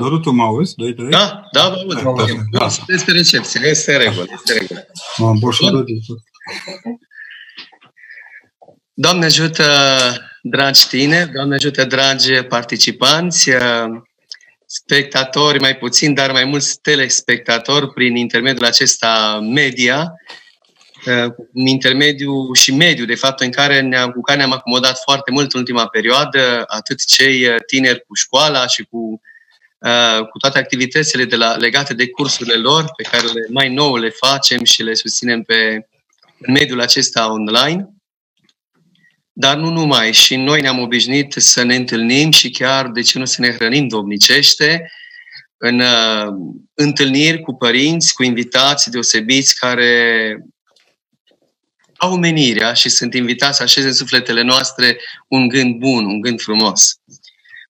Doru, tu mă auzi? 2, 3? Da, da, vă aud. Da, da, da. Este recepție, este regulă, este regulă. M-am boșorat de tot. Doamne ajută, dragi tine, Doamne ajută, dragi participanți, spectatori mai puțin, dar mai mulți telespectatori prin intermediul acesta media, în intermediul și mediu, de fapt, în care ne-am, cu care ne-am acomodat foarte mult în ultima perioadă, atât cei tineri cu școala și cu, cu toate activitățile de la, legate de cursurile lor, pe care le, mai nou le facem și le susținem pe în mediul acesta online. Dar nu numai, și noi ne-am obișnuit să ne întâlnim și chiar, de ce nu să ne hrănim domnicește, în uh, întâlniri cu părinți, cu invitați deosebiți care au menirea și sunt invitați să așeze în sufletele noastre un gând bun, un gând frumos.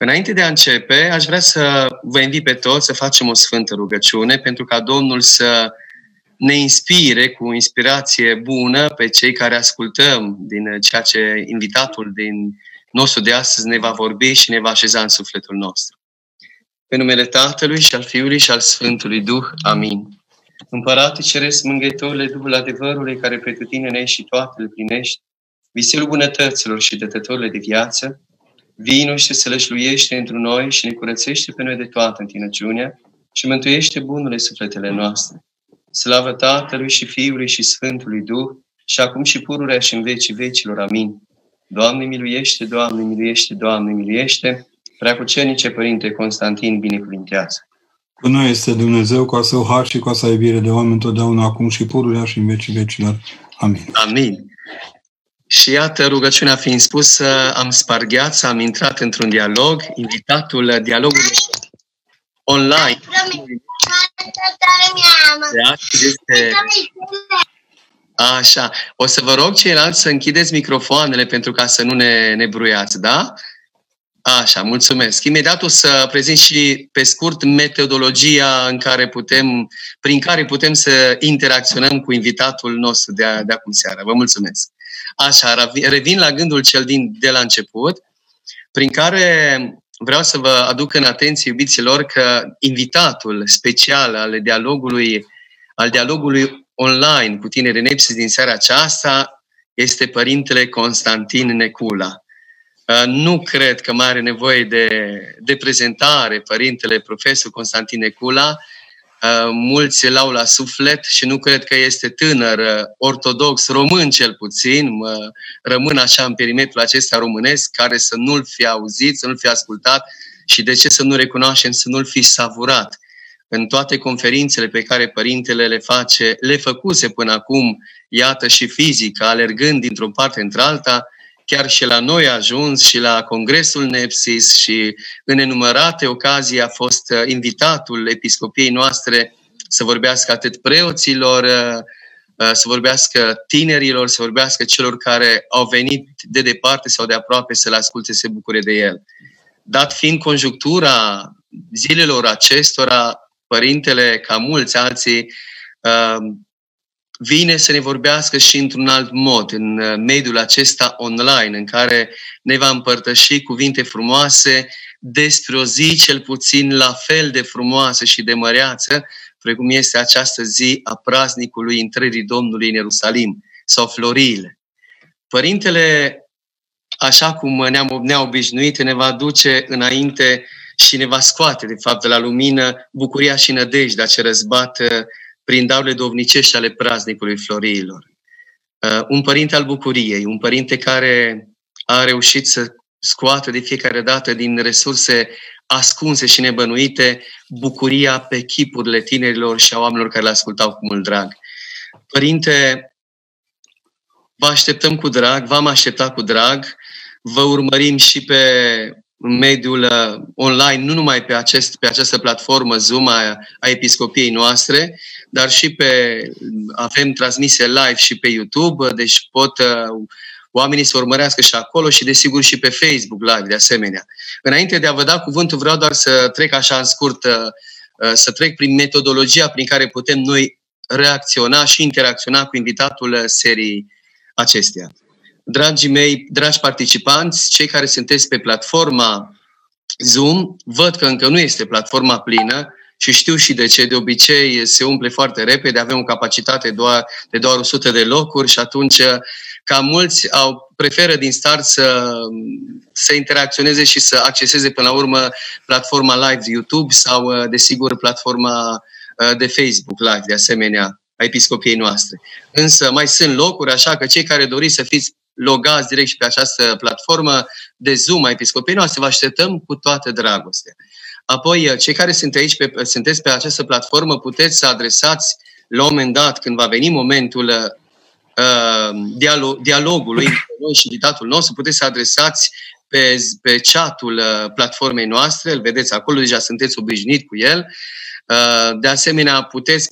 Înainte de a începe, aș vrea să vă invit pe toți să facem o sfântă rugăciune pentru ca Domnul să ne inspire cu inspirație bună pe cei care ascultăm din ceea ce invitatul din nostru de astăzi ne va vorbi și ne va așeza în sufletul nostru. Pe numele Tatălui și al Fiului și al Sfântului Duh. Amin. Împărate Ceresc, mângâietorule Duhul adevărului care pretutine și toate le plinești, viselul bunătăților și dătătorile de viață, vino și se lășluiește într noi și ne curățește pe noi de toată întinăciunea și mântuiește bunurile sufletele noastre. Slavă Tatălui și Fiului și Sfântului Duh, și acum și pururea și în vecii vecilor. Amin. Doamne miluiește, Doamne miluiește, Doamne miluiește, Preacucernice Părinte Constantin, binecuvintează. Cu noi este Dumnezeu, cu a său har și cu a sa iubire de oameni totdeauna, acum și pururea și în vecii vecilor. Amin. Amin. Și iată, rugăciunea fiind spusă, am spargheat, am intrat într-un dialog. Invitatul dialogului online este... Așa. O să vă rog ceilalți să închideți microfoanele pentru ca să nu ne, ne bruiați, da? Așa, mulțumesc. Imediat o să prezint și pe scurt metodologia în care putem, prin care putem să interacționăm cu invitatul nostru de, a, de acum seara. Vă mulțumesc. Așa, revin la gândul cel din de la început, prin care vreau să vă aduc în atenție, iubiților, că invitatul special al dialogului, al dialogului online cu tineri Nepsis din seara aceasta este Părintele Constantin Necula. Uh, nu cred că mai are nevoie de, de prezentare Părintele Profesor Constantin Necula, Uh, mulți l-au la suflet și nu cred că este tânăr, uh, ortodox, român cel puțin, rămân așa în perimetrul acesta românesc, care să nu-l fi auzit, să nu-l fi ascultat și de ce să nu recunoaștem, să nu-l fi savurat. În toate conferințele pe care părintele le face, le făcuse până acum, iată și fizic, alergând dintr-o parte într-alta, chiar și la noi a ajuns și la Congresul Nepsis și în enumărate ocazii a fost uh, invitatul episcopiei noastre să vorbească atât preoților, uh, uh, să vorbească tinerilor, să vorbească celor care au venit de departe sau de aproape să-l asculte, să se bucure de el. Dat fiind conjunctura zilelor acestora, părintele, ca mulți alții, vine să ne vorbească și într-un alt mod, în uh, mediul acesta online, în care ne va împărtăși cuvinte frumoase despre o zi cel puțin la fel de frumoasă și de măreață, precum este această zi a praznicului intrării Domnului în Ierusalim, sau floriile. Părintele, așa cum ne-am, ne obișnuit, ne va duce înainte și ne va scoate, de fapt, de la lumină bucuria și nădejdea ce răzbată prin darurile dovnicești ale praznicului Floriilor. Uh, un părinte al bucuriei, un părinte care a reușit să scoată de fiecare dată din resurse ascunse și nebănuite bucuria pe chipurile tinerilor și a oamenilor care le ascultau cu mult drag. Părinte, vă așteptăm cu drag, v-am așteptat cu drag, vă urmărim și pe mediul uh, online, nu numai pe, acest, pe această platformă Zoom a, a episcopiei noastre, dar și pe, avem transmise live și pe YouTube, deci pot uh, oamenii să urmărească și acolo și desigur și pe Facebook live de asemenea. Înainte de a vă da cuvântul, vreau doar să trec așa în scurt, uh, uh, să trec prin metodologia prin care putem noi reacționa și interacționa cu invitatul serii acesteia. Dragii mei, dragi participanți, cei care sunteți pe platforma Zoom, văd că încă nu este platforma plină și știu și de ce. De obicei se umple foarte repede, avem o capacitate doar, de doar 100 de locuri și atunci ca mulți au, preferă din start să, să interacționeze și să acceseze până la urmă platforma live de YouTube sau, desigur, platforma de Facebook live, de asemenea, a episcopiei noastre. Însă mai sunt locuri, așa că cei care doriți să fiți logați direct și pe această platformă de Zoom a episcopiei noastre, vă așteptăm cu toată dragostea. Apoi, cei care sunt aici, pe, sunteți pe această platformă, puteți să adresați la un moment dat, când va veni momentul uh, dialog, dialogului între noi și invitatul nostru, puteți să adresați pe, pe chatul uh, platformei noastre, îl vedeți acolo, deja sunteți obișnuit cu el. Uh, de asemenea, puteți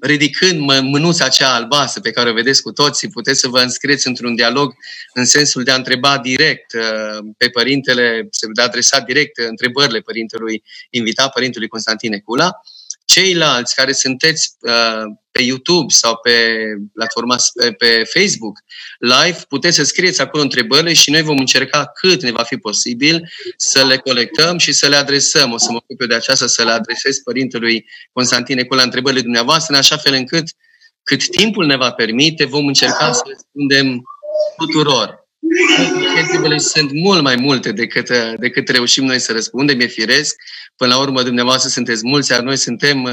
ridicând mânuța aceea albastră pe care o vedeți cu toții, puteți să vă înscrieți într-un dialog în sensul de a întreba direct uh, pe părintele, de a adresa direct întrebările părintelui invitat, părintelui Constantin Cula. Ceilalți care sunteți uh, pe YouTube sau pe platforma pe Facebook live, puteți să scrieți acolo întrebările și noi vom încerca cât ne va fi posibil să le colectăm și să le adresăm. O să mă ocup eu de aceasta să le adresez părintelui Constantin Ecula întrebările dumneavoastră, în așa fel încât cât timpul ne va permite, vom încerca să răspundem tuturor. Întrebările sunt mult mai multe decât, decât reușim noi să răspundem, e firesc. Până la urmă, dumneavoastră sunteți mulți, iar noi suntem uh,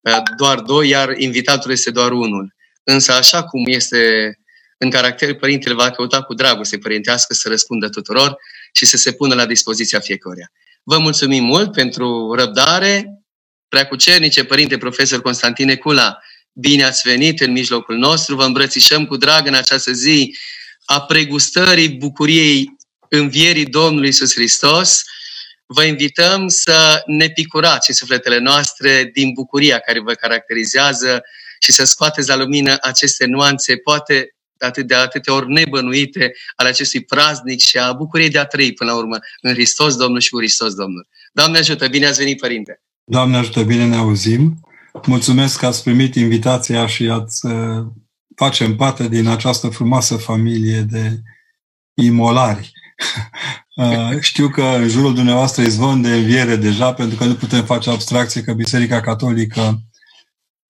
uh, doar doi, iar invitatul este doar unul. Însă, așa cum este în caracter, părintele va căuta cu dragoste părintească să răspundă tuturor și să se pună la dispoziția fiecăruia. Vă mulțumim mult pentru răbdare. Preacucernice, Părinte Profesor Constantine Cula, bine ați venit în mijlocul nostru. Vă îmbrățișăm cu drag în această zi a pregustării bucuriei învierii Domnului Iisus Hristos. Vă invităm să ne picurați în sufletele noastre din bucuria care vă caracterizează și să scoateți la lumină aceste nuanțe, poate atât de atâtea ori nebănuite ale acestui praznic și a bucuriei de a trăi până la urmă în Hristos Domnul și cu Hristos Domnul. Doamne ajută, bine ați venit, Părinte! Doamne ajută, bine ne auzim! Mulțumesc că ați primit invitația și ați uh, facem parte din această frumoasă familie de imolari. Uh, știu că în jurul dumneavoastră izvon de înviere deja, pentru că nu putem face abstracție că Biserica Catolică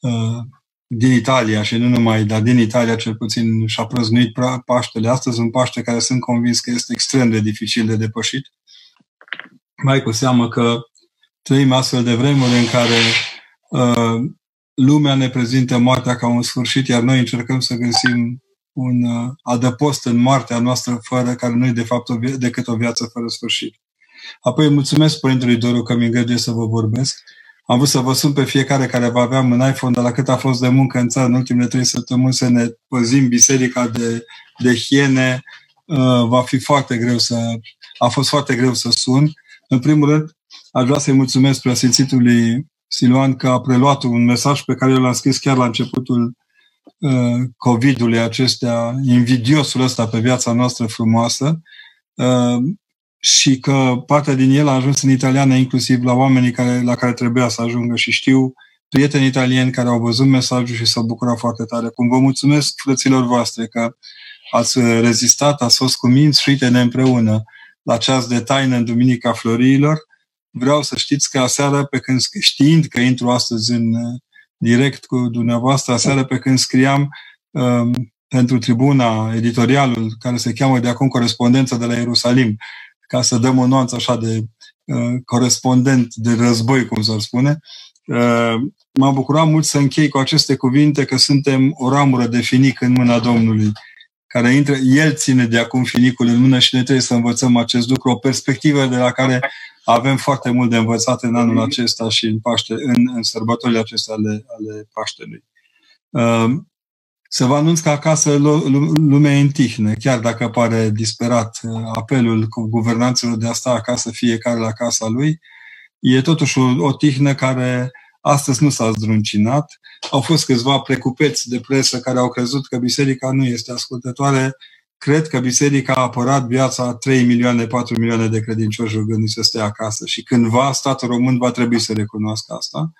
uh, din Italia și nu numai, dar din Italia cel puțin și-a prăznuit Paștele. Astăzi un Paște care sunt convins că este extrem de dificil de depășit. Mai cu seamă că trăim astfel de vremuri în care uh, lumea ne prezintă moartea ca un sfârșit, iar noi încercăm să găsim un uh, adăpost în moartea noastră, fără care nu e de fapt o via- decât o viață fără sfârșit. Apoi mulțumesc Părintelui Doru că mi îngăduie să vă vorbesc am vrut să vă sun pe fiecare care va avea un iPhone, dar la cât a fost de muncă în țară în ultimele trei săptămâni să ne păzim biserica de, de hiene, uh, va fi foarte greu să... A fost foarte greu să sun. În primul rând, aș vrea să-i mulțumesc preasfințitului Siluan că a preluat un mesaj pe care l-am scris chiar la începutul uh, COVID-ului acestea, invidiosul ăsta pe viața noastră frumoasă. Uh, și că partea din el a ajuns în italiană inclusiv la oamenii care, la care trebuia să ajungă și știu prieteni italieni care au văzut mesajul și s-au bucurat foarte tare. Cum vă mulțumesc frăților voastre că ați rezistat, ați fost cu minți și uite-ne împreună la ceas de taină în Duminica Florilor. Vreau să știți că aseară, pe când știind că intru astăzi în direct cu dumneavoastră, aseară pe când scriam um, pentru tribuna editorialul care se cheamă de acum Corespondența de la Ierusalim, ca să dăm o nuanță așa de uh, corespondent de război, cum s-ar spune. Uh, m-a bucurat mult să închei cu aceste cuvinte că suntem o ramură de finic în mâna Domnului, care intră, El ține de acum finicul în mână și noi trebuie să învățăm acest lucru, o perspectivă de la care avem foarte mult de învățat în anul acesta și în, Paște, în, în sărbătorile acestea ale, ale Paștelui. Uh, să vă anunț că acasă lumea e în tihne, chiar dacă pare disperat uh, apelul cu guvernanților de a sta acasă fiecare la casa lui, e totuși o, o tihnă care astăzi nu s-a zdruncinat. Au fost câțiva precupeți de presă care au crezut că biserica nu este ascultătoare. Cred că biserica a apărat viața 3 milioane, 4 milioane de credincioși rugându să stea acasă și cândva statul român va trebui să recunoască asta.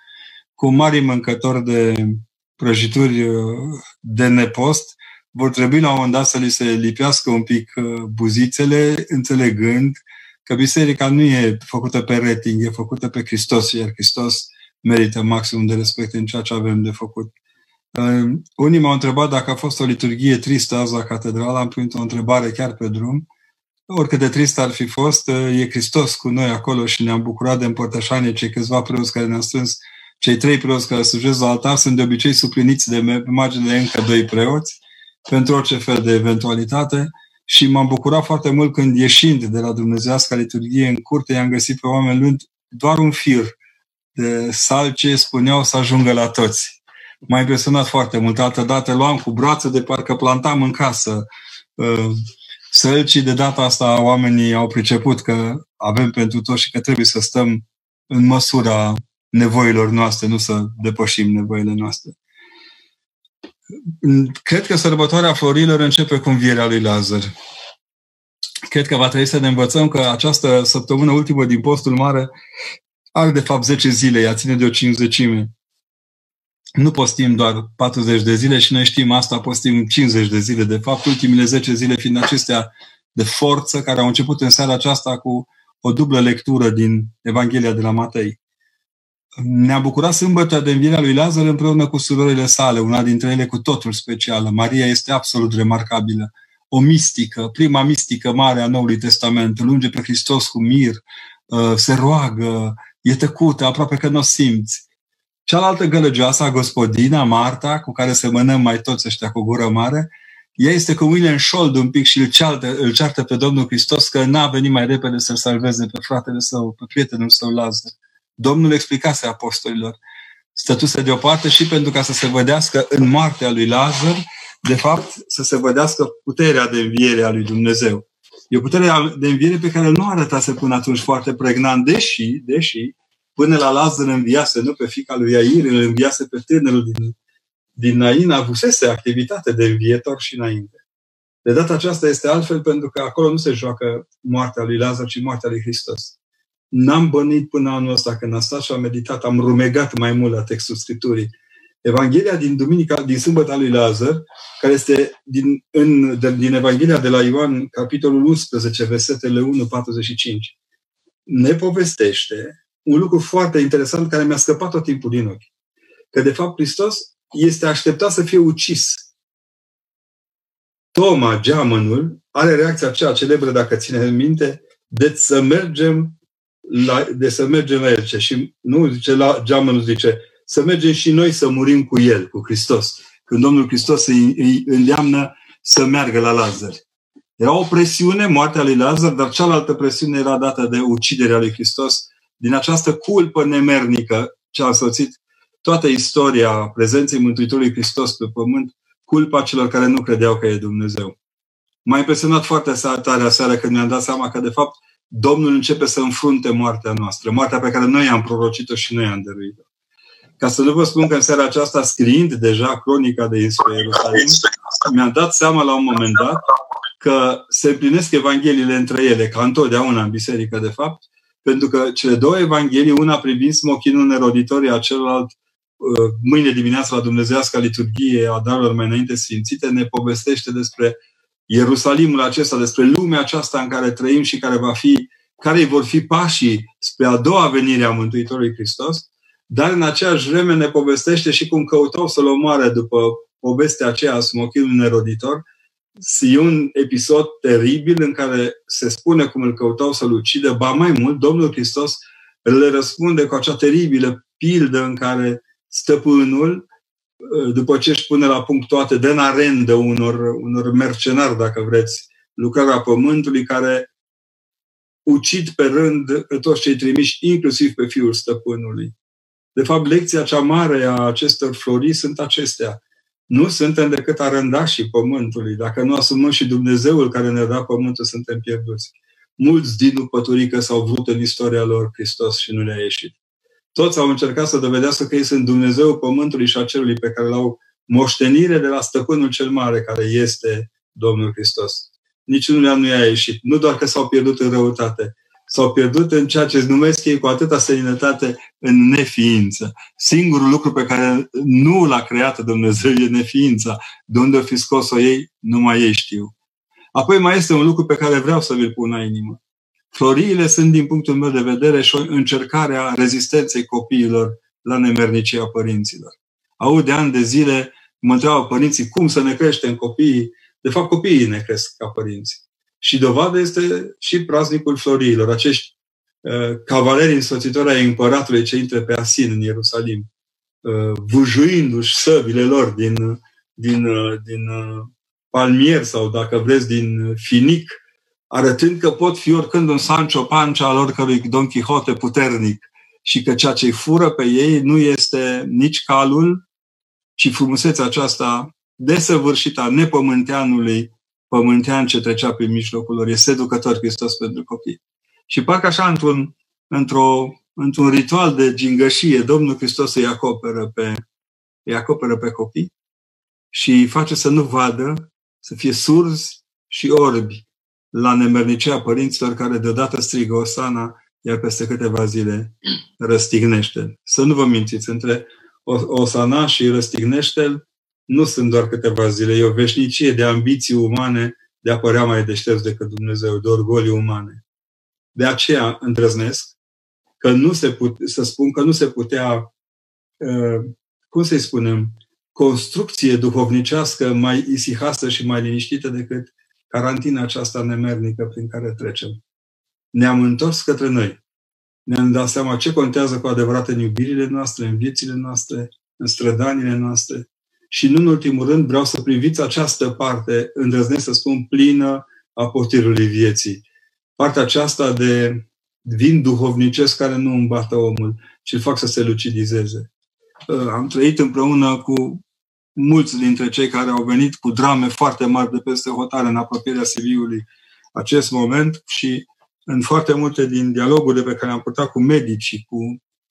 Cu mari mâncători de prăjituri uh, de nepost, vor trebui la un moment dat să li se lipească un pic uh, buzițele, înțelegând că biserica nu e făcută pe rating, e făcută pe Hristos, iar Hristos merită maximum de respect în ceea ce avem de făcut. Uh, unii m-au întrebat dacă a fost o liturghie tristă azi la catedrală, am primit o întrebare chiar pe drum. Oricât de trist ar fi fost, uh, e Hristos cu noi acolo și ne-am bucurat de împărtășanie cei câțiva preoți care ne-au strâns. Cei trei preoți care slujesc la altar sunt de obicei supliniți de margine de încă doi preoți pentru orice fel de eventualitate și m-am bucurat foarte mult când ieșind de la Dumnezeiasca liturghie în curte i-am găsit pe oameni luând doar un fir de salce spuneau să ajungă la toți. M-a impresionat foarte mult. Altă dată luam cu brațe de parcă plantam în casă uh, sălcii. De data asta oamenii au priceput că avem pentru toți și că trebuie să stăm în măsura nevoilor noastre, nu să depășim nevoile noastre. Cred că sărbătoarea florilor începe cu învierea lui Lazar. Cred că va trebui să ne învățăm că această săptămână ultimă din postul mare are de fapt 10 zile, ea ține de o cinzecime. Nu postim doar 40 de zile și noi știm asta, postim 50 de zile. De fapt, ultimele 10 zile fiind acestea de forță, care au început în seara aceasta cu o dublă lectură din Evanghelia de la Matei. Ne-a bucurat sâmbătă de învierea lui Lazar împreună cu surorile sale, una dintre ele cu totul specială. Maria este absolut remarcabilă. O mistică, prima mistică mare a Noului Testament, lunge pe Hristos cu mir, uh, se roagă, e tăcută, aproape că nu o simți. Cealaltă gălăgioasă, gospodina, Marta, cu care semănăm mai toți ăștia cu gură mare, ea este cu mâinile în șold un pic și îl ceartă, îl ceartă pe Domnul Hristos că n-a venit mai repede să-l salveze pe fratele său, pe prietenul său Lazar. Domnul explicase apostolilor. Stătuse deoparte și pentru ca să se vădească în moartea lui Lazar, de fapt, să se vădească puterea de înviere a lui Dumnezeu. E o putere de înviere pe care nu arătase până atunci foarte pregnant, deși, deși până la Lazar înviase, nu pe fica lui Iair, îl înviase pe tânărul din, din Nain, avusese activitate de învietor și înainte. De data aceasta este altfel pentru că acolo nu se joacă moartea lui Lazar, ci moartea lui Hristos. N-am bănit până anul ăsta când am stat și am meditat, am rumegat mai mult la textul Scripturii. Evanghelia din Duminica, din Sâmbăta lui Lazar, care este din, în, de, din Evanghelia de la Ioan, capitolul 11, versetele 1-45, ne povestește un lucru foarte interesant care mi-a scăpat tot timpul din ochi. Că, de fapt, Hristos este așteptat să fie ucis. Toma, geamănul, are reacția aceea celebră, dacă ține în minte, de să mergem la, de să mergem la el. Și nu zice la geamănul, zice să mergem și noi să murim cu el, cu Hristos. Când Domnul Hristos îi, îi îndeamnă să meargă la Lazar. Era o presiune, moartea lui Lazar, dar cealaltă presiune era dată de uciderea lui Hristos din această culpă nemernică ce a însoțit toată istoria prezenței Mântuitorului Hristos pe pământ, culpa celor care nu credeau că e Dumnezeu. M-a impresionat foarte tare aseară când mi-am dat seama că, de fapt, Domnul începe să înfrunte moartea noastră, moartea pe care noi am prorocit-o și noi am dăruit-o. Ca să nu vă spun că în seara aceasta, scriind deja cronica de Iisus Ierusalim, mi-am dat seama la un moment dat că se împlinesc Evangheliile între ele, ca întotdeauna în biserică, de fapt, pentru că cele două evanghelii, una privind smochinul neroditor, a celălalt uh, mâine dimineața la Dumnezeiasca liturghie a darurilor mai înainte sfințite, ne povestește despre Ierusalimul acesta, despre lumea aceasta în care trăim și care va fi, care vor fi pașii spre a doua venire a Mântuitorului Hristos, dar în aceeași vreme ne povestește și cum căutau să-l omoare după povestea aceea a smochinului neroditor, E un episod teribil în care se spune cum îl căutau să-l ucidă, ba mai mult, Domnul Hristos le răspunde cu acea teribilă pildă în care stăpânul, după ce își pune la punct toate, dă în arendă unor, unor mercenari, dacă vreți, lucrarea pământului, care ucid pe rând pe toți cei trimiși, inclusiv pe fiul stăpânului. De fapt, lecția cea mare a acestor flori sunt acestea. Nu suntem decât arândașii pământului. Dacă nu asumăm și Dumnezeul care ne da pământul, suntem pierduți. Mulți din păturică s-au vrut în istoria lor Hristos și nu le-a ieșit. Toți au încercat să dovedească că ei sunt Dumnezeul pământului și a cerului pe care l-au moștenire de la stăpânul cel mare, care este Domnul Hristos. Niciunul nu i-a ieșit. Nu doar că s-au pierdut în răutate, s-au pierdut în ceea ce numesc ei cu atâta seninătate în neființă. Singurul lucru pe care nu l-a creat Dumnezeu e neființa. De unde o fi scos-o ei, numai ei știu. Apoi mai este un lucru pe care vreau să vi-l pun la inimă. Floriile sunt, din punctul meu de vedere, și o încercare a rezistenței copiilor la nemernicia părinților. Aud de ani de zile, mă întreabă părinții cum să ne creștem copiii. De fapt, copiii ne cresc ca părinți. Și dovadă este și praznicul floriilor, acești uh, cavaleri însoțitori ai împăratului ce intră pe Asin în Ierusalim, uh, vâjuindu-și săbile lor din, din, uh, din uh, palmier sau, dacă vreți, din finic, arătând că pot fi oricând un Sancho Pancha al oricărui Don Quixote puternic și că ceea ce fură pe ei nu este nici calul, ci frumusețea aceasta desăvârșită a nepământeanului pământean ce trecea prin mijlocul lor. Este seducător Hristos pentru copii. Și parcă așa, într-un, într-o, într-un ritual de gingășie, Domnul Hristos îi acoperă pe, îi acoperă pe copii și îi face să nu vadă, să fie surzi și orbi la nemernicea părinților care deodată strigă Osana, iar peste câteva zile răstignește. Să nu vă mințiți, între Osana și răstignește nu sunt doar câteva zile, e o veșnicie de ambiții umane de a părea mai deștepți decât Dumnezeu, de orgolii umane. De aceea îndrăznesc că nu se pute, să spun că nu se putea, uh, cum să-i spunem, construcție duhovnicească mai isihasă și mai liniștită decât carantina aceasta nemernică prin care trecem. Ne-am întors către noi. Ne-am dat seama ce contează cu adevărat în iubirile noastre, în viețile noastre, în strădanile noastre. Și nu în ultimul rând vreau să priviți această parte, îndrăznesc să spun, plină a potirului vieții. Partea aceasta de vin duhovnicesc care nu îmbată omul, ci îl fac să se lucidizeze. Am trăit împreună cu mulți dintre cei care au venit cu drame foarte mari de peste hotare în apropierea Sibiului acest moment și în foarte multe din dialogurile pe care le-am purtat cu medicii, cu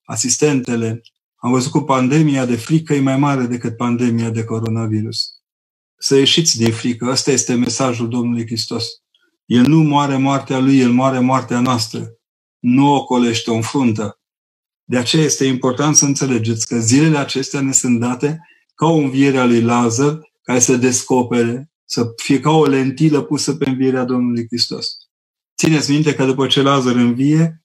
asistentele, am văzut că pandemia de frică e mai mare decât pandemia de coronavirus. Să ieșiți din frică. Ăsta este mesajul Domnului Hristos. El nu moare moartea lui, el moare moartea noastră. Nu o colește, o înfruntă. De aceea este important să înțelegeți că zilele acestea ne sunt date ca o înviere a lui Lazar, care să descopere, să fie ca o lentilă pusă pe învierea Domnului Hristos. Țineți minte că după ce Lazar învie,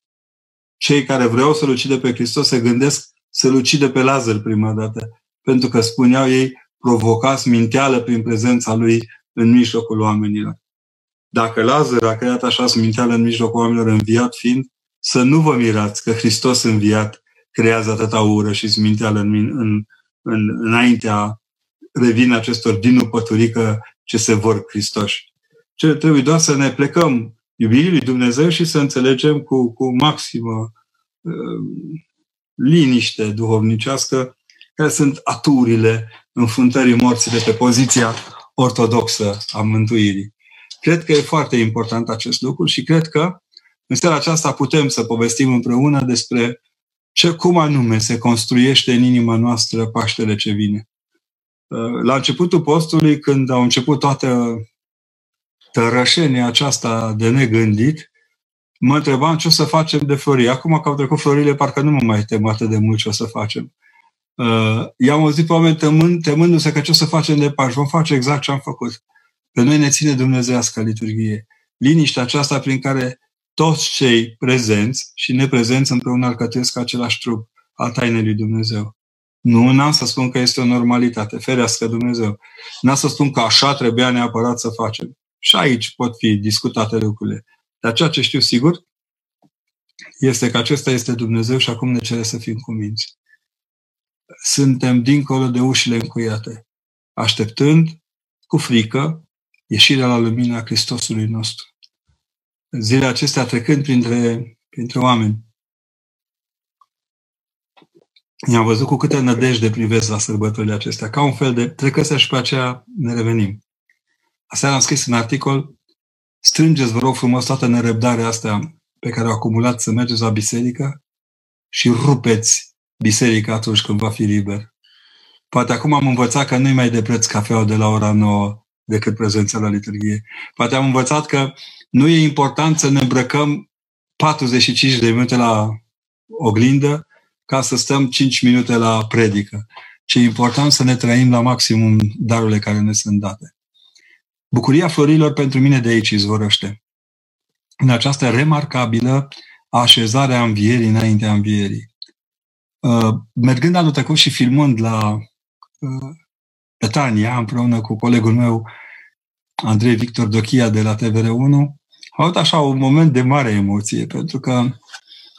cei care vreau să-L ucide pe Hristos se gândesc să-L ucide pe Lazar prima dată, pentru că spuneau ei, provocați minteală prin prezența lui în mijlocul oamenilor. Dacă Lazar a creat așa sminteală în mijlocul oamenilor înviat fiind, să nu vă mirați că Hristos înviat creează atâta ură și sminteală în, în, în, înaintea revin acestor dinupăturică ce se vor Hristoși. Ce trebuie doar să ne plecăm iubirii lui Dumnezeu și să înțelegem cu, cu maximă uh, liniște duhovnicească care sunt aturile înfruntării morții de pe poziția ortodoxă a mântuirii. Cred că e foarte important acest lucru și cred că în seara aceasta putem să povestim împreună despre ce, cum anume se construiește în inima noastră Paștele ce vine. Uh, la începutul postului, când au început toată tărășenia aceasta de negândit, mă întrebam ce o să facem de flori. Acum că au trecut florile, parcă nu mă mai tem atât de mult ce o să facem. Uh, i-am auzit pe oameni temând, temându-se că ce o să facem de Paști. Vom face exact ce am făcut. Pe noi ne ține Dumnezeiască liturghie. Liniștea aceasta prin care toți cei prezenți și neprezenți împreună alcătuiesc același trup al tainei lui Dumnezeu. Nu n-am să spun că este o normalitate, ferească Dumnezeu. N-am să spun că așa trebuia neapărat să facem. Și aici pot fi discutate lucrurile. Dar ceea ce știu sigur este că acesta este Dumnezeu și acum ne cere să fim cuminți. Suntem dincolo de ușile încuiate, așteptând cu frică ieșirea la lumina Hristosului nostru zilele acestea trecând printre, printre oameni. I-am văzut cu câte nădejde privesc la sărbătorile acestea, ca un fel de trecăsea și pe aceea ne revenim. Aseară am scris un articol, strângeți, vă rog frumos, toată nerăbdarea asta pe care o acumulat să mergeți la biserică și rupeți biserica atunci când va fi liber. Poate acum am învățat că nu-i mai de preț cafeaua de la ora 9 decât prezența la liturghie. Poate am învățat că nu e important să ne îmbrăcăm 45 de minute la oglindă ca să stăm 5 minute la predică, ci e important să ne trăim la maximum darurile care ne sunt date. Bucuria florilor pentru mine de aici izvorăște. în această remarcabilă așezare a învierii înaintea învierii. Uh, mergând anul trecut și filmând la uh, Betania, împreună cu colegul meu, Andrei Victor Dochia de la TVR1, am avut așa un moment de mare emoție, pentru că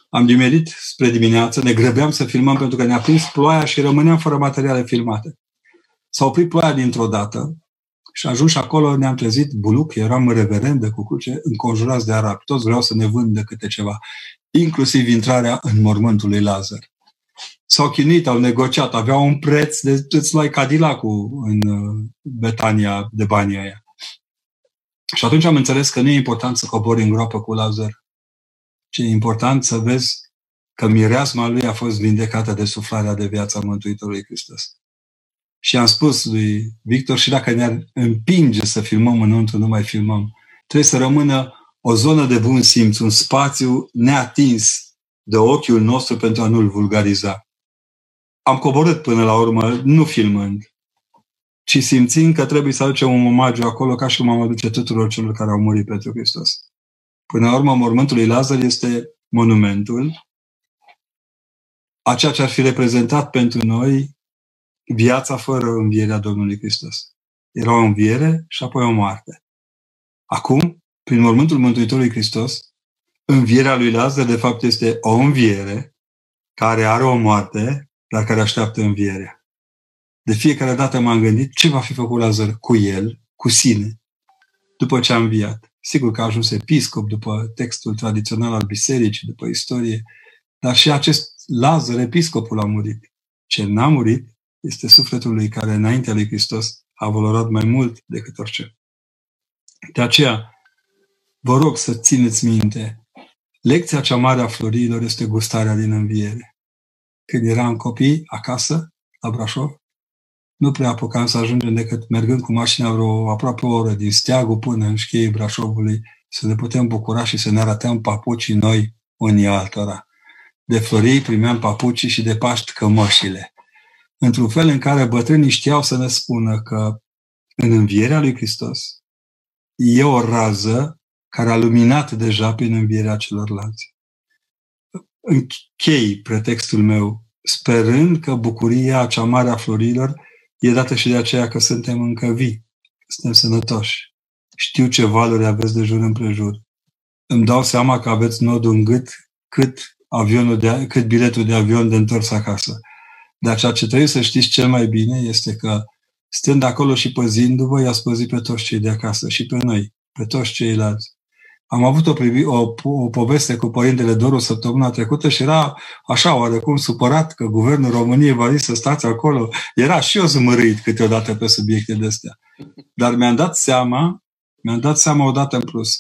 am dimerit spre dimineață, ne grăbeam să filmăm pentru că ne-a prins ploaia și rămâneam fără materiale filmate. S-a oprit ploaia dintr-o dată și ajuns acolo ne-am trezit buluc, eram în reverendă cu cruce, înconjurați de arabi. Toți vreau să ne vândă câte ceva, inclusiv intrarea în mormântul lui Lazar. S-au chinuit, au negociat, aveau un preț de îți luai cadillac în uh, Betania de banii aia. Și atunci am înțeles că nu e important să cobori în groapă cu Lazar, ci e important să vezi că mireasma lui a fost vindecată de suflarea de viață a Mântuitorului Hristos. Și am spus lui Victor, și dacă ne-ar împinge să filmăm înăuntru, nu mai filmăm. Trebuie să rămână o zonă de bun simț, un spațiu neatins de ochiul nostru pentru a nu-l vulgariza. Am coborât până la urmă, nu filmând, ci simțind că trebuie să aducem un omagiu acolo ca și cum am aduce tuturor celor care au murit pentru Hristos. Până la urmă, mormântul lui Lazar este monumentul a ceea ce ar fi reprezentat pentru noi viața fără învierea Domnului Hristos. Era o înviere și apoi o moarte. Acum, prin mormântul Mântuitorului Hristos, învierea lui Lazar, de fapt, este o înviere care are o moarte, dar care așteaptă învierea. De fiecare dată m-am gândit ce va fi făcut Lazar cu el, cu sine, după ce a înviat. Sigur că a ajuns episcop după textul tradițional al bisericii, după istorie, dar și acest Lazar, episcopul, a murit. Ce n-a murit este sufletul lui care înaintea lui Hristos a valorat mai mult decât orice. De aceea, vă rog să țineți minte, lecția cea mare a florilor este gustarea din înviere. Când eram copii acasă, la Brașov, nu prea apucam să ajungem decât mergând cu mașina vreo aproape o oră din Steagul până în șcheii Brașovului, să ne putem bucura și să ne arătăm papucii noi unii altora. De florii primeam papucii și de Paști cămășile într-un fel în care bătrânii știau să ne spună că în învierea lui Hristos e o rază care a luminat deja prin învierea celorlalți. Închei pretextul meu, sperând că bucuria cea mare a florilor e dată și de aceea că suntem încă vii, că suntem sănătoși. Știu ce valori aveți de jur împrejur. Îmi dau seama că aveți nodul în gât cât, avionul de, cât biletul de avion de întors acasă. Dar ceea ce trebuie să știți cel mai bine este că stând acolo și păzindu-vă, i-ați păzit pe toți cei de acasă și pe noi, pe toți ceilalți. Am avut o, privi, o, o poveste cu Părintele Doru săptămâna trecută și era așa oarecum supărat că Guvernul României va zis să stați acolo. Era și eu zmărit câteodată pe subiecte de astea. Dar mi-am dat seama, mi-am dat seama odată în plus.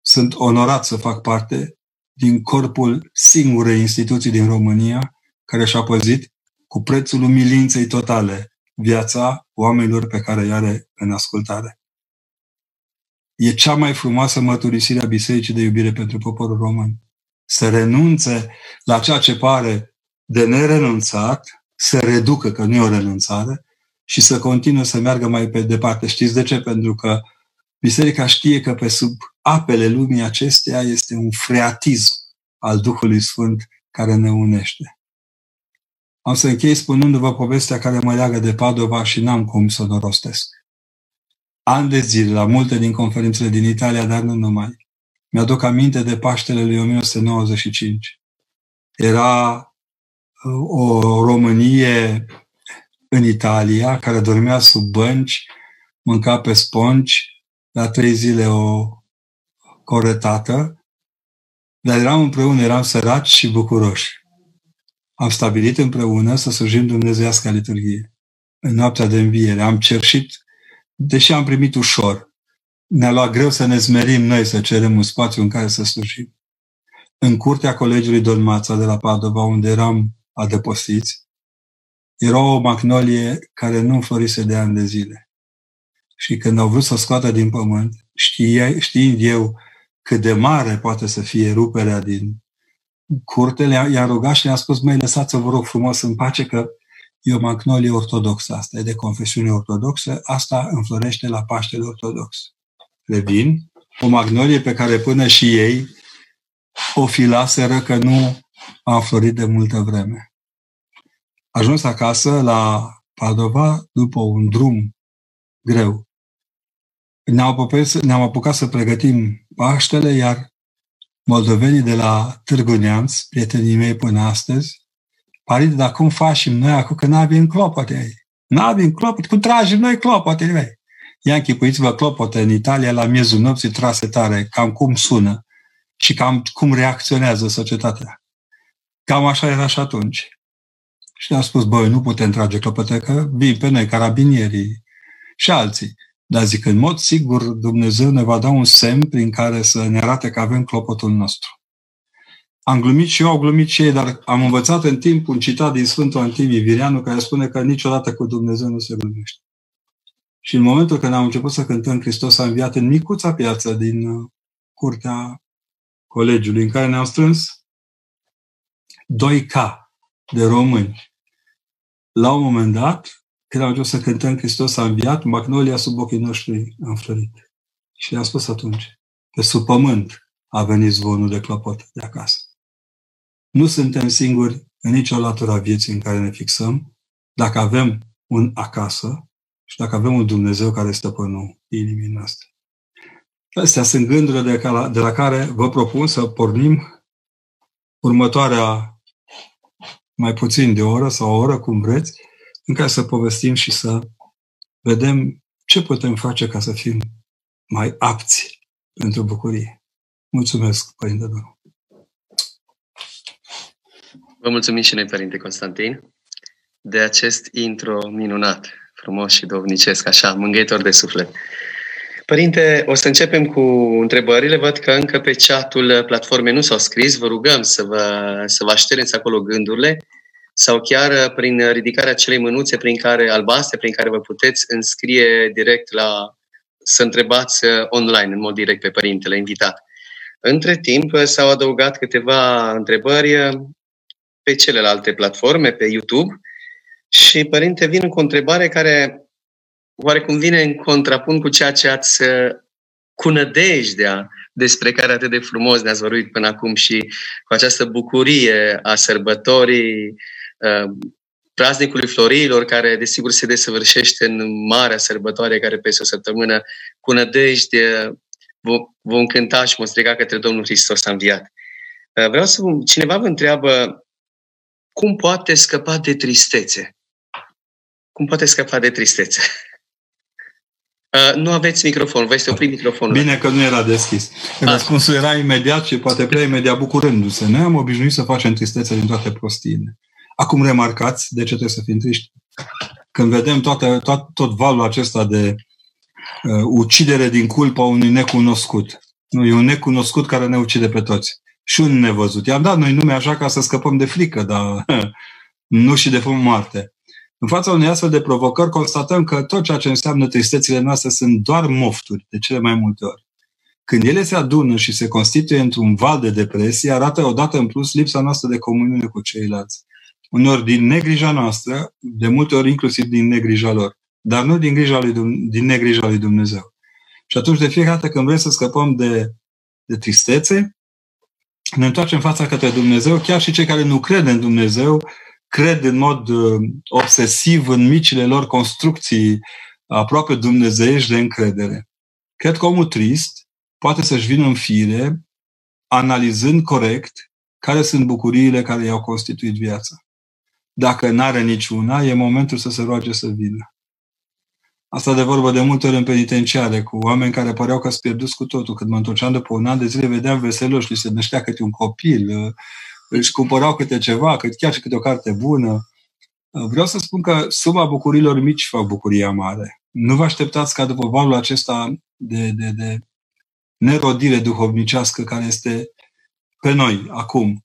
Sunt onorat să fac parte din corpul singurei instituții din România care și-a păzit cu prețul umilinței totale viața oamenilor pe care îi are în ascultare. E cea mai frumoasă mărturisire a Bisericii de iubire pentru poporul român. Să renunțe la ceea ce pare de nerenunțat, să reducă, că nu e o renunțare, și să continue să meargă mai pe departe. Știți de ce? Pentru că Biserica știe că pe sub apele lumii acesteia este un freatism al Duhului Sfânt care ne unește. Am să închei spunându-vă povestea care mă leagă de Padova și n-am cum să o rostesc. An de zile, la multe din conferințele din Italia, dar nu numai. Mi-aduc aminte de Paștele lui 1995. Era uh, o Românie în Italia, care dormea sub bănci, mânca pe sponci, la trei zile o coretată, dar eram împreună, eram săraci și bucuroși am stabilit împreună să slujim Dumnezeiasca liturghie. În noaptea de înviere am cerșit, deși am primit ușor, ne-a luat greu să ne zmerim noi să cerem un spațiu în care să slujim. În curtea colegiului Don Mața de la Padova, unde eram adăpostiți, era o magnolie care nu înflorise de ani de zile. Și când au vrut să o scoată din pământ, știa, știind eu cât de mare poate să fie ruperea din curte, i-a rugat și le-a spus, măi, lăsați-o, vă rog frumos, în pace, că e o magnolie ortodoxă, asta e de confesiune ortodoxă, asta înflorește la Paștele Ortodox. Revin, o magnolie pe care până și ei o filaseră că nu a florit de multă vreme. Ajuns acasă la Padova, după un drum greu, ne-am apucat, ne-am apucat să pregătim Paștele, iar moldovenii de la Târgu Neamț, prietenii mei până astăzi, Părinte, dar cum facem noi acum că n-avem clopote aici? N-avem clopote, cum tragem noi clopote, mei? Ia închipuiți-vă clopote în Italia la miezul nopții trase tare, cam cum sună și cam cum reacționează societatea. Cam așa era și atunci. Și a spus, băi, nu putem trage clopote, că vin pe noi carabinierii și alții. Dar zic, în mod sigur, Dumnezeu ne va da un semn prin care să ne arate că avem clopotul nostru. Am glumit și eu, au glumit și ei, dar am învățat în timp un citat din Sfântul Antimii Virianu care spune că niciodată cu Dumnezeu nu se glumește. Și în momentul când am început să cântăm Hristos a înviat în micuța piață din uh, curtea colegiului în care ne-am strâns 2K de români. La un moment dat, când am început să cântăm Hristos a înviat, magnolia sub ochii noștri a înflorit. Și i-am spus atunci, pe sub pământ a venit zvonul de clopot de acasă. Nu suntem singuri în nicio latură a vieții în care ne fixăm, dacă avem un acasă și dacă avem un Dumnezeu care este stăpânul inimii noastre. Astea sunt gândurile de, la, de la care vă propun să pornim următoarea mai puțin de o oră sau o oră, cum vreți, în care să povestim și să vedem ce putem face ca să fim mai apți pentru bucurie. Mulțumesc, Părinte Doru. Vă mulțumim și noi, Părinte Constantin, de acest intro minunat, frumos și dovnicesc, așa, mângâietor de suflet. Părinte, o să începem cu întrebările. Văd că încă pe chatul platformei nu s-au scris. Vă rugăm să vă, să vă așterneți acolo gândurile sau chiar prin ridicarea acelei mânuțe prin care, albastre prin care vă puteți înscrie direct la să întrebați online, în mod direct pe părintele invitat. Între timp s-au adăugat câteva întrebări pe celelalte platforme, pe YouTube. Și, părinte, vin cu o întrebare care oarecum vine în contrapunct cu ceea ce ați uh, cu nădejdea despre care atât de frumos ne-ați vorbit până acum și cu această bucurie a sărbătorii uh, praznicului florilor, care desigur se desăvârșește în marea sărbătoare care peste o săptămână, cu nădejde vom, vom cânta și vom striga către Domnul Hristos a înviat. Uh, vreau să... Cineva vă întreabă cum poate scăpa de tristețe? Cum poate scăpa de tristețe? Uh, nu aveți microfon, vă este oprit microfonul. Bine că nu era deschis. Ah. Răspunsul era imediat și poate prea imediat bucurându-se. Noi am obișnuit să facem tristețe din toate prostiile. Acum remarcați de ce trebuie să fim triști. Când vedem toate, tot, tot valul acesta de uh, ucidere din culpa unui necunoscut. Nu, e un necunoscut care ne ucide pe toți și un nevăzut. I-am dat noi nume așa ca să scăpăm de frică, dar nu și de fum moarte. În fața unei astfel de provocări, constatăm că tot ceea ce înseamnă tristețile noastre sunt doar mofturi, de cele mai multe ori. Când ele se adună și se constituie într-un val de depresie, arată odată în plus lipsa noastră de comuniune cu ceilalți. Uneori din negrija noastră, de multe ori inclusiv din negrija lor, dar nu din, grija lui, din negrija lui Dumnezeu. Și atunci, de fiecare dată când vrem să scăpăm de, de tristețe, ne întoarcem fața către Dumnezeu, chiar și cei care nu cred în Dumnezeu, cred în mod uh, obsesiv în micile lor construcții aproape dumnezeiești de încredere. Cred că omul trist poate să-și vină în fire, analizând corect care sunt bucuriile care i-au constituit viața. Dacă n-are niciuna, e momentul să se roage să vină. Asta de vorbă de multe ori în penitenciare, cu oameni care păreau că s pierdut cu totul. Când mă întorceam după un an de zile, vedeam veseloși, li se năștea câte un copil, își cumpărau câte ceva, cât chiar și câte o carte bună. Vreau să spun că suma bucurilor mici fac bucuria mare. Nu vă așteptați ca după valul acesta de, de, de nerodire duhovnicească care este pe noi, acum,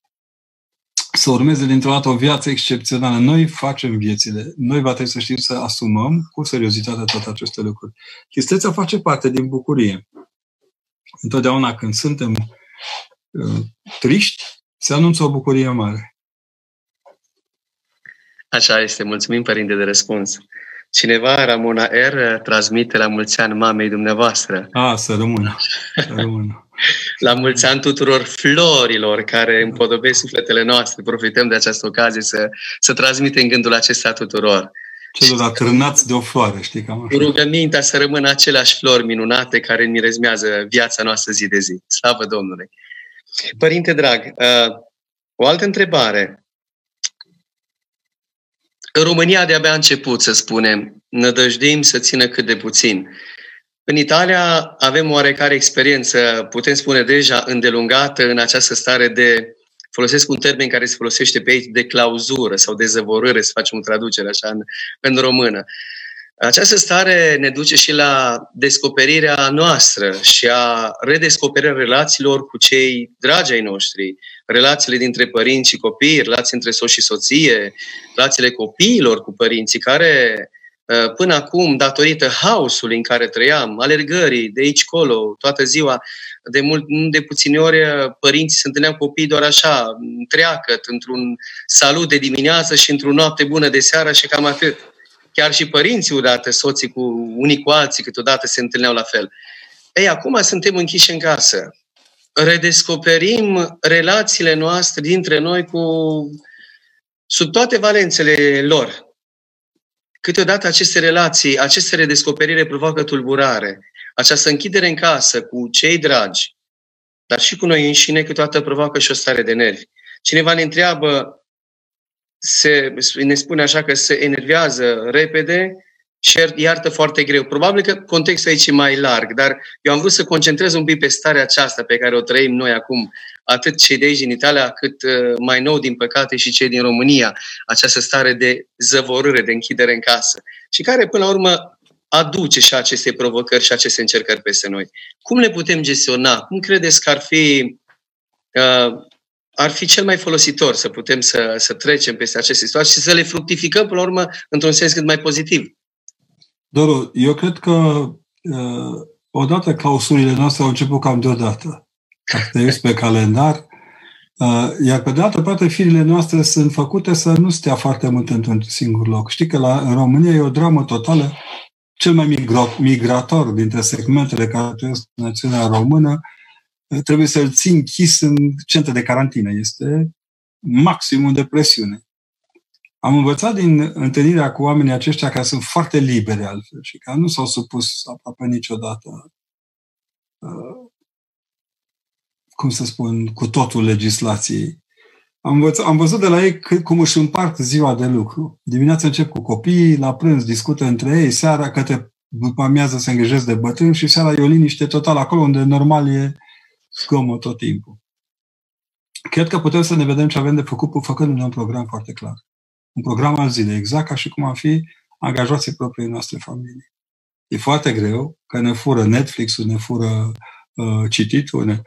să urmeze dintr-o dată o viață excepțională. Noi facem viețile. Noi va trebui să știm să asumăm cu seriozitate toate aceste lucruri. Chistețea face parte din bucurie. Întotdeauna când suntem uh, triști, se anunță o bucurie mare. Așa este. Mulțumim, Părinte, de răspuns. Cineva, Ramona R., transmite la mulți ani mamei dumneavoastră. A, să rămână. Să rămână. La mulți ani tuturor florilor care împodobesc sufletele noastre. Profităm de această ocazie să, să transmitem gândul acesta tuturor. Celor atârnați de o floare, știi, cam așa. Rugămintea să rămână aceleași flori minunate care mirezmează viața noastră zi de zi. Slavă Domnului! Părinte drag, uh, o altă întrebare. În România de-abia a început, să spunem, nădăjdim să țină cât de puțin. În Italia avem oarecare experiență, putem spune deja îndelungată în această stare de, folosesc un termen care se folosește pe aici, de clauzură sau de zăvorâre, să facem o traducere așa în, în română. Această stare ne duce și la descoperirea noastră și a redescoperirea relațiilor cu cei dragi ai noștri, relațiile dintre părinți și copii, relații între soț și soție, relațiile copiilor cu părinții, care uh, până acum, datorită haosului în care trăiam, alergării de aici colo, toată ziua, de, mult, de puține ori uh, părinții se întâlneau copiii doar așa, întreagăt, într-un salut de dimineață și într-o noapte bună de seară și cam atât. Chiar și părinții odată, soții cu unii cu alții, câteodată se întâlneau la fel. Ei, acum suntem închiși în casă redescoperim relațiile noastre dintre noi cu sub toate valențele lor. Câteodată aceste relații, aceste redescoperire provoacă tulburare. Această închidere în casă cu cei dragi, dar și cu noi înșine, câteodată provoacă și o stare de nervi. Cineva ne întreabă, se, ne spune așa că se enervează repede și iartă foarte greu. Probabil că contextul aici e mai larg, dar eu am vrut să concentrez un pic pe starea aceasta pe care o trăim noi acum, atât cei de aici din Italia, cât uh, mai nou, din păcate, și cei din România, această stare de zăvorâre, de închidere în casă și care, până la urmă, aduce și aceste provocări și aceste încercări peste noi. Cum le putem gestiona? Cum credeți că ar fi, uh, ar fi cel mai folositor să putem să, să trecem peste aceste situații și să le fructificăm, până la urmă, într-un sens cât mai pozitiv? Doru, eu cred că uh, odată clausurile noastre au început cam deodată. Dacă te uiți pe calendar, uh, iar pe de altă parte, firile noastre sunt făcute să nu stea foarte mult într-un singur loc. Știi că la, în România e o dramă totală. Cel mai migro- migrator dintre segmentele care trăiesc în națiunea română uh, trebuie să-l ții închis în centre de carantină. Este maximum de presiune. Am învățat din întâlnirea cu oamenii aceștia care sunt foarte liberi altfel și care nu s-au supus aproape niciodată, uh, cum să spun, cu totul legislației. Am, învăț- am văzut de la ei cât, cum își împart ziua de lucru. Dimineața încep cu copiii, la prânz discută între ei, seara către după amiază se îngrijesc de bătrâni și seara e o liniște totală acolo unde normal e zgomot tot timpul. Cred că putem să ne vedem ce avem de făcut făcând un program foarte clar un program al zilei, exact ca și cum am fi angajații propriei noastre familii. E foarte greu, că ne fură Netflix-ul, ne fură uh, cititul, ne,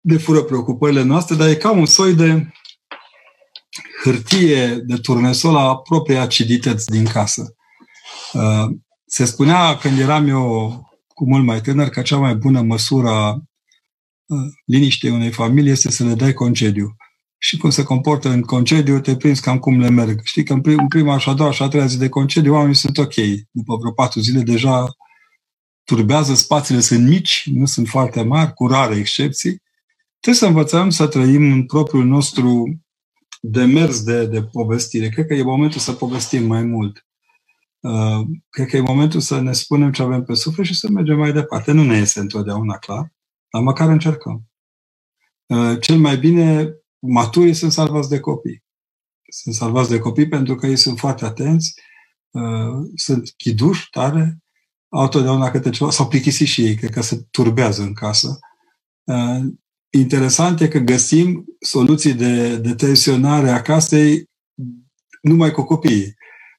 ne fură preocupările noastre, dar e ca un soi de hârtie de turnesol a propriei acidități din casă. Uh, se spunea când eram eu cu mult mai tânăr că cea mai bună măsură a uh, liniștei unei familii este să le dai concediu și cum se comportă în concediu, te prinzi cam cum le merg. Știi că în, prim, în prima și a doua și a treia zi de concediu oamenii sunt ok. După vreo patru zile deja turbează, spațiile sunt mici, nu sunt foarte mari, cu rare excepții. Trebuie să învățăm să trăim în propriul nostru demers de, de povestire. Cred că e momentul să povestim mai mult. Uh, cred că e momentul să ne spunem ce avem pe suflet și să mergem mai departe. Nu ne este întotdeauna clar, dar măcar încercăm. Uh, cel mai bine maturii sunt salvați de copii. Sunt salvați de copii pentru că ei sunt foarte atenți, uh, sunt chiduși tare, au totdeauna câte ceva, s-au plictisit și ei, cred că se turbează în casă. Uh, interesant e că găsim soluții de, de tensionare a casei numai cu copiii.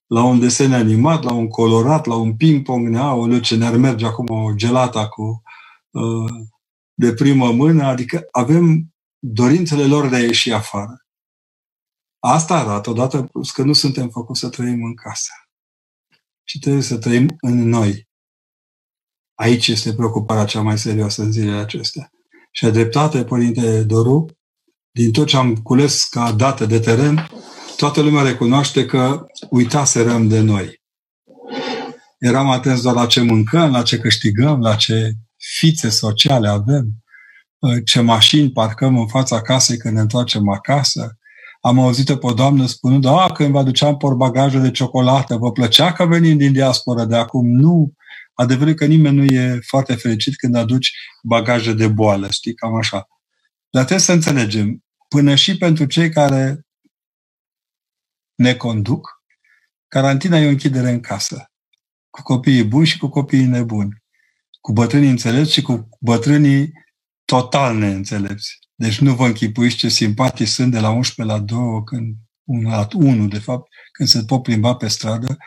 La un desen animat, la un colorat, la un ping-pong, ne ce ne-ar merge acum o gelata cu uh, de primă mână, adică avem dorințele lor de a ieși afară. Asta arată, odată plus, că nu suntem făcuți să trăim în casă. Și trebuie să trăim în noi. Aici este preocuparea cea mai serioasă în zilele acestea. Și a dreptate, Părinte Doru, din tot ce am cules ca date de teren, toată lumea recunoaște că uitaserăm de noi. eram atenți doar la ce mâncăm, la ce câștigăm, la ce fițe sociale avem, ce mașini parcăm în fața casei când ne întoarcem acasă. Am auzit-o pe o doamnă spunând, a, când vă aduceam porbagaje de ciocolată, vă plăcea că venim din diaspora de acum? Nu. Adevărul că nimeni nu e foarte fericit când aduci bagaje de boală, știi, cam așa. Dar trebuie să înțelegem, până și pentru cei care ne conduc, carantina e o închidere în casă. Cu copiii buni și cu copiii nebuni. Cu bătrânii înțelepți și cu bătrânii total neînțelepți. Deci nu vă închipuiți ce simpatii sunt de la 11 la 2, când, la 1, de fapt, când se pot plimba pe stradă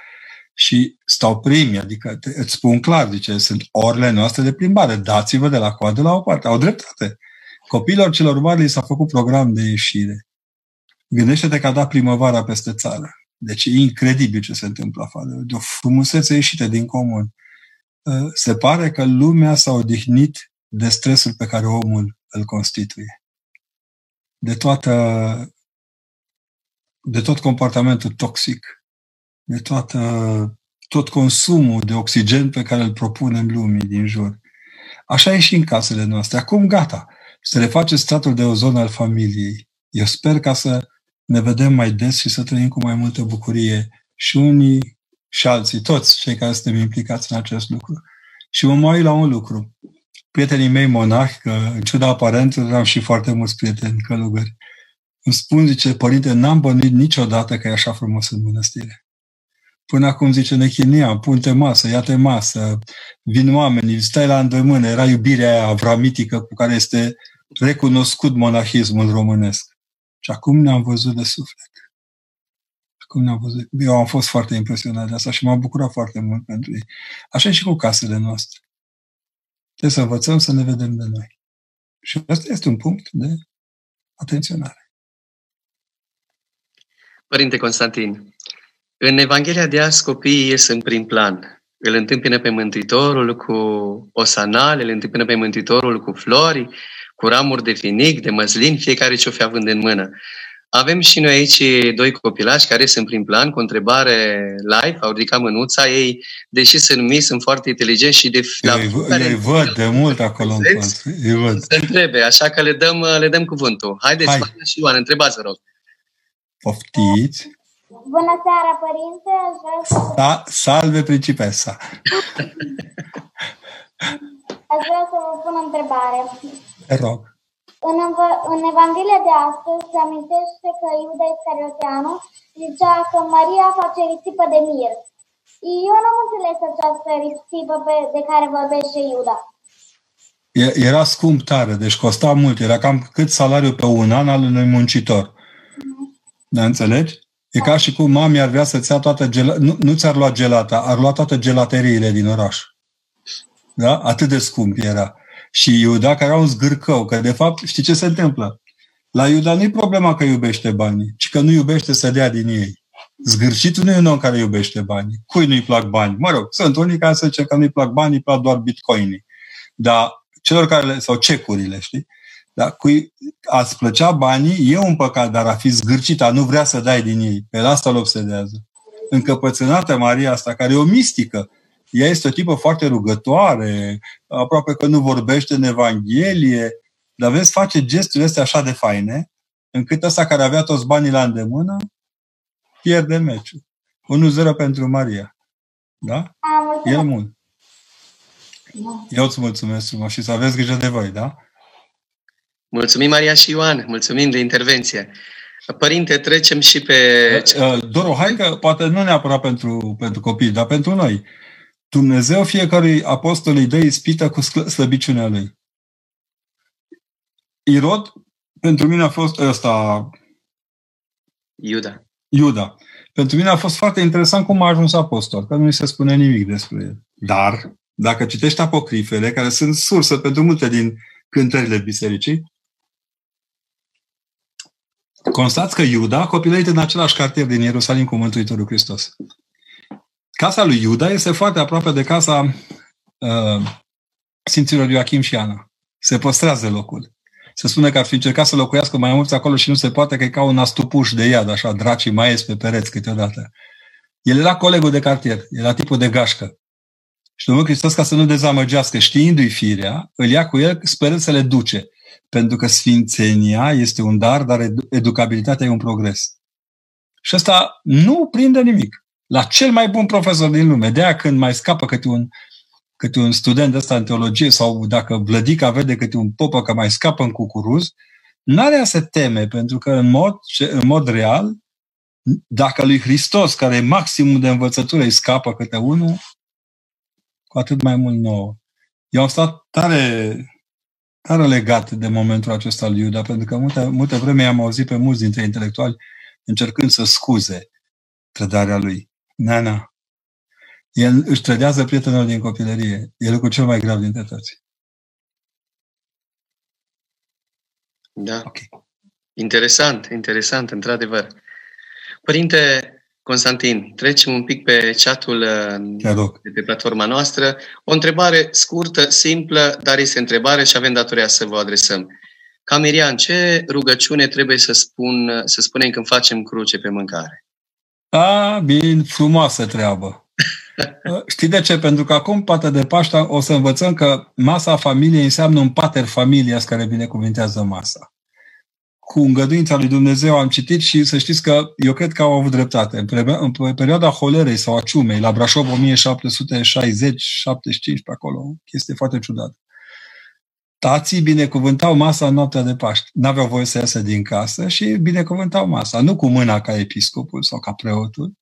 și stau primii, adică te, îți spun clar, zice, sunt orele noastre de plimbare, dați-vă de la coadă la o parte. Au dreptate. Copiilor celor mari li s-a făcut program de ieșire. Gândește-te că a dat primăvara peste țară. Deci e incredibil ce se întâmplă afară. De o frumusețe ieșită din comun. Uh, se pare că lumea s-a odihnit de stresul pe care omul îl constituie. De toată de tot comportamentul toxic, de toată, tot consumul de oxigen pe care îl propunem lumii din jur. Așa e și în casele noastre. Acum gata, se reface stratul de ozon al familiei. Eu sper ca să ne vedem mai des și să trăim cu mai multă bucurie și unii și alții, toți cei care suntem implicați în acest lucru. Și mă mai la un lucru. Prietenii mei monahi, că în ciuda aparentelor am și foarte mulți prieteni călugări, îmi spun, zice, părinte, n-am bănuit niciodată că e așa frumos în mănăstire. Până acum, zice, ne chinia, pun-te masă, ia-te masă, vin oamenii, stai la îndemână, era iubirea aia avramitică cu care este recunoscut monahismul românesc. Și acum ne-am văzut de suflet. Acum ne-am văzut. Eu am fost foarte impresionat de asta și m-am bucurat foarte mult pentru ei. Așa și cu casele noastre. Trebuie să învățăm să ne vedem de noi. Și asta este un punct de atenționare. Părinte Constantin, în Evanghelia de azi copiii ies în prim plan. Îl întâmpină pe Mântuitorul cu osanale, îl întâmpină pe Mântuitorul cu flori, cu ramuri de finic, de măslin, fiecare ce o fi având în mână. Avem și noi aici doi copilași care sunt prin plan cu o întrebare live, au ridicat mânuța. Ei, deși sunt numiți, sunt foarte inteligenți și de... Eu, îi, îi văd de mult acolo în Îi văd. Se întrebe, așa că le dăm, le dăm cuvântul. Haideți, Hai. și Ioan, întrebați, vă rog. Poftiți. Bună seara, părinte! Da, salve, principesa! Aș vrea să vă pun o întrebare. Te rog. În, în Evanghelia de astăzi se amintește că Iuda Iscarioteanu zicea că Maria face risipă de mir. Eu nu am înțeles această risipă pe, de care vorbește Iuda. Era scump tare, deci costa mult. Era cam cât salariul pe un an al unui muncitor. Mm-hmm. Da, înțelegi? E ca și cum mami ar vrea să-ți ia toată gelata, nu, nu ți-ar lua gelata, ar lua toate gelateriile din oraș. Da? Atât de scump era. Și Iuda, care era un zgârcău, că de fapt, știi ce se întâmplă? La Iuda nu e problema că iubește banii, ci că nu iubește să dea din ei. Zgârcitul nu e un om care iubește banii. Cui nu-i plac bani? Mă rog, sunt unii care să zice că nu-i plac banii, îi plac doar bitcoinii. Dar celor care le, sau cecurile, știi? Dar cui ați plăcea banii, e un păcat, dar a fi zgârcit, a nu vrea să dai din ei. Pe asta îl obsedează. Încăpățânată Maria asta, care e o mistică, ea este o tipă foarte rugătoare, aproape că nu vorbește în Evanghelie, dar vezi, face gesturile astea așa de faine, încât ăsta care avea toți banii la îndemână, pierde meciul. 1-0 pentru Maria. Da? E mult. Eu îți mulțumesc frumos și să aveți grijă de voi, da? Mulțumim, Maria și Ioan. Mulțumim de intervenție. Părinte, trecem și pe... Doru, hai că poate nu neapărat pentru, pentru copii, dar pentru noi. Dumnezeu fiecărui apostol îi dă ispită cu slăbiciunea lui. Irod, pentru mine a fost ăsta... Iuda. Iuda. Pentru mine a fost foarte interesant cum a ajuns apostol, că nu se spune nimic despre el. Dar, dacă citești apocrifele, care sunt sursă pentru multe din cântările bisericii, constați că Iuda a copilărit în același cartier din Ierusalim cu Mântuitorul Hristos. Casa lui Iuda este foarte aproape de casa uh, Sfinților Ioachim și Ana. Se păstrează locul. Se spune că ar fi încercat să locuiască mai mulți acolo și nu se poate, că e ca un astupuș de iad, așa, dracii mai ies pe pereți câteodată. El era colegul de cartier, era tipul de gașcă. Și Domnul Hristos, ca să nu dezamăgească, știindu-i firea, îl ia cu el sperând să le duce. Pentru că sfințenia este un dar, dar educabilitatea e un progres. Și ăsta nu prinde nimic. La cel mai bun profesor din lume. De aia când mai scapă câte un, câte un student ăsta în teologie sau dacă Vlădica vede câte un popă că mai scapă în cucuruz, n-are să teme, pentru că în mod, în mod real, dacă lui Hristos, care e maximum de învățătură, îi scapă câte unul, cu atât mai mult nouă. Eu am stat tare, tare legat de momentul acesta al Iuda, pentru că multe, multe vreme am auzit pe mulți dintre intelectuali încercând să scuze trădarea lui. Nana, el își trădează prietenul din copilărie. El e cu cel mai grav dintre toți. Da. Okay. Interesant, interesant, într-adevăr. Părinte Constantin, trecem un pic pe chatul uh, de pe platforma noastră. O întrebare scurtă, simplă, dar este întrebare și avem datoria să vă adresăm. Camerian, ce rugăciune trebuie să, spun, să spunem când facem cruce pe mâncare? A, bine, frumoasă treabă. Știi de ce? Pentru că acum, poate de Paște, o să învățăm că masa familiei înseamnă un pater familias care binecuvintează masa. Cu îngăduința lui Dumnezeu am citit și să știți că eu cred că au avut dreptate. În, pre- în perioada holerei sau a ciumei, la Brașov 1760-75 pe acolo, chestie foarte ciudată. Tații binecuvântau masa în noaptea de Paște. N-aveau voie să iasă din casă și binecuvântau masa. Nu cu mâna ca episcopul sau ca preotul,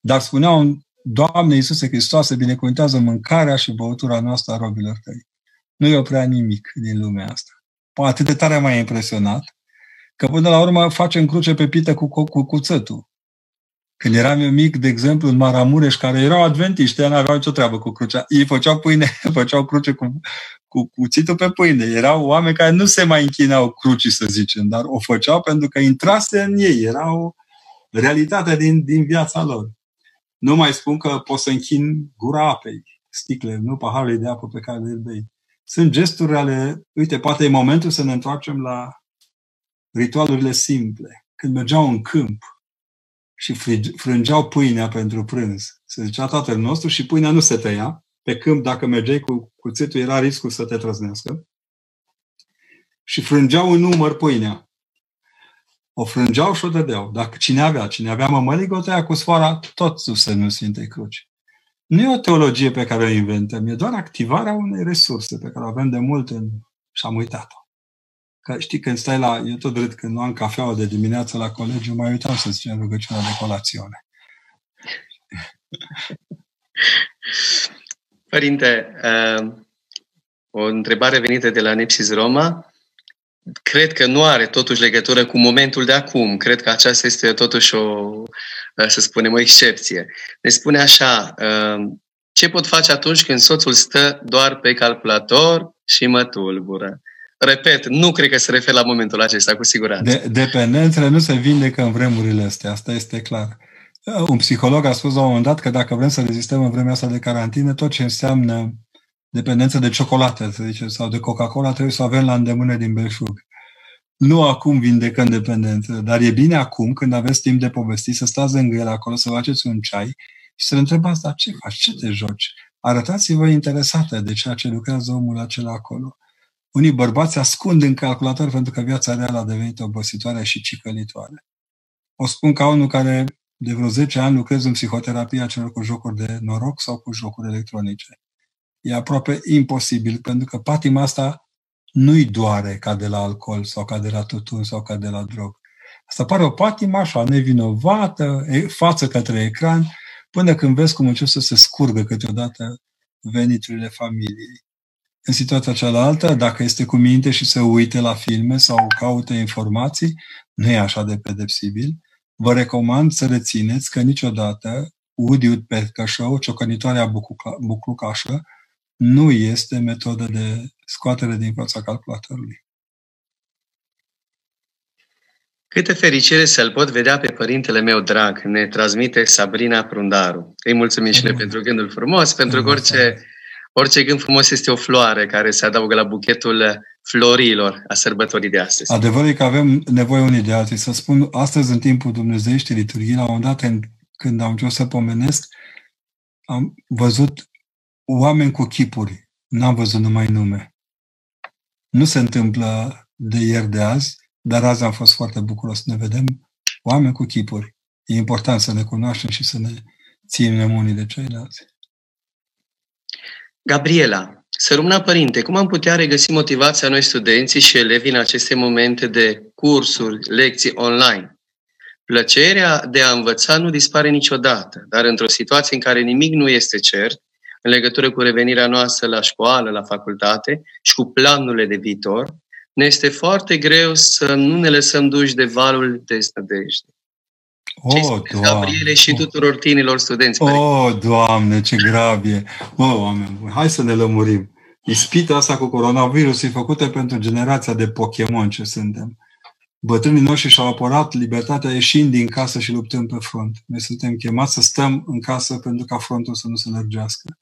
dar spuneau, Doamne Iisuse Hristoase, binecuvântează mâncarea și băutura noastră a robilor tăi. Nu i prea nimic din lumea asta. Atât de tare m-a impresionat că până la urmă facem cruce pe pită cu, cu, cu cuțătul. Când eram eu mic, de exemplu, în Maramureș, care erau adventiști, ei n-aveau nicio treabă cu crucea. Ei făceau pâine, făceau cruce cu, cu cuțitul pe pâine. Erau oameni care nu se mai închinau crucii, să zicem, dar o făceau pentru că intrase în ei. Erau realitatea din, din viața lor. Nu mai spun că poți să închin gura apei, sticle, nu paharele de apă pe care le bei. Sunt gesturi ale... Uite, poate e momentul să ne întoarcem la ritualurile simple. Când mergeau în câmp și frângeau pâinea pentru prânz. Se zicea tatăl nostru și pâinea nu se tăia. Pe câmp, dacă mergeai cu cuțitul, era riscul să te trăznească. Și frângeau în număr pâinea o frângeau și o dădeau. Dacă cine avea, cine avea mămăligă, o tăia cu sfoara tot sub semnul Sfintei Cruci. Nu e o teologie pe care o inventăm, e doar activarea unei resurse pe care o avem de mult în... și am uitat-o. Că știi, când stai la... Eu tot drept când nu am cafeaua de dimineață la colegiu, mai uitam să zicem rugăciunea de colațiune. Părinte, uh, o întrebare venită de la Nepsis Roma cred că nu are totuși legătură cu momentul de acum. Cred că aceasta este totuși o, să spunem, o excepție. Ne spune așa, um, ce pot face atunci când soțul stă doar pe calculator și mă tulbură? Repet, nu cred că se referă la momentul acesta, cu siguranță. De, dependențele nu se vindecă în vremurile astea, asta este clar. Un psiholog a spus la un moment dat că dacă vrem să rezistăm în vremea asta de carantină, tot ce înseamnă dependență de ciocolată, să zicem, sau de Coca-Cola, trebuie să o avem la îndemână din belșug. Nu acum vindecăm dependență, dar e bine acum, când aveți timp de povesti, să stați lângă el acolo, să faceți un ceai și să-l întrebați, dar ce faci, ce te joci? Arătați-vă interesată de ceea ce lucrează omul acela acolo. Unii bărbați ascund în calculator pentru că viața reală a devenit obositoare și cicălitoare. O spun ca unul care de vreo 10 ani lucrez în psihoterapia celor cu jocuri de noroc sau cu jocuri electronice. E aproape imposibil, pentru că patima asta nu-i doare ca de la alcool sau ca de la tutun sau ca de la drog. Asta pare o patimă așa, nevinovată, față către ecran, până când vezi cum încep să se scurgă câteodată veniturile familiei. În situația cealaltă, dacă este cu minte și se uite la filme sau caută informații, nu e așa de pedepsibil. Vă recomand să rețineți că niciodată Woody Show, ciocănitoarea buclucașă, nu este metodă de scoatere din fața calculatorului. Câte fericire să-l pot vedea pe părintele meu drag, ne transmite Sabrina Prundaru. Îi mulțumim și pentru gândul frumos, pentru că orice, orice gând frumos este o floare care se adaugă la buchetul florilor a sărbătorii de astăzi. Adevărul e că avem nevoie unii de alții. Să spun, astăzi, în timpul Dumnezeiești liturghii, la un dat, când am început să pomenesc, am văzut oameni cu chipuri. N-am văzut numai nume. Nu se întâmplă de ieri de azi, dar azi am fost foarte bucuros să ne vedem oameni cu chipuri. E important să ne cunoaștem și să ne ținem unii de ceilalți. Gabriela, să rămână părinte, cum am putea regăsi motivația noi studenții și elevi în aceste momente de cursuri, lecții online? Plăcerea de a învăța nu dispare niciodată, dar într-o situație în care nimic nu este cert, în legătură cu revenirea noastră la școală, la facultate și cu planurile de viitor, ne este foarte greu să nu ne lăsăm duși de valul de snădejde. Oh, Gabriele și tuturor tinerilor studenți. Oh, Doamne, ce gravie! Oh, oameni buni, hai să ne lămurim. Ispita asta cu coronavirus e făcută pentru generația de Pokémon ce suntem. Bătrânii noștri și-au apărat libertatea ieșind din casă și luptând pe front. Noi suntem chemați să stăm în casă pentru ca frontul să nu se lărgească.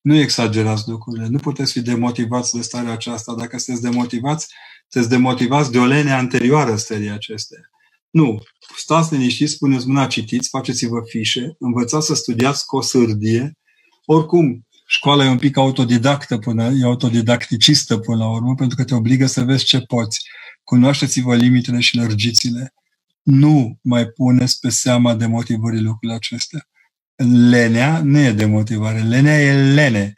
Nu exagerați lucrurile. Nu puteți fi demotivați de starea aceasta. Dacă sunteți demotivați, sunteți demotivați de o lene anterioară stării acestea. Nu. Stați liniștiți, spuneți mâna, citiți, faceți-vă fișe, învățați să studiați cu o sârdie. Oricum, școala e un pic autodidactă până, e autodidacticistă până la urmă, pentru că te obligă să vezi ce poți. Cunoașteți-vă limitele și lărgițile. Nu mai puneți pe seama de motivării lucrurile acestea. Lenea nu e demotivare, lenea e lene.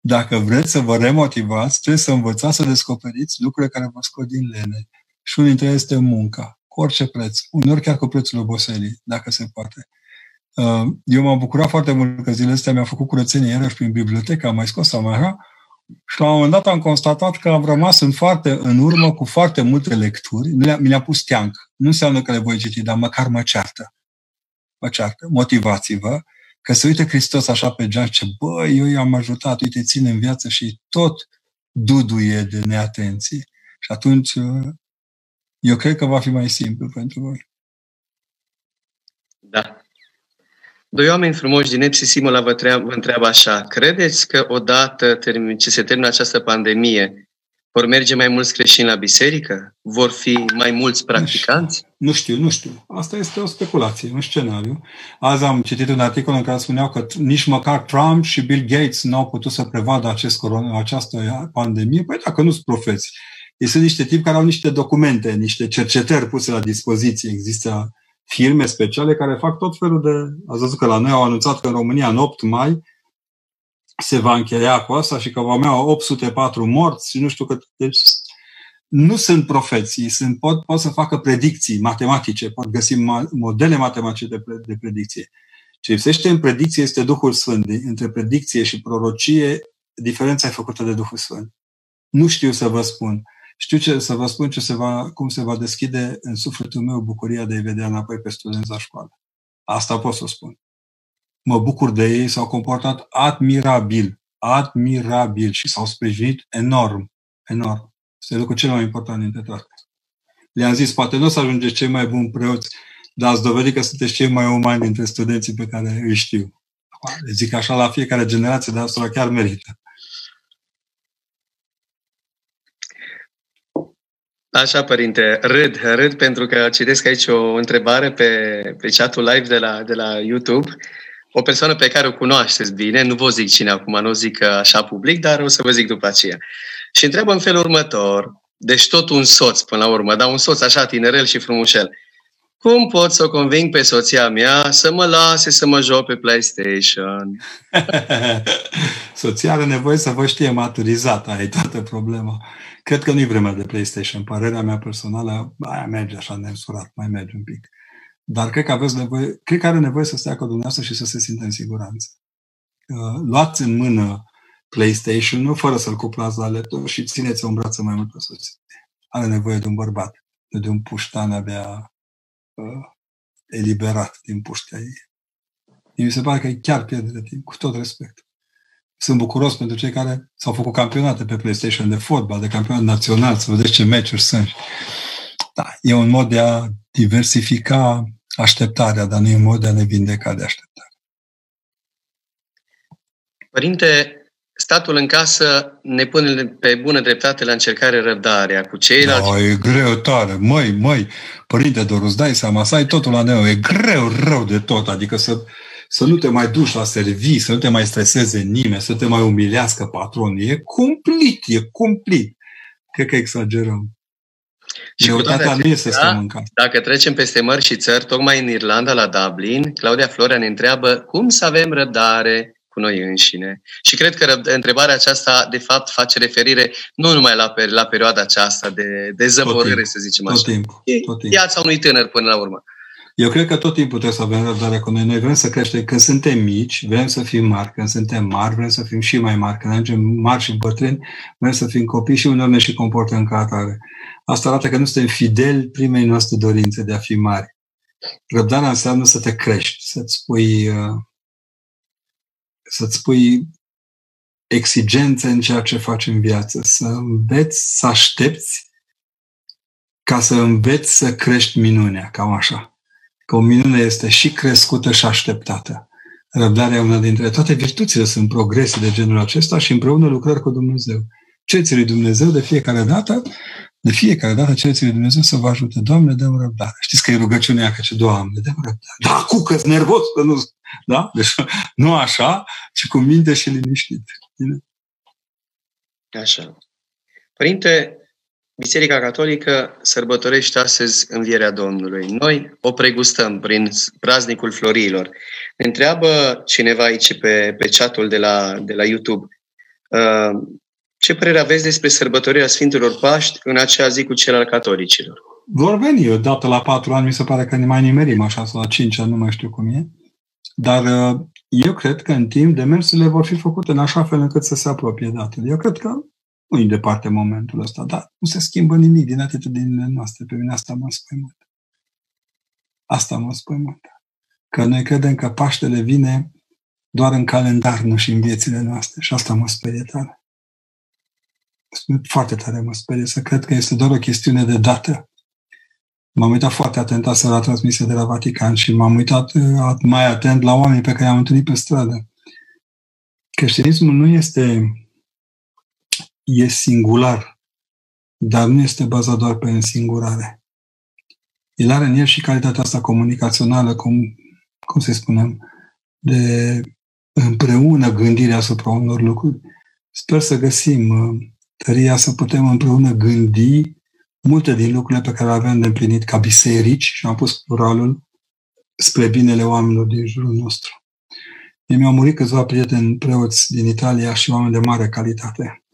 Dacă vreți să vă remotivați, trebuie să învățați să descoperiți lucrurile care vă scot din lene. Și unul dintre ele este munca, cu orice preț, uneori chiar cu prețul oboselii, dacă se poate. Uh, eu m-am bucurat foarte mult că zilele astea mi-a făcut curățenie iarăși prin bibliotecă, am mai scos Samara și la un moment dat am constatat că am rămas în foarte în urmă cu foarte multe lecturi. Mi le-a pus teanc. Nu înseamnă că le voi citi, dar măcar mă ceartă. Mă ceartă. Motivați-vă că se uită Hristos așa pe geam ce, bă, eu i-am ajutat, uite, ține în viață și tot duduie de neatenție. Și atunci uh, eu cred că va fi mai simplu pentru voi. Da. Doi oameni frumoși din Epsi Simola vă, treab- vă întreabă așa. Credeți că odată ce se termină această pandemie, vor merge mai mulți creștini la biserică? Vor fi mai mulți practicanți? Nu știu, nu știu. Asta este o speculație, un scenariu. Azi am citit un articol în care spuneau că nici măcar Trump și Bill Gates nu au putut să prevadă acest corona, această pandemie. Păi dacă nu sunt profeți. Ei sunt niște tipi care au niște documente, niște cercetări puse la dispoziție. Există firme speciale care fac tot felul de... Ați văzut că la noi au anunțat că în România în 8 mai se va încheia cu asta și că vom avea 804 morți și nu știu cât. Deci nu sunt profeții, sunt, pot, pot să facă predicții matematice, pot găsi ma, modele matematice de, pre, de predicție. Ce lipsește în predicție este Duhul Sfânt. Între predicție și prorocie, diferența e făcută de Duhul Sfânt. Nu știu să vă spun. Știu ce, să vă spun ce se va, cum se va deschide în sufletul meu bucuria de a-i vedea înapoi pe studenți la școală. Asta pot să spun. Mă bucur de ei, s-au comportat admirabil, admirabil și s-au sprijinit enorm, enorm. Este lucrul cel mai important dintre toate. Le-am zis, poate nu o să ajungeți cei mai buni preoți, dar ați dovedit că sunteți cei mai umani dintre studenții pe care îi știu. Le zic așa la fiecare generație, dar asta chiar merită. Așa, părinte, râd, râd pentru că citesc aici o întrebare pe, pe chatul live de la, de la YouTube. O persoană pe care o cunoașteți bine, nu vă zic cine acum, nu zic așa public, dar o să vă zic după aceea. Și întreabă în felul următor, deci tot un soț până la urmă, dar un soț așa tinerel și frumușel. Cum pot să o conving pe soția mea să mă lase să mă joc pe PlayStation? soția are nevoie să vă știe maturizată, ai toată problema. Cred că nu-i vremea de PlayStation. Părerea mea personală, aia merge așa neînsurat, mai merge un pic. Dar cred că aveți nevoie, cred că are nevoie să stea cu dumneavoastră și să se simtă în siguranță. Uh, luați în mână PlayStation, nu fără să-l cuplați la laptop și țineți-o în brață mai mult pe soție. Are nevoie de un bărbat, de un puștan abia uh, eliberat din puștea ei. Mi se pare că e chiar pierde de timp, cu tot respect. Sunt bucuros pentru cei care s-au făcut campionate pe PlayStation de fotbal, de campionat național, să vedeți ce meciuri sunt. Da, e un mod de a diversifica așteptarea, dar nu e un mod de a ne vindeca de așteptare. Părinte, statul în casă ne pune pe bună dreptate la încercare răbdarea cu ceilalți. Da, e greu tare. Măi, măi, părinte Doru, îți dai seama, să ai totul la neu. E greu, rău de tot. Adică să, să nu te mai duci la serviciu, să nu te mai streseze nimeni, să te mai umilească patronul. E cumplit, e cumplit. Cred că exagerăm. Și Greutatea nu este să mâncați. Dacă trecem peste mări și țări, tocmai în Irlanda, la Dublin, Claudia Florea ne întreabă cum să avem răbdare cu noi înșine. Și cred că întrebarea aceasta, de fapt, face referire nu numai la, la perioada aceasta de, de zăvorâre, să zicem așa. Tot timpul. Tot timpul. Viața unui tânăr până la urmă. Eu cred că tot timpul trebuie să avem răbdare cu noi. Noi vrem să creștem. Când suntem mici, vrem să fim mari. Când suntem mari, vrem să fim și mai mari. Când ajungem mari și bătrâni, vrem să fim copii și uneori ne și comportăm ca atare. Asta arată că nu suntem fideli primei noastre dorințe de a fi mari. Răbdarea înseamnă să te crești, să-ți pui, uh, să-ți pui exigențe în ceea ce faci în viață, să înveți să aștepți ca să înveți să crești minunea, cam așa. Că o minune este și crescută și așteptată. Răbdarea e una dintre toate virtuțile, sunt progrese de genul acesta și împreună lucrări cu Dumnezeu. Ce lui Dumnezeu de fiecare dată de fiecare dată cereți lui Dumnezeu să vă ajute. Doamne, dăm răbdare. Știți că e rugăciunea că ce Doamne, dăm răbdare. Da, cu că nervos, că nu... Da? Deci nu așa, ci cu minte și liniștit. Bine? Așa. Părinte, Biserica Catolică sărbătorește astăzi învierea Domnului. Noi o pregustăm prin praznicul florilor. Ne întreabă cineva aici pe, pe chatul de la, de la YouTube. Uh, ce părere aveți despre sărbătorirea Sfintelor Paști în acea zi cu cel al catolicilor? Vor veni o dată la patru ani, mi se pare că ne mai nimerim așa, sau la cinci ani, nu mai știu cum e. Dar uh, eu cred că în timp demersurile vor fi făcute în așa fel încât să se apropie datele. Eu cred că nu e departe momentul ăsta, dar nu se schimbă nimic din atitudinile noastre. Pe mine asta mă spăimântă. Asta mă spăimântă. Că noi credem că Paștele vine doar în calendar, nu și în viețile noastre. Și asta mă sperie tare foarte tare mă sperie să cred că este doar o chestiune de dată. M-am uitat foarte atent să la transmisie de la Vatican și m-am uitat uh, mai atent la oameni pe care i-am întâlnit pe stradă. Creștinismul nu este e singular, dar nu este bazat doar pe însingurare. El are în el și calitatea asta comunicațională, cum, cum să spunem, de împreună gândirea asupra unor lucruri. Sper să găsim uh, tăria să putem împreună gândi multe din lucrurile pe care le avem de împlinit ca biserici, și am pus pluralul, spre binele oamenilor din jurul nostru. Mie mi-au murit câțiva prieteni preoți din Italia și oameni de mare calitate.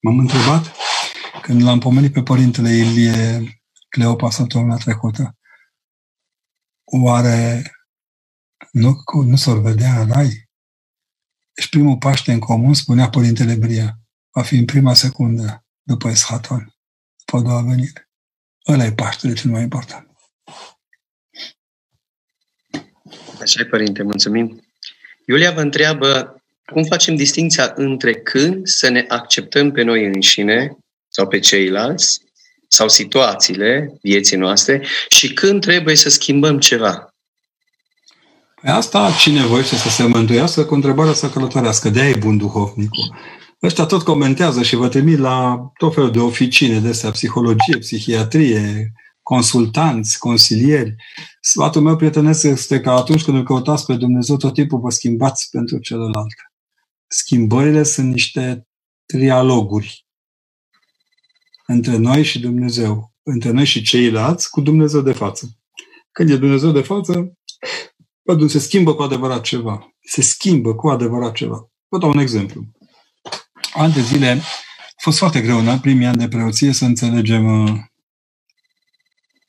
M-am întrebat, când l-am pomenit pe părintele Ilie Cleopa săptămâna trecută, oare nu, nu s-or vedea în rai? Deci primul Paște în comun, spunea Părintele Bria, va fi în prima secundă după Eschaton, după a doua venire. Ăla e Paștele cel mai important. Așa e, Părinte, mulțumim. Iulia vă întreabă cum facem distinția între când să ne acceptăm pe noi înșine sau pe ceilalți sau situațiile vieții noastre și când trebuie să schimbăm ceva. Păi asta cine voiește să se mântuiască cu întrebarea să călătorească. De-aia e bun duhovnicul. Ăștia tot comentează și vă trimit la tot felul de oficine de astea, psihologie, psihiatrie, consultanți, consilieri. Sfatul meu prietenesc este că atunci când îl căutați pe Dumnezeu, tot timpul vă schimbați pentru celălalt. Schimbările sunt niște trialoguri între noi și Dumnezeu, între noi și ceilalți, cu Dumnezeu de față. Când e Dumnezeu de față, se schimbă cu adevărat ceva. Se schimbă cu adevărat ceva. Vă dau un exemplu ani de zile a fost foarte greu în primii ani de preoție să înțelegem uh,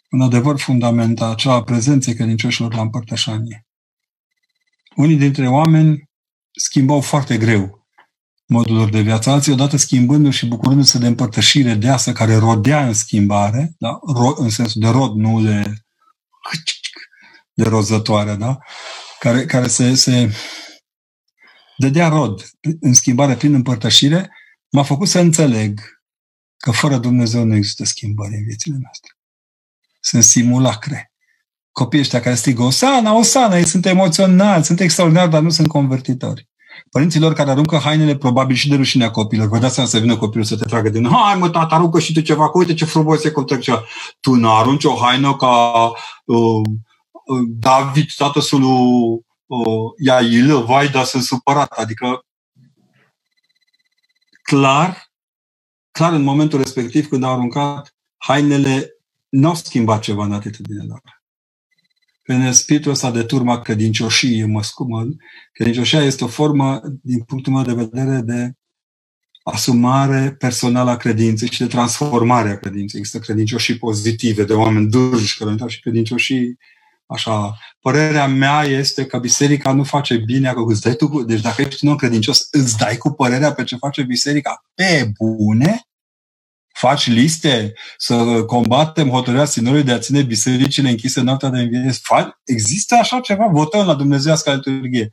un adevăr fundamental, acela a prezenței credincioșilor la împărtășanie. Unii dintre oameni schimbau foarte greu modul lor de viață, alții odată schimbându-și și bucurându-se de împărtășire deasă care rodea în schimbare, da? Ro- în sensul de rod, nu de, de rozătoare, da? care, care se, se dădea rod în schimbare prin împărtășire, m-a făcut să înțeleg că fără Dumnezeu nu există schimbare în viețile noastre. Sunt simulacre. Copiii ăștia care strigă Osana, Osana, ei sunt emoționali, sunt extraordinari, dar nu sunt convertitori. Părinților care aruncă hainele probabil și de rușinea copilor. Vă dați seama să vină copilul să te tragă din hai mă, tata, aruncă și tu ceva, că uite ce frumos e cum ceva. Tu nu arunci o haină ca uh, uh, David, tatăsul lui o ia ilă, vai, dar sunt supărat. Adică clar, clar în momentul respectiv când au aruncat hainele, nu au schimbat ceva în atitudinea lor. În spiritul ăsta de turma credincioșie, mă scumă, credincioșia este o formă, din punctul meu de vedere, de asumare personală a credinței și de transformare a credinței. Există credincioșii pozitive, de oameni durși, care și credincioșii Așa, părerea mea este că biserica nu face bine, că îți dai tu, deci dacă ești un credincios, îți dai cu părerea pe ce face biserica pe bune, faci liste să combatem hotărârea Sinorului de a ține bisericile închise noaptea de înviere. Există așa ceva? Votăm la Dumnezeiasca liturghie.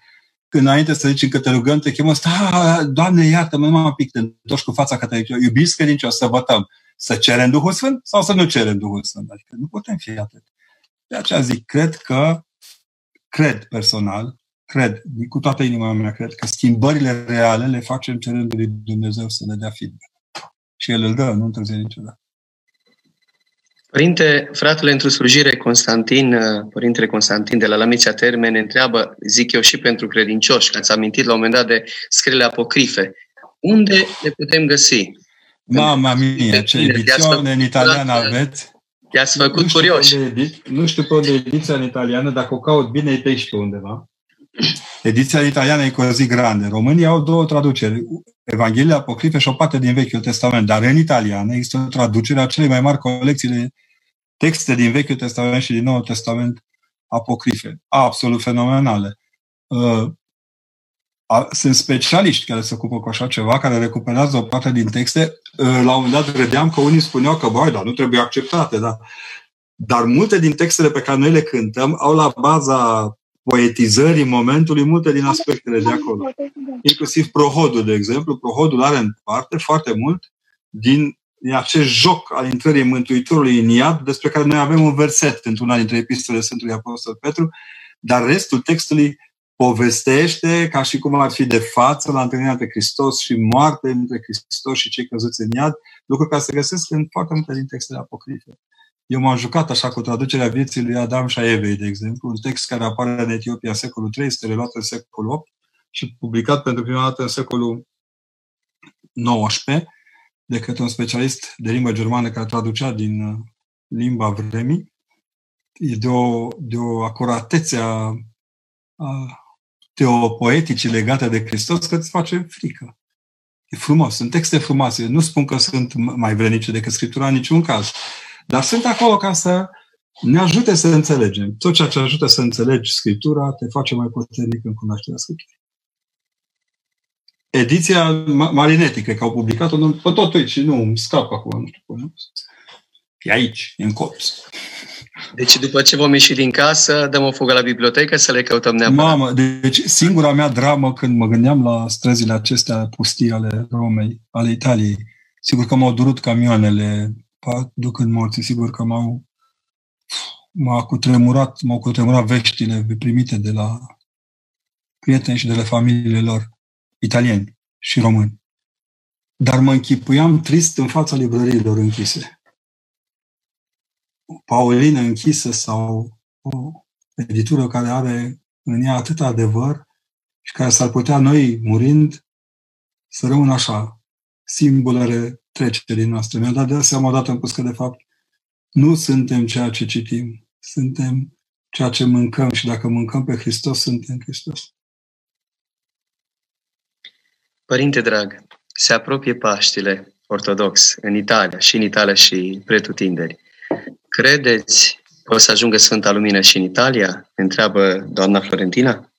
Când înainte să zici încă te rugăm, te chemăm, sta, Doamne, iartă-mă, mă un pic, te întorci cu fața către iubiți credincios, să votăm. Să cerem Duhul Sfânt sau să nu cerem Duhul Sfânt? Adică nu putem fi atât. De aceea zic, cred că, cred personal, cred, cu toată inima mea, cred că schimbările reale le facem cerând lui Dumnezeu să ne dea feedback. Și El îl dă, nu întârzie niciodată. Părinte, fratele într-o slujire, Constantin, Părintele Constantin de la Lamicea Terme ne întreabă, zic eu și pentru credincioși, că ați amintit la un moment dat de scrierile apocrife. Unde le putem găsi? Mama mia, ce edițiune în italiană aveți? I-ați făcut nu curioși. nu știu pe unde e ediția în italiană, dacă o caut bine, e pe aici pe undeva. Ediția în italiană e cu o zi grande. Românii au două traduceri. Evanghelia Apocrife și o parte din Vechiul Testament. Dar în italiană există o traducere a celei mai mari colecții de texte din Vechiul Testament și din Noul Testament apocrife. Absolut fenomenale. Uh, sunt specialiști care se ocupă cu așa ceva, care recuperează o parte din texte. La un moment dat vedeam că unii spuneau că, băi, dar nu trebuie acceptate, da. Dar multe din textele pe care noi le cântăm au la baza poetizării momentului multe din aspectele de acolo. Inclusiv prohodul, de exemplu. Prohodul are în parte foarte mult din acest joc al intrării Mântuitorului în iad, despre care noi avem un verset într-una dintre epistolele Sfântului Apostol Petru, dar restul textului povestește ca și cum ar fi de față la întâlnirea între Hristos și moarte între Hristos și cei căzuți în iad, lucruri care se găsesc în foarte multe din textele apocrife. Eu m-am jucat așa cu traducerea vieții lui Adam și a Evei, de exemplu, un text care apare în Etiopia în secolul 3, este reluat în secolul 8 și publicat pentru prima dată în secolul 19 de către un specialist de limbă germană care traducea din uh, limba vremii. E de o, de o acuratețe a, a teopoetice legate de Hristos că îți face frică. E frumos, sunt texte frumoase. Nu spun că sunt mai vrenice decât Scriptura în niciun caz. Dar sunt acolo ca să ne ajute să înțelegem. Tot ceea ce ajută să înțelegi Scriptura te face mai puternic în cunoașterea Scripturii. Ediția Marinetti, cred că au publicat-o pe tot aici și nu îmi scap acum, nu știu cum. E aici, e în colț. Deci după ce vom ieși din casă, dăm o fugă la bibliotecă să le căutăm neapărat. Mamă, deci singura mea dramă când mă gândeam la străzile acestea pustii ale Romei, ale Italiei, sigur că m-au durut camioanele ducând morții, sigur că m-au m-a cutremurat, m-au cutremurat veștile primite de la prieteni și de la familiile lor, italieni și români. Dar mă închipuiam trist în fața librăriilor închise. Paulină închisă sau o editură care are în ea atât adevăr și care s-ar putea noi, murind, să rămână așa, simbolele trecerii noastre. Mi-am dat de seama odată în pus că, de fapt, nu suntem ceea ce citim, suntem ceea ce mâncăm și dacă mâncăm pe Hristos, suntem Hristos. Părinte drag, se apropie Paștile ortodox în Italia și în Italia și pretutinderi. Credeți că o să ajungă Sfânta Lumină și în Italia? Întreabă doamna Florentina.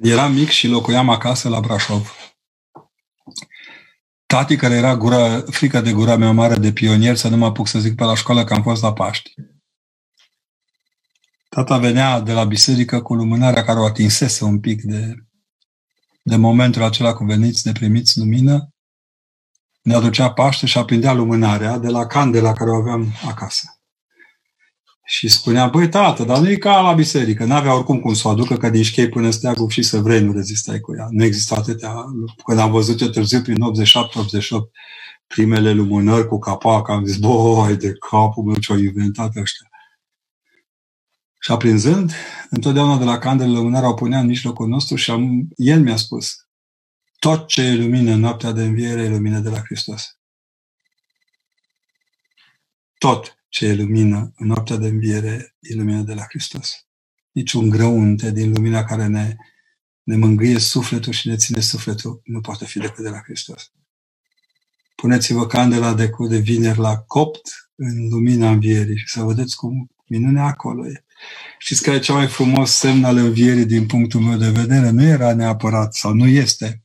Eram mic și locuiam acasă la Brașov. Tati, care era gura, frică de gura mea mare de pionier, să nu mă apuc să zic pe la școală că am fost la Paști. Tata venea de la biserică cu lumânarea care o atinsese un pic de, de momentul acela cu veniți, neprimiți lumină ne aducea Paște și aprindea lumânarea de la candela care o aveam acasă. Și spunea, băi, tată, dar nu e ca la biserică. N-avea oricum cum să o aducă, că din șchei până steagul și să vrei, nu rezistai cu ea. Nu există atâtea. Când am văzut ce târziu, prin 87-88, primele lumânări cu capac, am zis, băi, de capul meu ce-au inventat ăștia. Și aprinzând, întotdeauna de la candele lumânare o punea în mijlocul nostru și am, el mi-a spus, tot ce e lumină în noaptea de înviere e lumină de la Hristos. Tot ce e lumină în noaptea de înviere e lumină de la Hristos. Niciun grăunte din lumina care ne, ne mângâie sufletul și ne ține sufletul nu poate fi decât de la Hristos. Puneți-vă candela de, de vineri la copt în lumina învierii și să vedeți cum minunea acolo e. Știți că e cea mai frumos semn al învierii din punctul meu de vedere? Nu era neapărat, sau nu este.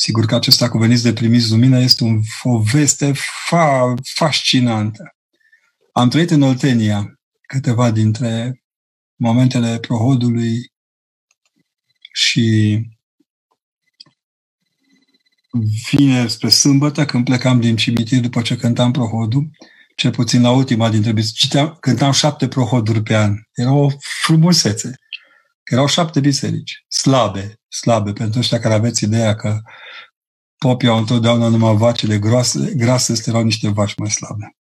Sigur că acesta cu veniți de primiți lumină este un, o veste fa, fascinantă. Am trăit în Oltenia câteva dintre momentele prohodului și vine spre sâmbătă, când plecam din cimitir după ce cântam prohodul, cel puțin la ultima dintre biserici, cântam șapte prohoduri pe an. Era o frumusețe. Erau șapte biserici, slabe, slabe, pentru ăștia care aveți ideea că popii au întotdeauna numai vacile groase, grase, erau niște vaci mai slabe.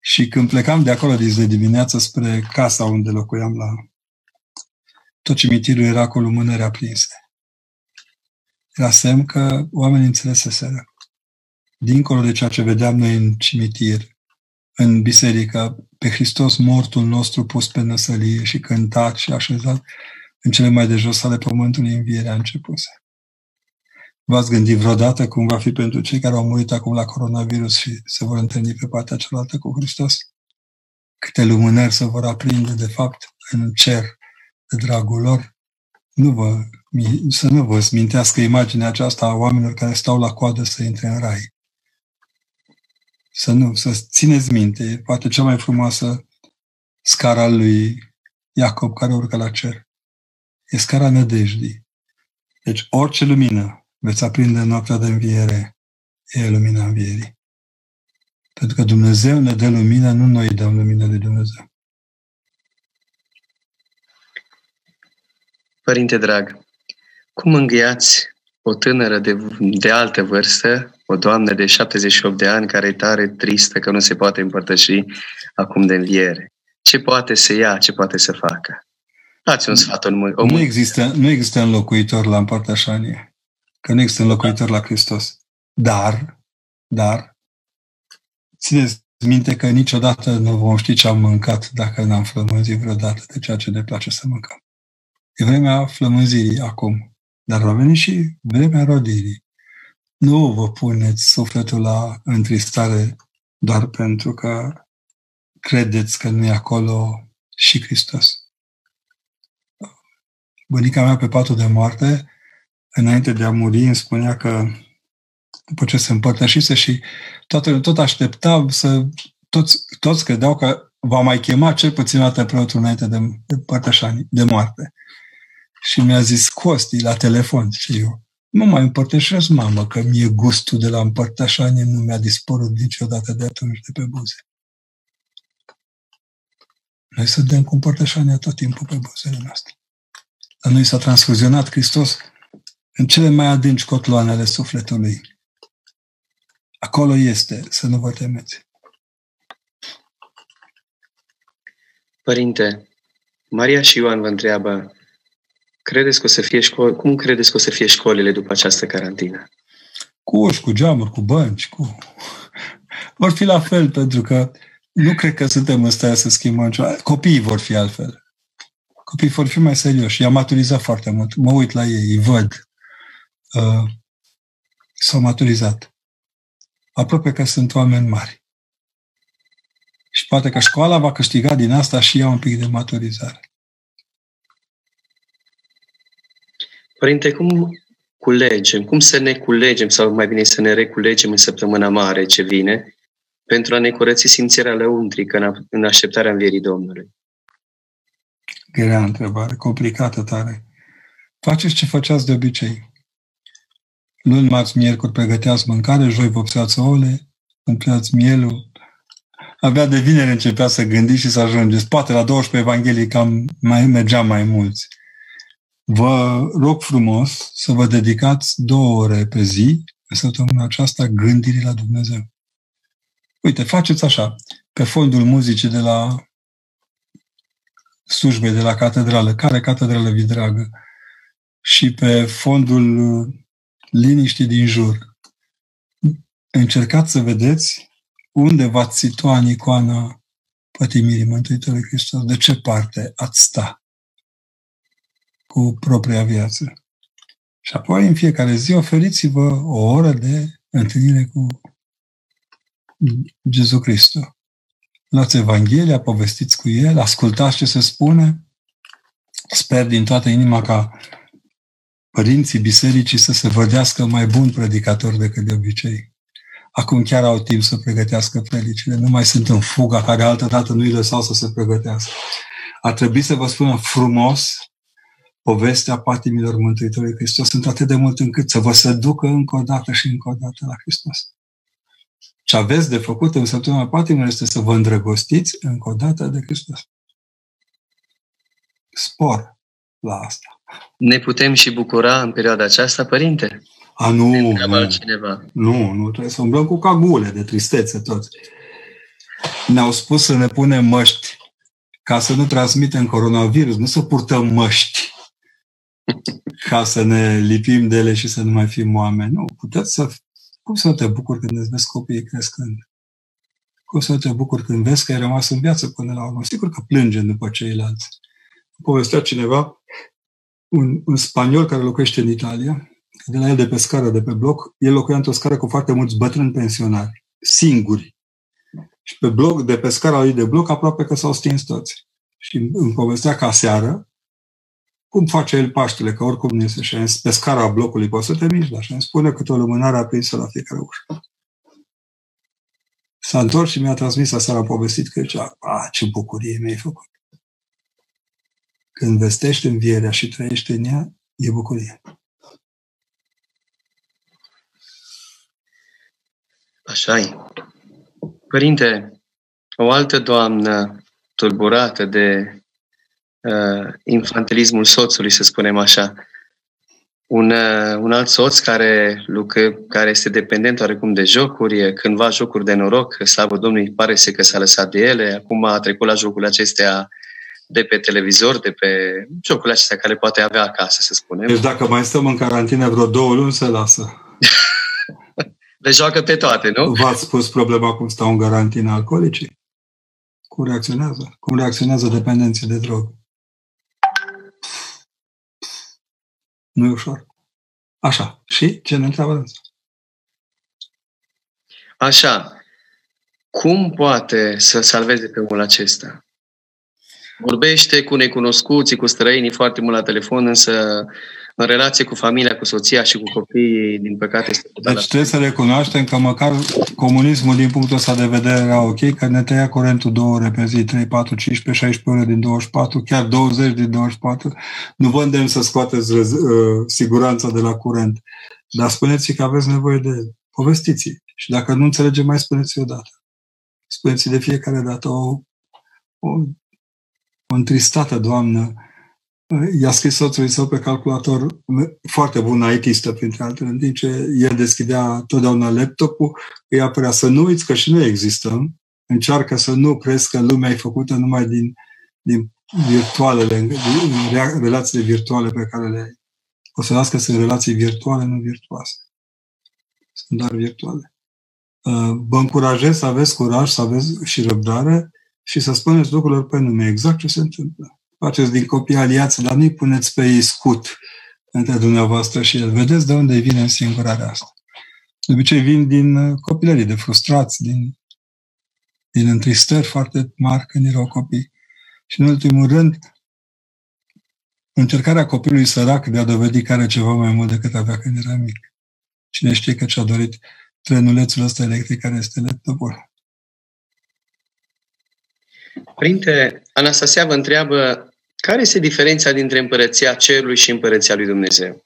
Și când plecam de acolo de dimineață spre casa unde locuiam la tot cimitirul era cu lumânări aprinse. Era semn că oamenii înțeleseseră. Dincolo de ceea ce vedeam noi în cimitir, în biserică, pe Hristos mortul nostru pus pe năsălie și cântat și așezat în cele mai de jos ale pământului învierea începuse. V-ați gândit vreodată cum va fi pentru cei care au murit acum la coronavirus și se vor întâlni pe partea cealaltă cu Hristos? Câte lumânări se vor aprinde, de fapt, în cer de dragul lor? Nu vă, să nu vă mintească imaginea aceasta a oamenilor care stau la coadă să intre în rai. Să nu, să țineți minte, poate cea mai frumoasă scara lui Iacob care urcă la cer. E scara nădejdii. Deci orice lumină veți aprinde în noaptea de înviere, e lumina învierii. Pentru că Dumnezeu ne dă lumină, nu noi dăm lumină de Dumnezeu. Părinte drag, cum înghiați o tânără de, de altă vârstă, o doamnă de 78 de ani care e tare tristă că nu se poate împărtăși acum de înviere? Ce poate să ia, ce poate să facă? Dați un sfat în o Nu există, nu există înlocuitor la împărtășanie că nu există înlocuitor la Hristos. Dar, dar, țineți minte că niciodată nu vom ști ce am mâncat dacă n-am flămânzit vreodată de ceea ce ne place să mâncăm. E vremea flămânzirii acum, dar va veni și vremea rodirii. Nu vă puneți sufletul la întristare doar pentru că credeți că nu e acolo și Hristos. Bunica mea pe patul de moarte înainte de a muri, îmi spunea că după ce se împărtășise și toată, tot aștepta să, toți, toți credeau că va mai chema cel puțin o dată preotul înainte de, de părtășani, de moarte. Și mi-a zis Costi la telefon și eu, nu mai împărtășesc, mamă, că mie gustul de la împărtășanie nu mi-a dispărut niciodată de atunci de pe buze. Noi să dăm cu împărtășania tot timpul pe buzele noastre. La noi s-a transfuzionat Hristos în cele mai adânci cotloane ale sufletului. Acolo este, să nu vă temeți. Părinte, Maria și Ioan vă întreabă, credeți că o să fie școli, cum credeți că o să fie școlile după această carantină? Cu uși, cu geamuri, cu bănci, cu... Vor fi la fel, pentru că nu cred că suntem în stare să schimbăm ceva. Copiii vor fi altfel. Copiii vor fi mai serioși. I-am maturizat foarte mult. Mă uit la ei, îi văd uh, s-au maturizat. Aproape că sunt oameni mari. Și poate că școala va câștiga din asta și ea un pic de maturizare. Părinte, cum culegem, cum să ne culegem, sau mai bine să ne reculegem în săptămâna mare ce vine, pentru a ne curăți simțirea lăuntrică în așteptarea învierii Domnului? Grea întrebare, complicată tare. Faceți ce făceați de obicei. Luni, marți, miercuri pregăteați mâncare, joi vopseați ouăle, împleați mielul. Abia de vineri începea să gândiți și să ajungeți. Poate la 12 Evanghelii cam mai mergeam mai mulți. Vă rog frumos să vă dedicați două ore pe zi, în săptămâna aceasta, gândirii la Dumnezeu. Uite, faceți așa, pe fondul muzicii de la slujbei de la catedrală, care catedrală vi dragă, și pe fondul liniștii din jur, încercați să vedeți unde v-ați situa în icoana pătimirii Mântuitorului Hristos, de ce parte ați sta cu propria viață. Și apoi, în fiecare zi, oferiți-vă o oră de întâlnire cu Jesu Hristos. Luați Evanghelia, povestiți cu El, ascultați ce se spune. Sper din toată inima ca părinții bisericii să se vădească mai bun predicator decât de obicei. Acum chiar au timp să pregătească predicile, nu mai sunt în fuga care altă dată nu-i lăsau să se pregătească. Ar trebui să vă spună frumos povestea patimilor Mântuitorului Hristos. Sunt atât de mult încât să vă se ducă încă o dată și încă o dată la Hristos. Ce aveți de făcut în săptămâna patimilor este să vă îndrăgostiți încă o dată de Hristos. Spor la asta. Ne putem și bucura în perioada aceasta, Părinte? A, nu, nu, cineva. nu, nu, trebuie să umblăm cu cagule de tristețe toți. Ne-au spus să ne punem măști ca să nu transmitem coronavirus, nu să purtăm măști ca să ne lipim de ele și să nu mai fim oameni. Nu, puteți să... Cum să te bucuri când îți vezi copiii crescând? Cum să te bucuri când vezi că ai rămas în viață până la urmă? Sigur că plângem după ceilalți. Povestea cineva, un, un spaniol care locuiește în Italia, de la el de pe scară, de pe bloc, el locuia într-o scară cu foarte mulți bătrâni pensionari, singuri. Și pe bloc, de pe scara lui de bloc, aproape că s-au stins toți. Și îmi povestea ca seară, cum face el Paștele, că oricum nu este și pe scara blocului poți să te miști, dar și îmi spune câte o lumânare aprinsă la fiecare ușă. S-a întors și mi-a transmis aseară, a povestit că zicea, a, ce bucurie mi-ai făcut. Când vestești învierea și trăiești în ea, e bucurie. Așa e. Părinte, o altă doamnă tulburată de uh, infantilismul soțului, să spunem așa. Un, uh, un alt soț care, lucre, care este dependent oarecum de jocuri, cândva jocuri de noroc, slavă Domnului, pare să că s-a lăsat de ele, acum a trecut la jocurile acestea de pe televizor, de pe jocurile acestea care poate avea acasă, să spunem. Deci dacă mai stăm în carantină vreo două luni, se lasă. Le joacă pe toate, nu? V-ați spus problema cum stau în carantină alcoolicii? Cum reacționează? Cum reacționează dependenții de drog? Nu e ușor. Așa. Și ce ne întreabă dânsa? Așa. Cum poate să salveze pe omul acesta? Vorbește cu necunoscuții, cu străinii foarte mult la telefon, însă în relație cu familia, cu soția și cu copiii, din păcate, este Deci trebuie să recunoaștem că măcar comunismul, din punctul ăsta de vedere, era ok, că ne tăia curentul două ore pe zi, 3, 4, 15, 16 ore din 24, chiar 20 din 24. Nu vă îndemn să scoateți uh, siguranța de la curent, dar spuneți că aveți nevoie de povestiți Și dacă nu înțelege, mai spuneți o dată. Spuneți de fiecare dată o, o, o întristată doamnă i-a scris soțului său pe calculator, foarte bun it printre altele, în timp ce el deschidea totdeauna laptopul, îi apărea să nu uiți că și noi existăm, încearcă să nu crezi că lumea e făcută numai din, din virtualele, din relațiile virtuale pe care le ai. O să las că sunt relații virtuale, nu virtuoase. Sunt doar virtuale. Uh, vă încurajez să aveți curaj, să aveți și răbdare și să spuneți lucrurilor pe nume, exact ce se întâmplă faceți din copii aliați, dar nu-i puneți pe ei scut între dumneavoastră și el. Vedeți de unde vine singurarea asta. De obicei vin din uh, copilării, de frustrați, din, din întristări foarte mari când erau copii. Și în ultimul rând, încercarea copilului sărac de a dovedi că are ceva mai mult decât avea când era mic. Cine știe că ce-a dorit trenulețul ăsta electric care este laptopul. Părinte, Anastasia vă întreabă care este diferența dintre împărăția cerului și împărăția lui Dumnezeu?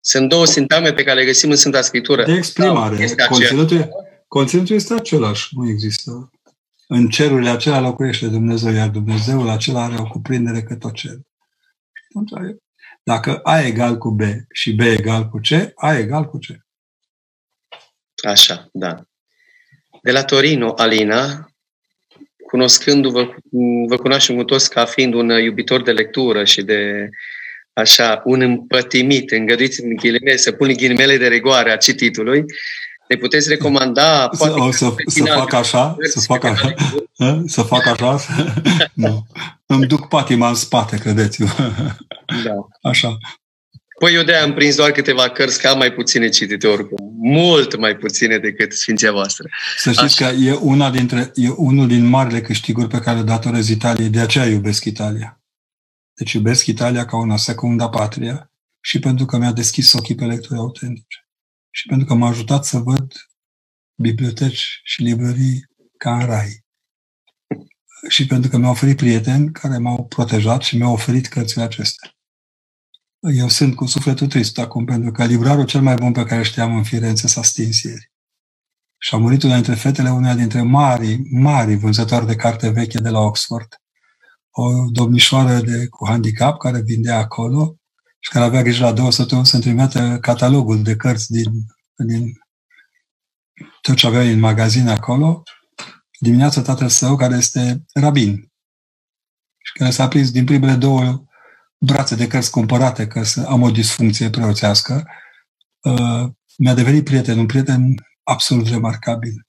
Sunt două sintagme pe care le găsim în Sfânta Scriptură. De exprimare. Este conținutul, conținutul este același, nu există. În cerurile acelea locuiește Dumnezeu, iar Dumnezeul acela are o cuprindere cât o cer. Dacă A egal cu B și B egal cu C, A egal cu C. Așa, da. De la Torino, Alina cunoscându-vă, vă cunoaștem cu toți ca fiind un iubitor de lectură și de așa, un împătimit, îngăduiți în ghilimele, să pun ghilimele de regoare a cititului, ne puteți recomanda... Să, poate, să, să fac așa? Să fac așa? Să fac așa? nu. Îmi duc patima în spate, credeți-vă. Da. Așa. Păi eu de-aia am prins doar câteva cărți, că am mai puține citite oricum. Mult mai puține decât Sfinția voastră. Să știți Așa. că e, una dintre, e unul din marile câștiguri pe care le datorez Italiei, de aceea iubesc Italia. Deci iubesc Italia ca una secunda patria și pentru că mi-a deschis ochii pe lecturi autentice. Și pentru că m-a ajutat să văd biblioteci și librării ca în rai. Și pentru că mi-au oferit prieteni care m-au protejat și mi-au oferit cărțile acestea. Eu sunt cu sufletul trist acum, pentru că librarul cel mai bun pe care știam în Firenze s-a stins ieri. Și a murit una dintre fetele uneia dintre mari, mari vânzători de carte veche de la Oxford. O domnișoară de, cu handicap care vindea acolo și care avea grijă la două săptămâni să-mi trimită catalogul de cărți din, din tot ce avea în magazin acolo. Dimineața tatăl său, care este rabin și care s-a prins din primele două brațe de cărți cumpărate că să am o disfuncție preoțească, uh, mi-a devenit prieten, un prieten absolut remarcabil.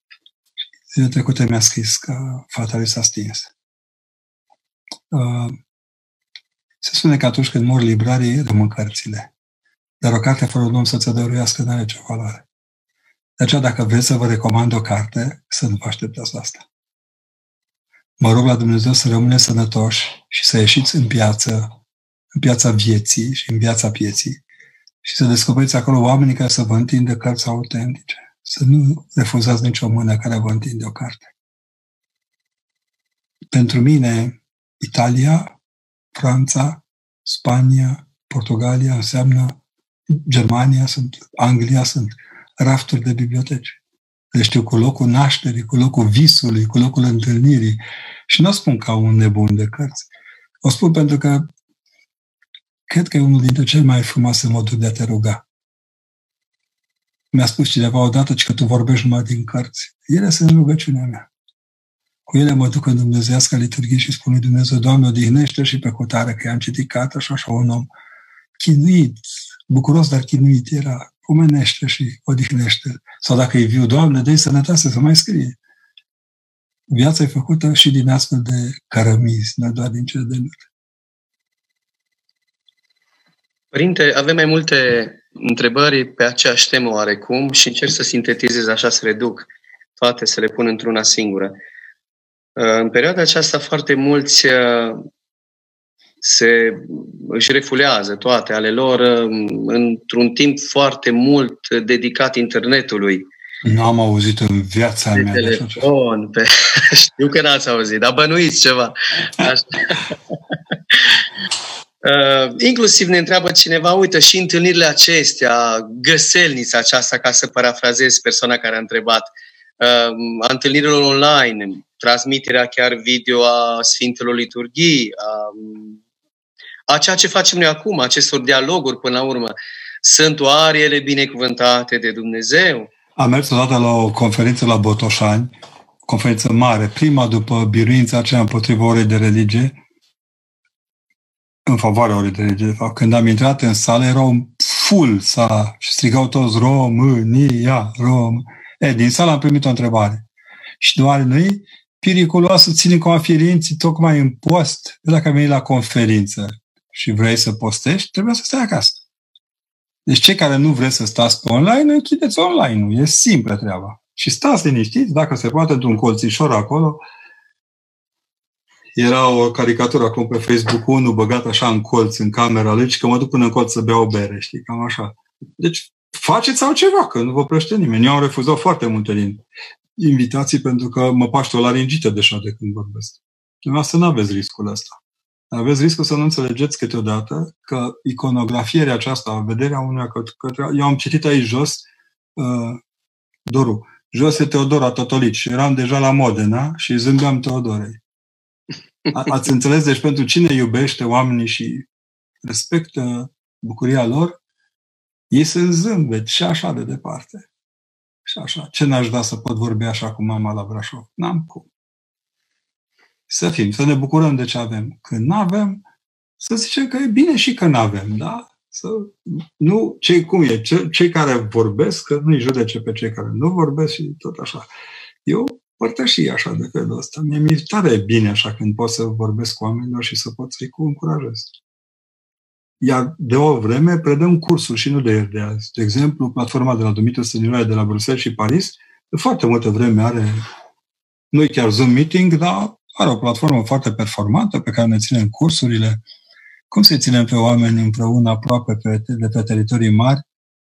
Zilele trecute mi-a scris că fata lui s-a stins. Uh, se spune că atunci când mor librarii, rămân cărțile. Dar o carte fără un om să-ți dăruiască nu are ce valoare. De aceea, dacă vreți să vă recomand o carte, să nu vă așteptați la asta. Mă rog la Dumnezeu să rămâneți sănătoși și să ieșiți în piață în piața vieții și în viața pieții și să descoperiți acolo oamenii care să vă întindă cărți autentice. Să nu refuzați nicio mână care vă întinde o carte. Pentru mine, Italia, Franța, Spania, Portugalia înseamnă Germania, sunt Anglia, sunt rafturi de biblioteci. Le știu cu locul nașterii, cu locul visului, cu locul întâlnirii. Și nu o spun ca un nebun de cărți. O spun pentru că cred că e unul dintre cele mai frumoase moduri de a te ruga. Mi-a spus cineva odată că tu vorbești numai din cărți. Ele sunt rugăciunea mea. Cu ele mă duc în Dumnezeiasca liturghie și spun lui Dumnezeu, Doamne, odihnește și pe cutare, că i-am citit cata și așa un om chinuit, bucuros, dar chinuit era, umenește și odihnește. Sau dacă e viu, Doamne, dă sănătate să mai scrie. Viața e făcută și din astfel de cărămizi, nu doar din cele de lut. Părinte, avem mai multe întrebări pe aceeași temă oarecum și încerc să sintetizez așa, să reduc toate, să le pun într-una singură. În perioada aceasta foarte mulți uh, se își refulează toate ale lor um, într-un timp foarte mult dedicat internetului. Nu am auzit în viața de mea. Telefon, pe... Știu că n-ați auzit, dar bănuiți ceva. Așa. Uh, inclusiv ne întreabă cineva, uite, și întâlnirile acestea, găselnița aceasta, ca să parafrazez persoana care a întrebat, uh, a întâlnirilor online, transmiterea chiar video a Sfintelor Liturghii, a, a ceea ce facem noi acum, acestor dialoguri până la urmă, sunt oare ele binecuvântate de Dumnezeu? Am mers odată la o conferință la Botoșani, conferință mare, prima după biruința aceea împotriva orei de religie, în favoarea orei de religie, de fapt. Când am intrat în sală, erau full sala și strigau toți România, Rom. E, din sală am primit o întrebare. Și doar noi, periculos să ținem cu afirinții tocmai în post. Dacă ai venit la conferință și vrei să postești, trebuie să stai acasă. Deci cei care nu vreți să stați pe online, închideți online-ul. E simplă treaba. Și stați liniștiți, dacă se poate, într-un colțișor acolo, era o caricatură acum pe Facebook, unul băgat așa în colț, în camera lui, și că mă duc până în colț să beau o bere, știi, cam așa. Deci, faceți altceva, că nu vă plăște nimeni. Eu am refuzat foarte multe din invitații pentru că mă paște o laringită deja de când vorbesc. Dumneavoastră nu aveți riscul ăsta. Aveți riscul să nu înțelegeți câteodată că iconografierea aceasta, vederea unui către... Eu am citit aici jos uh, Doru. Jos e Teodora Totolici. Eram deja la Modena și zâmbeam Teodorei. Ați înțeles? Deci pentru cine iubește oamenii și respectă bucuria lor, ei sunt zâmbet și așa de departe. Și așa. Ce n-aș da să pot vorbi așa cu mama la Brașov? N-am cum. să fim, să ne bucurăm de ce avem. Când nu avem, să zicem că e bine și că nu avem, da? Să, nu, cei cum e, ce, cei care vorbesc, că nu-i judece pe cei care nu vorbesc și tot așa. Eu părtășii așa de felul ăsta. Mie mi-e tare bine așa când pot să vorbesc cu oamenilor și să pot să-i încurajez. Iar de o vreme predăm cursuri și nu de ieri de azi. De exemplu, platforma de la Dumitru Stăniloae de la Bruxelles și Paris, de foarte multă vreme are, nu chiar Zoom Meeting, dar are o platformă foarte performantă pe care ne ținem cursurile. Cum să ținem pe oameni împreună aproape pe, de pe teritorii mari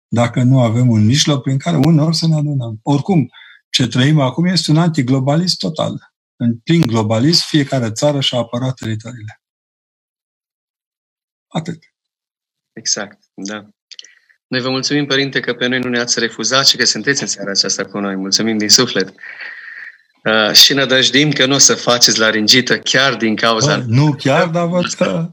dacă nu avem un mijloc prin care uneori să ne adunăm? Oricum, ce trăim acum este un antiglobalist total. În plin globalism, fiecare țară și-a apărat teritoriile. Atât. Exact, da. Noi vă mulțumim, Părinte, că pe noi nu ne-ați refuzat și că sunteți în seara aceasta cu noi. Mulțumim din suflet. Uh, și nădăjdim că nu o să faceți laringită chiar din cauza... Bă, nu chiar, dar văd că...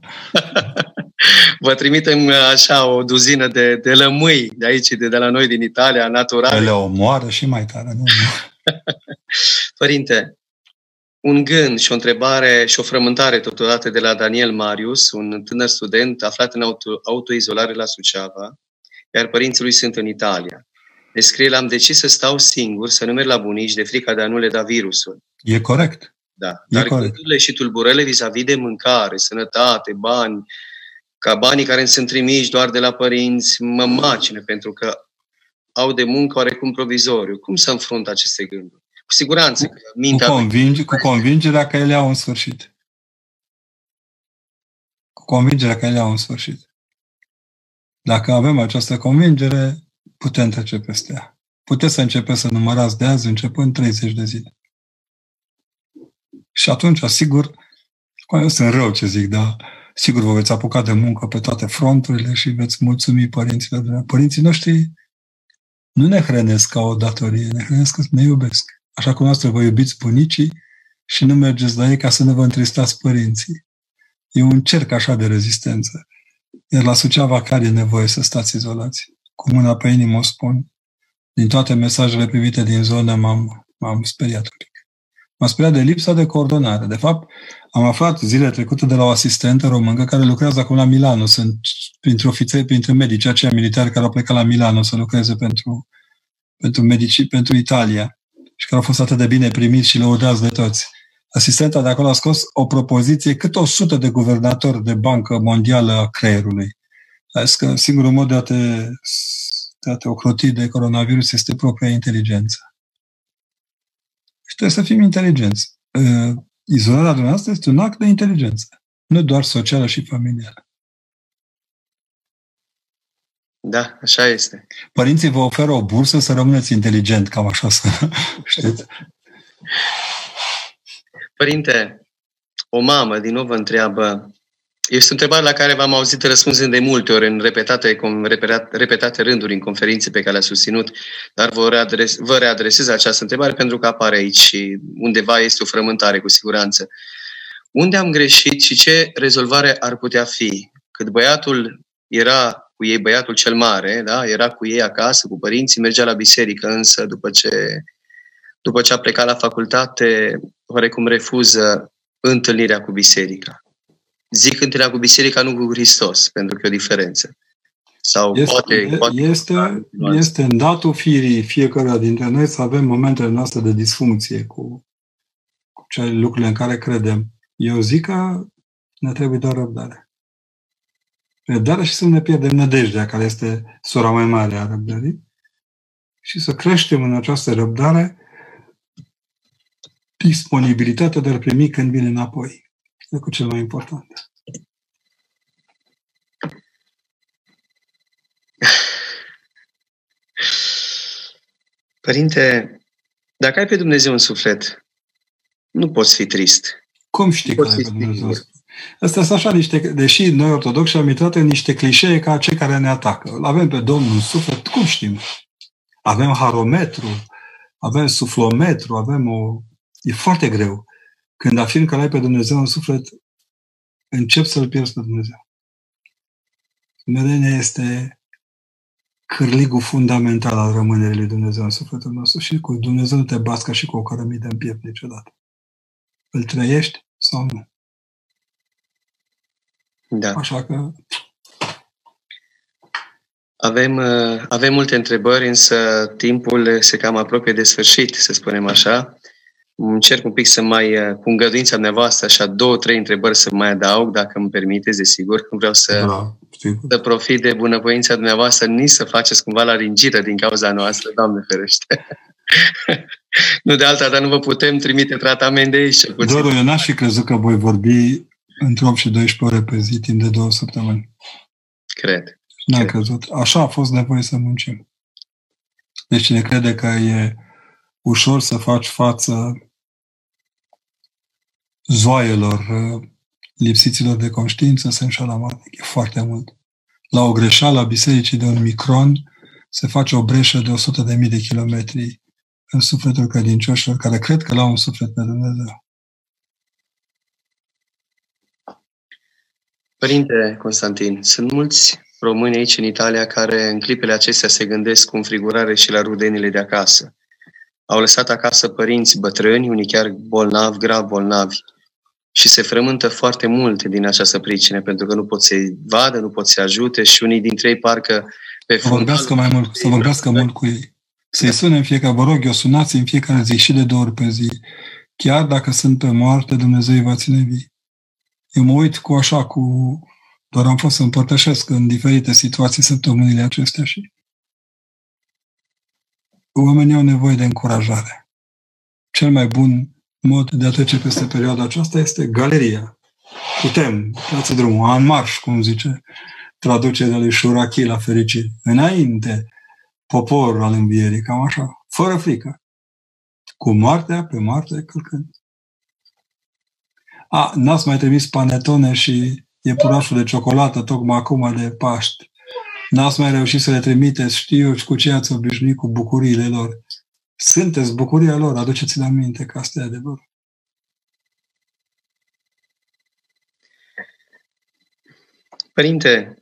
vă trimitem uh, așa o duzină de, de lămâi de aici, de, de la noi din Italia, natural. Le omoară și mai tare. Nu? Părinte, un gând și o întrebare și o frământare totodată de la Daniel Marius, un tânăr student aflat în auto, autoizolare la Suceava, iar părinții lui sunt în Italia. Descrie, l-am decis să stau singur, să nu merg la bunici de frica de a nu le da virusul. E corect. Da. E Dar corect. gândurile și tulburările vis-a-vis de mâncare, sănătate, bani, ca banii care îmi sunt trimiși doar de la părinți, mă macine pentru că au de muncă oarecum provizoriu. Cum să înfrunt aceste gânduri? Cu siguranță. Cu, mintea cu, convinge, cu convingerea că ele au un sfârșit. Cu convingerea că ele au un sfârșit. Dacă avem această convingere, putem trece peste ea. Puteți să începeți să numărați de azi începând 30 de zile. Și atunci, sigur, eu sunt rău ce zic, dar sigur vă veți apuca de muncă pe toate fronturile și veți mulțumi părinților. Părinții noștri nu ne hrănesc ca o datorie, ne hrănesc că ne iubesc. Așa cum noastră vă iubiți bunicii și nu mergeți la ei ca să nu vă întristați părinții. E un cerc așa de rezistență. Iar la Suceava care e nevoie să stați izolați? Cu mâna pe inimă o spun. Din toate mesajele primite din zonă m-am, m-am speriat un pic. M-am speriat de lipsa de coordonare. De fapt, am aflat zile trecute de la o asistentă româncă care lucrează acum la Milano. Sunt printre ofițeri, printre medici, aceia militari care au plecat la Milano să lucreze pentru, pentru medici, pentru Italia și care au fost atât de bine primiți și lăudați de toți. Asistenta de acolo a scos o propoziție cât o sută de guvernatori de bancă mondială a creierului. A zis că singurul mod de a te, de a te ocroti de coronavirus este propria inteligență. Și trebuie să fim inteligenți. Izolarea dumneavoastră este un act de inteligență, nu doar socială și familială. Da, așa este. Părinții vă oferă o bursă să rămâneți inteligent, cam așa să știți. Părinte, o mamă din nou vă întreabă, este o întrebare la care v-am auzit răspunzând de multe ori în repetate, repetate rânduri în conferințe pe care le-a susținut, dar vă, readres, vă readresez această întrebare pentru că apare aici și undeva este o frământare cu siguranță. Unde am greșit și ce rezolvare ar putea fi? Cât băiatul era cu ei, băiatul cel mare, da? era cu ei acasă, cu părinții, mergea la biserică, însă după ce, după ce a plecat la facultate, oarecum refuză întâlnirea cu biserica. Zic întâlnirea cu biserica, nu cu Hristos, pentru că e o diferență. Sau este, poate, poate este, este în datul firii fiecare dintre noi să avem momentele noastre de disfuncție cu, cu cele lucrurile în care credem. Eu zic că ne trebuie doar răbdare răbdarea și să ne pierdem nădejdea, care este sora mai mare a răbdării, și să creștem în această răbdare disponibilitatea de a primi când vine înapoi. Este cu cel mai important. Părinte, dacă ai pe Dumnezeu în suflet, nu poți fi trist. Cum știi că ai pe Dumnezeu? Astea sunt așa niște, deși noi ortodoxi am intrat în niște clișee ca cei care ne atacă. Îl avem pe Domnul în suflet, cum știm? Avem harometru, avem suflometru, avem o... E foarte greu. Când afirm că l-ai pe Dumnezeu în suflet, încep să-L pierzi pe Dumnezeu. Smerenia este cârligul fundamental al rămânerii lui Dumnezeu în sufletul nostru și cu Dumnezeu nu te bați ca și cu o cărămidă în piept niciodată. Îl trăiești sau nu. Da. Așa că Avem, uh, avem multe întrebări, însă timpul se cam apropie de sfârșit, să spunem așa. Încerc un pic să mai, uh, cu îngăduința dumneavoastră, așa două, trei întrebări să mai adaug, dacă îmi permiteți, desigur. Vreau să, da, știu. să profit de bunăvoința dumneavoastră, nici să faceți cumva la ringită din cauza noastră, Doamne ferește. nu de alta, dar nu vă putem trimite tratament de aici, cel puțin. Doru, eu n-aș fi crezut că voi vorbi între 8 și 12 ore pe zi, timp de două săptămâni. Cred. N-am Cred. crezut. Așa a fost nevoie să muncim. Deci cine crede că e ușor să faci față zoaielor uh, lipsiților de conștiință, se înșală amarnic. E foarte mult. La o greșeală a bisericii de un micron se face o breșă de 100.000 de, mii de kilometri în sufletul credincioșilor care cred că l-au un suflet pe Dumnezeu. Părinte Constantin, sunt mulți români aici în Italia care în clipele acestea se gândesc cu înfrigurare și la rudenile de acasă. Au lăsat acasă părinți bătrâni, unii chiar bolnavi, grav bolnavi, și se frământă foarte mult din această pricină, pentru că nu pot să-i vadă, nu pot să-i ajute și unii dintre ei parcă pe Să vorbească mai mult, să vorbească mult cu ei. Să-i sune în fiecare, vă rog eu, sunați în fiecare zi și de două ori pe zi. Chiar dacă sunt pe moarte, Dumnezeu îi va ține vii. Eu mă uit cu așa, cu... Doar am fost să împărtășesc în diferite situații săptămânile acestea și oamenii au nevoie de încurajare. Cel mai bun mod de a trece peste perioada aceasta este galeria. Putem, dați drumul, în marș, cum zice traducerea lui Shuraki la fericire. Înainte, popor al învierii, cam așa, fără frică. Cu moartea pe moarte călcând. A, n-ați mai trimis panetone și iepurașul de ciocolată tocmai acum de Paști. N-ați mai reușit să le trimiteți, știu eu, cu ce ați obișnuit cu bucuriile lor. Sunteți bucuria lor, aduceți-le aminte că asta e adevărul. Părinte,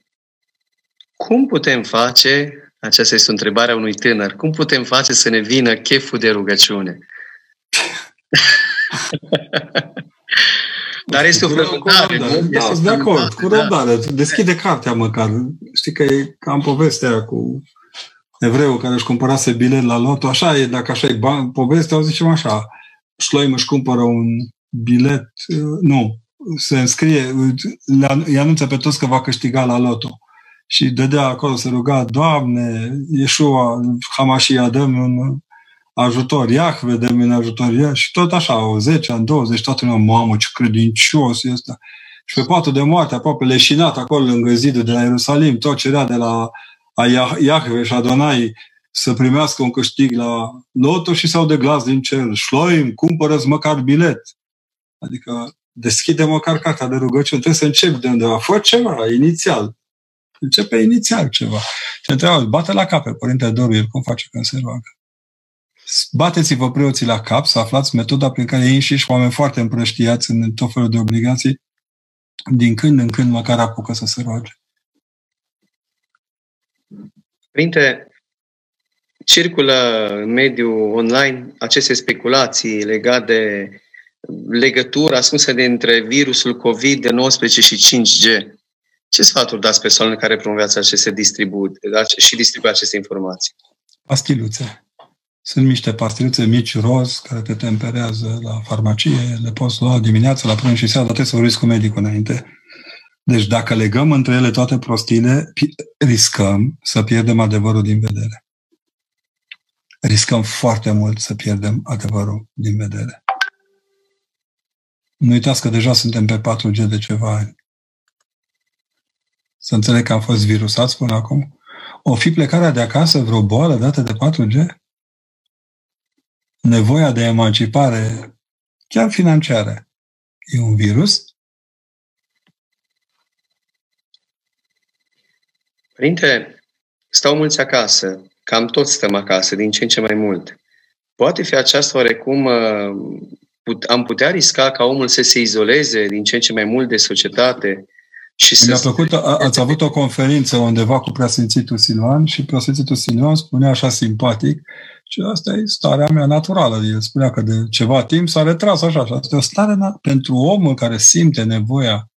cum putem face, aceasta este o întrebare a unui tânăr, cum putem face să ne vină cheful de rugăciune? Dar este o frământare. nu? Da, Este sunt de acord, cu da. răbdare. Deschide cartea măcar. Știi că e cam povestea aia cu evreul care își cumpărase bilet la loto. Așa e, dacă așa e ban- povestea, o zicem așa. Șloim își cumpără un bilet, uh, nu, se înscrie, le- îi anunță pe toți că va câștiga la loto. Și dădea acolo, se ruga, Doamne, Iesua, Hamashia, dă un ajutor, Iahve, dă un ajutor, Ia. și tot așa, o 10 ani, 20, toată lumea, mamă, ce credincios e ăsta. Și pe patul de moarte, aproape leșinat acolo lângă zidul de la Ierusalim, tot cerea de la a Iah- Iahve și Adonai să primească un câștig la loto și sau de glas din cer. Șloim, cumpără măcar bilet. Adică deschide măcar cartea de rugăciune. Trebuie să începi de undeva. Fă ceva, inițial. Începe inițial ceva. Te întreabă, bate la cap pe Părinte Doru, cum face când se roagă. Bateți-vă preoții la cap să aflați metoda prin care ei înșiși, oameni foarte împrăștiați în tot felul de obligații, din când în când măcar apucă să se roage. Părinte, circulă în mediul online aceste speculații legate de legătura ascunsă dintre virusul COVID-19 și 5G. Ce sfaturi dați persoanelor care promovează aceste distribu- și distribuie aceste informații? Pastiluțe. Sunt niște pastiluțe mici roz care te temperează la farmacie, le poți lua dimineața, la prânz și seara, dar trebuie să vorbiți cu medicul înainte. Deci dacă legăm între ele toate prostiile, pi- riscăm să pierdem adevărul din vedere. Riscăm foarte mult să pierdem adevărul din vedere. Nu uitați că deja suntem pe 4G de ceva ani. Să înțeleg că am fost virusați până acum. O fi plecarea de acasă vreo boală dată de 4G? Nevoia de emancipare, chiar financiară, e un virus? Părinte, stau mulți acasă, cam toți stăm acasă, din ce în ce mai mult. Poate fi aceasta oarecum, uh, put- am putea risca ca omul să se izoleze din ce în ce mai mult de societate Și Mi-a plăcut, a, ați avut o conferință undeva cu preasfințitul Siluan și preasfințitul Siluan spunea așa simpatic și asta e starea mea naturală. El spunea că de ceva timp s-a retras așa. Și asta e o stare na- pentru omul care simte nevoia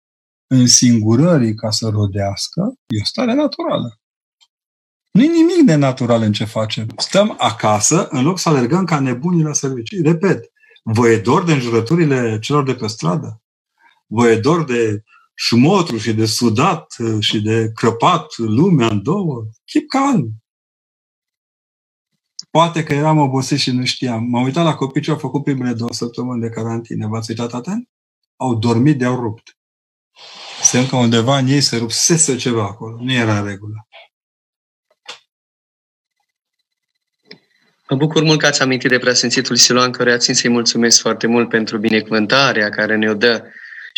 în singurării ca să rodească, e o stare naturală. Nu e nimic de natural în ce facem. Stăm acasă în loc să alergăm ca nebunii la servicii. Repet, vă e dor de înjurăturile celor de pe stradă? Vă e dor de șumotru și de sudat și de crăpat lumea în două? Chip calm. Poate că eram obosit și nu știam. M-am uitat la copii ce au făcut primele două săptămâni de carantine. V-ați uitat atent? Au dormit de-au rupt. Semn că undeva în ei se rupsese ceva acolo. Nu era în regulă. Mă bucur mult că ați amintit de preasfințitul Siloan, căruia țin să-i mulțumesc foarte mult pentru binecuvântarea care ne-o dă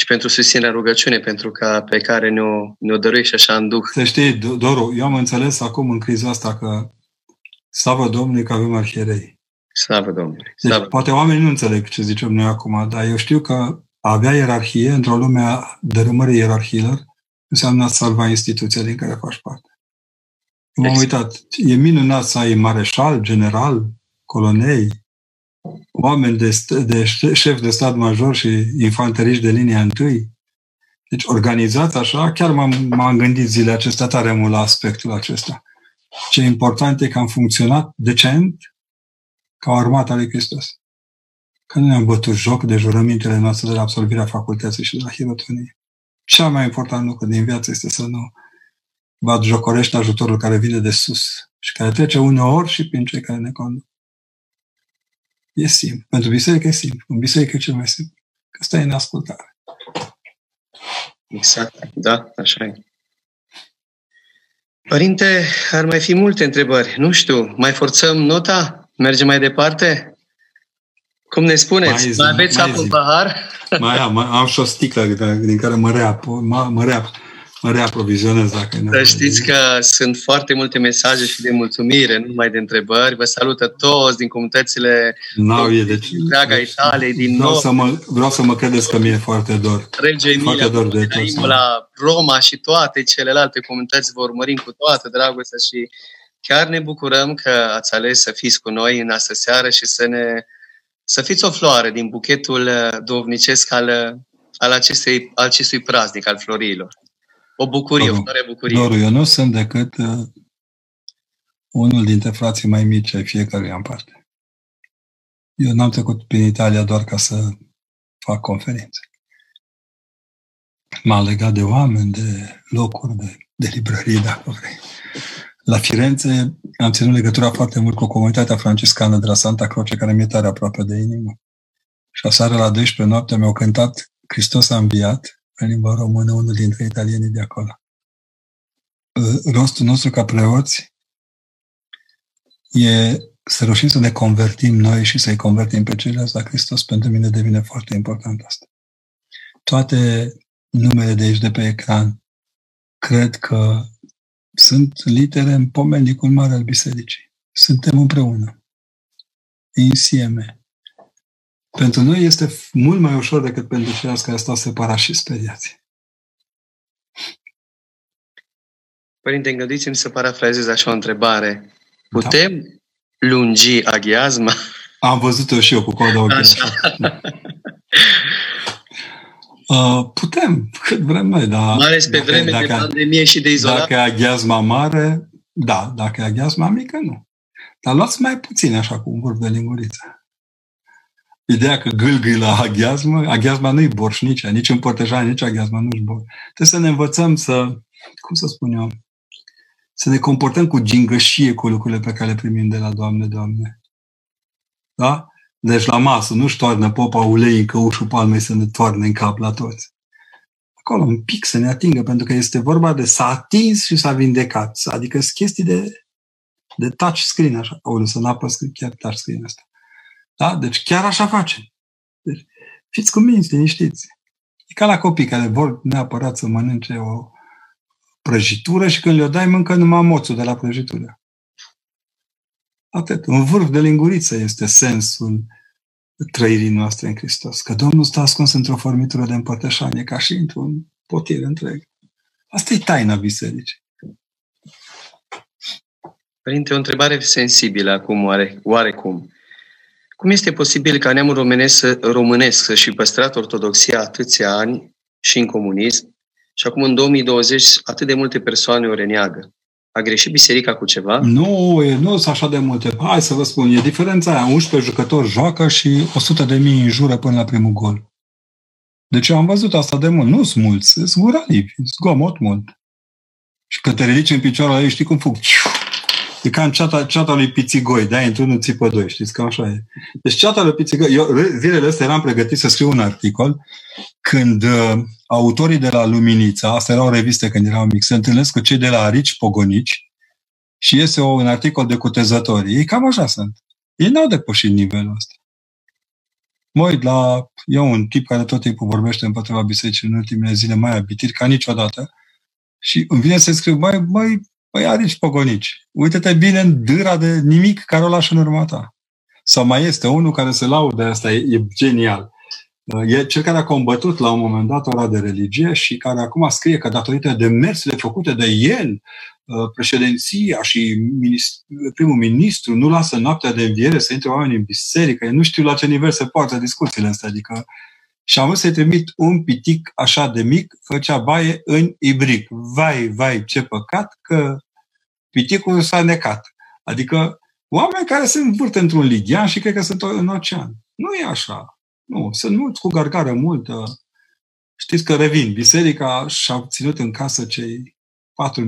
și pentru susținerea rugăciune pentru ca, pe care ne-o, ne-o dăruiește așa în Duh. Să știi, Doru, eu am înțeles acum în criza asta că slavă Domnului că avem arhierei. Slavă Domnului. Deci, Slavă. poate oamenii nu înțeleg ce zicem noi acum, dar eu știu că a avea ierarhie într-o lume a dărâmării ierarhiilor înseamnă a salva instituția din care faci parte. M-am exact. uitat. E minunat să ai mareșal, general, colonei, oameni de, de șef de stat major și infanteriști de linia întâi. Deci, organizat așa, chiar m-am, m-am gândit zilele acestea tare mult la aspectul acesta. Ce important e că am funcționat decent ca o armată lui Hristos. Că nu ne-am bătut joc de jurămintele noastre de la absolvirea facultății și de la hirotonie. Cea mai important lucru din viață este să nu bat jocorești ajutorul care vine de sus și care trece uneori și prin cei care ne conduc. E simplu. Pentru biserică e simplu. În biserică e cel mai simplu. Că stai în ascultare. Exact. Da, așa e. Părinte, ar mai fi multe întrebări. Nu știu, mai forțăm nota? Mergem mai departe? Cum ne spuneți? Mai, zi, mai aveți mai apă în pahar? Mai am, am și o sticlă din care mă reap, mă, mă reap mă reaprovizionez dacă e Să știți că sunt foarte multe mesaje și de mulțumire, nu numai de întrebări. Vă salută toți din comunitățile no, e, deci, întreaga deci, Italiei, din vreau nou. Să mă, vreau să mă credeți că mi-e foarte dor. Rege Emilia, dor de la Roma și toate celelalte comunități vă urmărim cu toată dragostea și chiar ne bucurăm că ați ales să fiți cu noi în astă seară și să ne să fiți o floare din buchetul dovnicesc al, al acestei, al acestui praznic, al florilor. O bucurie, Doru, o mare bucurie. Doru, eu nu sunt decât uh, unul dintre frații mai mici ai fiecăruia în parte. Eu n-am trecut prin Italia doar ca să fac conferințe. M-am legat de oameni, de locuri, de, de librării, dacă vrei. La Firenze am ținut legătura foarte mult cu comunitatea franciscană de la Santa Croce, care mi-e tare aproape de inimă. Și aseară la 12 noapte mi-au cântat Hristos a înviat în limba română unul dintre italienii de acolo. Rostul nostru ca preoți e să reușim să ne convertim noi și să-i convertim pe ceilalți la Hristos. Pentru mine devine foarte important asta. Toate numele de aici de pe ecran cred că sunt litere în pomenicul mare al bisericii. Suntem împreună. Insieme. Pentru noi este mult mai ușor decât pentru ceilalți care stau separați și speriați. Părinte, îngăduiți-mi să parafrazez așa o întrebare. Putem da. lungi aghiazma? Am văzut-o și eu cu coada ochilor. Uh, putem, cât vrem noi, dar... Mai ales pe dacă, vreme dacă, de pandemie și de izolare. Dacă e aghiazma mare, da. Dacă e aghiazma mică, nu. Dar luați mai puțin, așa, cu un vârf de linguriță ideea că gâlgâi la aghiazmă, aghiazma nu-i borșnicea, nici în părtejani, nici aghiazma nu-și bor. Trebuie să ne învățăm să, cum să spun eu, să ne comportăm cu gingășie cu lucrurile pe care le primim de la Doamne, Doamne. Da? Deci la masă nu-și toarnă popa ulei în căușul palmei să ne toarne în cap la toți. Acolo un pic să ne atingă, pentru că este vorba de s-a atins și s-a vindecat. Adică sunt chestii de, de touch screen, așa. O, să n-apăs chiar touch screen asta. Da? Deci chiar așa facem. Deci, fiți cu minți, liniștiți. E ca la copii care vor neapărat să mănânce o prăjitură și când le-o dai, mâncă numai moțul de la prăjitură. Atât. Un vârf de linguriță este sensul trăirii noastre în Hristos. Că Domnul stă ascuns într-o formitură de împărtășanie, ca și într-un potir întreg. Asta e taina bisericii. Părinte, o întrebare sensibilă acum, oare, oarecum. Cum este posibil ca neamul românesc, românesc să-și păstrat ortodoxia atâția ani și în comunism și acum în 2020 atât de multe persoane o reneagă? A greșit biserica cu ceva? Nu, e, nu sunt așa de multe. Hai să vă spun, e diferența aia. 11 jucători joacă și 100 de mii înjură până la primul gol. Deci eu am văzut asta de mult. Nu sunt mulți, sunt guralivi, zgomot mult. Și când te ridici în picioarele ei, știi cum fug. E ca în ceata, ceata lui Pițigoi, da? Într-unul țipă doi, știți, că așa e. Deci ceata lui Pițigoi, eu zilele astea eram pregătit să scriu un articol când uh, autorii de la Luminița, asta era o revistă când eram mic, se întâlnesc cu cei de la Arici Pogonici și iese o, un articol de cutezători. Ei cam așa sunt. Ei n-au depășit nivelul ăsta. Mă uit la... Eu un tip care tot timpul vorbește împotriva bisericii în ultimele zile mai abitir ca niciodată și îmi vine să scriu, mai, mai, mai arici pogonici. Uite-te bine în dâra de nimic care o lași în urma ta. Sau mai este unul care se laudă, asta e, e genial. E cel care a combătut la un moment dat ora de religie și care acum scrie că datorită demersurile făcute de el, uh, președinția și primul ministru nu lasă noaptea de înviere să intre oameni în biserică. Eu nu știu la ce nivel se poartă discuțiile astea. Adică și am vrut să-i trimit un pitic așa de mic, făcea baie în ibric. Vai, vai, ce păcat că piticul s-a necat. Adică oameni care se învârt într-un lighean și cred că sunt în ocean. Nu e așa. Nu, sunt mulți cu gargară multă. Știți că revin. Biserica și-a ținut în casă cei 4,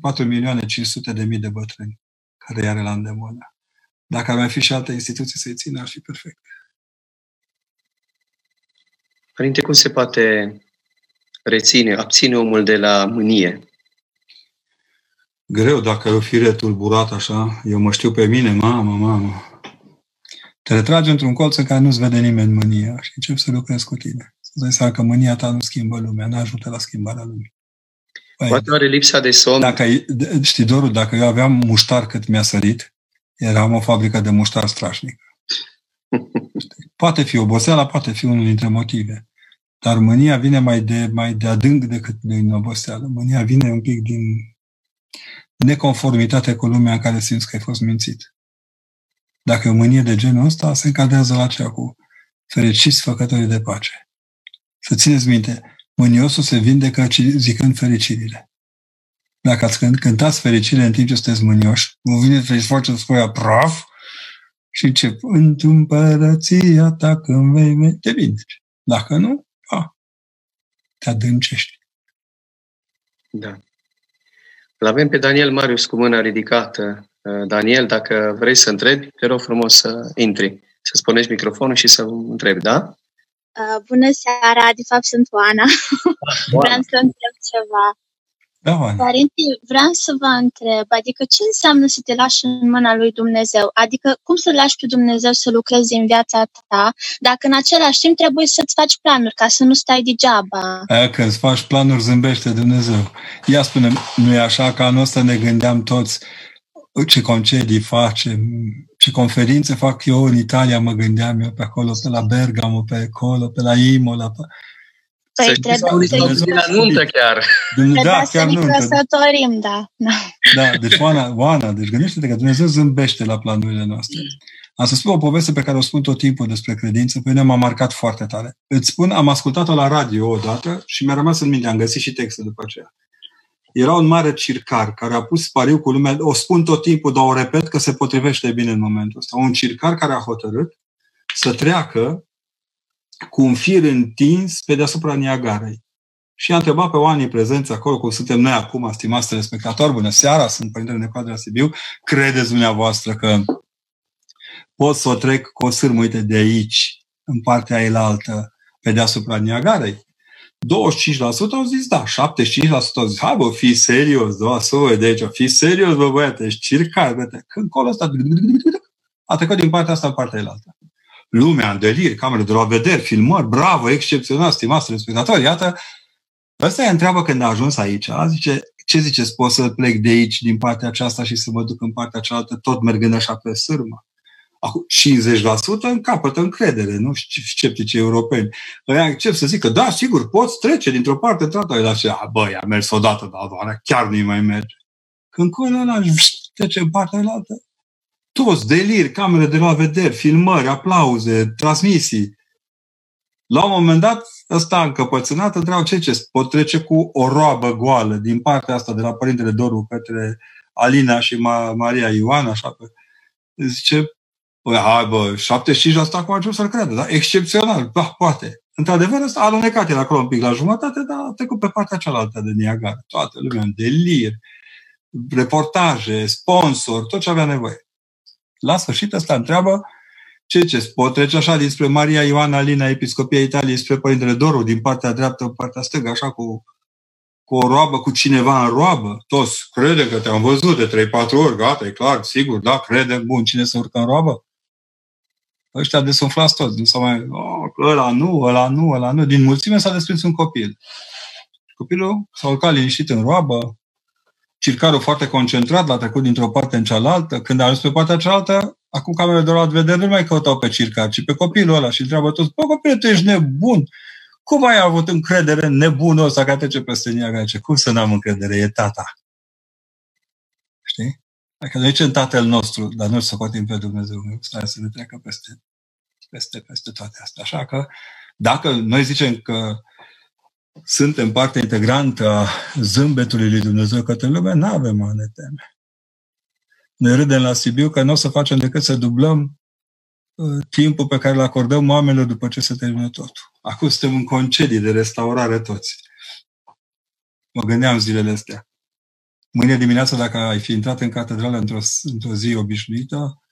4 milioane 500 de mii de bătrâni care are la îndemână. Dacă ar mai fi și alte instituții să-i țină, ar fi perfect. Părinte, cum se poate reține, abține omul de la mânie? Greu dacă e o fire tulburat așa. Eu mă știu pe mine, mamă, mamă. Te retragi într-un colț în care nu-ți vede nimeni mânia și începi să lucrezi cu tine. Să dai seama că mânia ta nu schimbă lumea, nu ajută la schimbarea lumii. Păi, Poate are lipsa de somn. Dacă, știi, Doru, dacă eu aveam muștar cât mi-a sărit, eram o fabrică de muștar strașnic. poate fi oboseala, poate fi unul dintre motive. Dar mânia vine mai de, mai de adânc decât din oboseală. Mânia vine un pic din neconformitate cu lumea în care simți că ai fost mințit. Dacă e o mânie de genul ăsta, se încadrează la cea cu fericiți făcătorii de pace. Să țineți minte, mâniosul se vindecă zicând fericirile. Dacă ați cântați fericire în timp ce sunteți mânioși, vă vine să-i faceți foaia praf și ce în împărăția ta când vei te vindeci. Dacă nu, a, te adâncești. Da. Îl avem pe Daniel Marius cu mâna ridicată. Uh, Daniel, dacă vrei să întrebi, te rog frumos să intri, să spunești microfonul și să întrebi, da? Uh, bună seara, de fapt sunt Oana. Vreau să întreb ceva. Da, Oana. Părinte, vreau să vă întreb, adică ce înseamnă să te lași în mâna lui Dumnezeu? Adică cum să lași pe Dumnezeu să lucrezi în viața ta, dacă în același timp trebuie să-ți faci planuri ca să nu stai degeaba? Aia că îți faci planuri, zâmbește Dumnezeu. Ia spune, nu e așa că anul ăsta ne gândeam toți, ce concedii facem, ce conferințe fac eu în Italia, mă gândeam eu pe acolo, pe la Bergamo, pe acolo, pe la Imola. Pe... Păi să trebuie să la nuntă chiar. Da, chiar să nuntă. Căsătorim, da. Da, deci Oana, Oana, deci gândește-te că Dumnezeu zâmbește la planurile noastre. Am să spun o poveste pe care o spun tot timpul despre credință, pe mine m-a marcat foarte tare. Îți spun, am ascultat-o la radio odată și mi-a rămas în minte, am găsit și textul după aceea era un mare circar care a pus pariu cu lumea, o spun tot timpul, dar o repet că se potrivește bine în momentul ăsta. Un circar care a hotărât să treacă cu un fir întins pe deasupra Niagarei. Și a întrebat pe oamenii prezenți acolo, cum suntem noi acum, stimați telespectatori, bună seara, sunt Părintele Necoa de la Sibiu, credeți dumneavoastră că pot să o trec cu o sârmă, uite, de aici, în partea elaltă, pe deasupra Niagarei? 25% au zis da, 75% au zis, hai bă, fii serios, da, să de aici, fii serios, bă, băiate, ești circa, băiate. Când colo ăsta a trecut din partea asta în partea elaltă. Lumea în delir, camere de la vederi, filmări, bravo, excepțional, stimați telespectatori, iată, ăsta e întreabă când a ajuns aici, zice, ce ziceți, pot să plec de aici, din partea aceasta și să mă duc în partea cealaltă, tot mergând așa pe sârmă? Acum, 50% capătă încredere, nu? Sceptici europeni. Ăia încep să zică, da, sigur, poți trece dintr-o parte într-alta. Dar și, băi, a mers odată, dar doar chiar nu mai merge. Când cu ăla trece în partea altă, toți, delir, camere de la vedere, filmări, aplauze, transmisii. La un moment dat, ăsta încăpățânat întreabă ce ce pot trece cu o roabă goală din partea asta de la Părintele Doru către Alina și Ma- Maria Ioana, așa pe... Zice, Păi, hai bă, 75% acum ajung să-l creadă, da? Excepțional, da, poate. Într-adevăr, ăsta a alunecat el acolo un pic la jumătate, dar a trecut pe partea cealaltă de Niagara. Toată lumea în delir, reportaje, sponsor, tot ce avea nevoie. La sfârșit ăsta întreabă ce ce pot trece așa dinspre Maria Ioana Alina, Episcopia Italiei, spre Părintele Doru, din partea dreaptă, partea stângă, așa cu, cu o roabă, cu cineva în roabă. Toți credem că te-am văzut de 3-4 ori, gata, e clar, sigur, da, credem, bun, cine se urcă în roabă? ăștia desumflați toți, nu s mai, oh, ăla nu, ăla nu, ăla nu. Din mulțime s-a desprins un copil. Copilul s-a urcat liniștit în roabă, circarul foarte concentrat, l-a trecut dintr-o parte în cealaltă. Când a ajuns pe partea cealaltă, acum camerele de la vedere nu mai căutau pe circar, ci pe copilul ăla și întreabă toți, bă, copil, tu ești nebun! Cum ai avut încredere în nebunul ăsta care trece peste Niagara? Ce, cum să n-am încredere? E tata. Știi? Dacă noi zicem Tatăl nostru, dar nu să poate pe Dumnezeu, stai să ne treacă peste, peste, peste toate astea. Așa că, dacă noi zicem că suntem parte integrantă a zâmbetului lui Dumnezeu către lume, nu avem a ne teme. Ne râdem la Sibiu că nu o să facem decât să dublăm uh, timpul pe care îl acordăm oamenilor după ce se termină totul. Acum suntem în concedii de restaurare toți. Mă gândeam zilele astea. Mâine dimineață, dacă ai fi intrat în catedrală într-o, într-o zi obișnuită,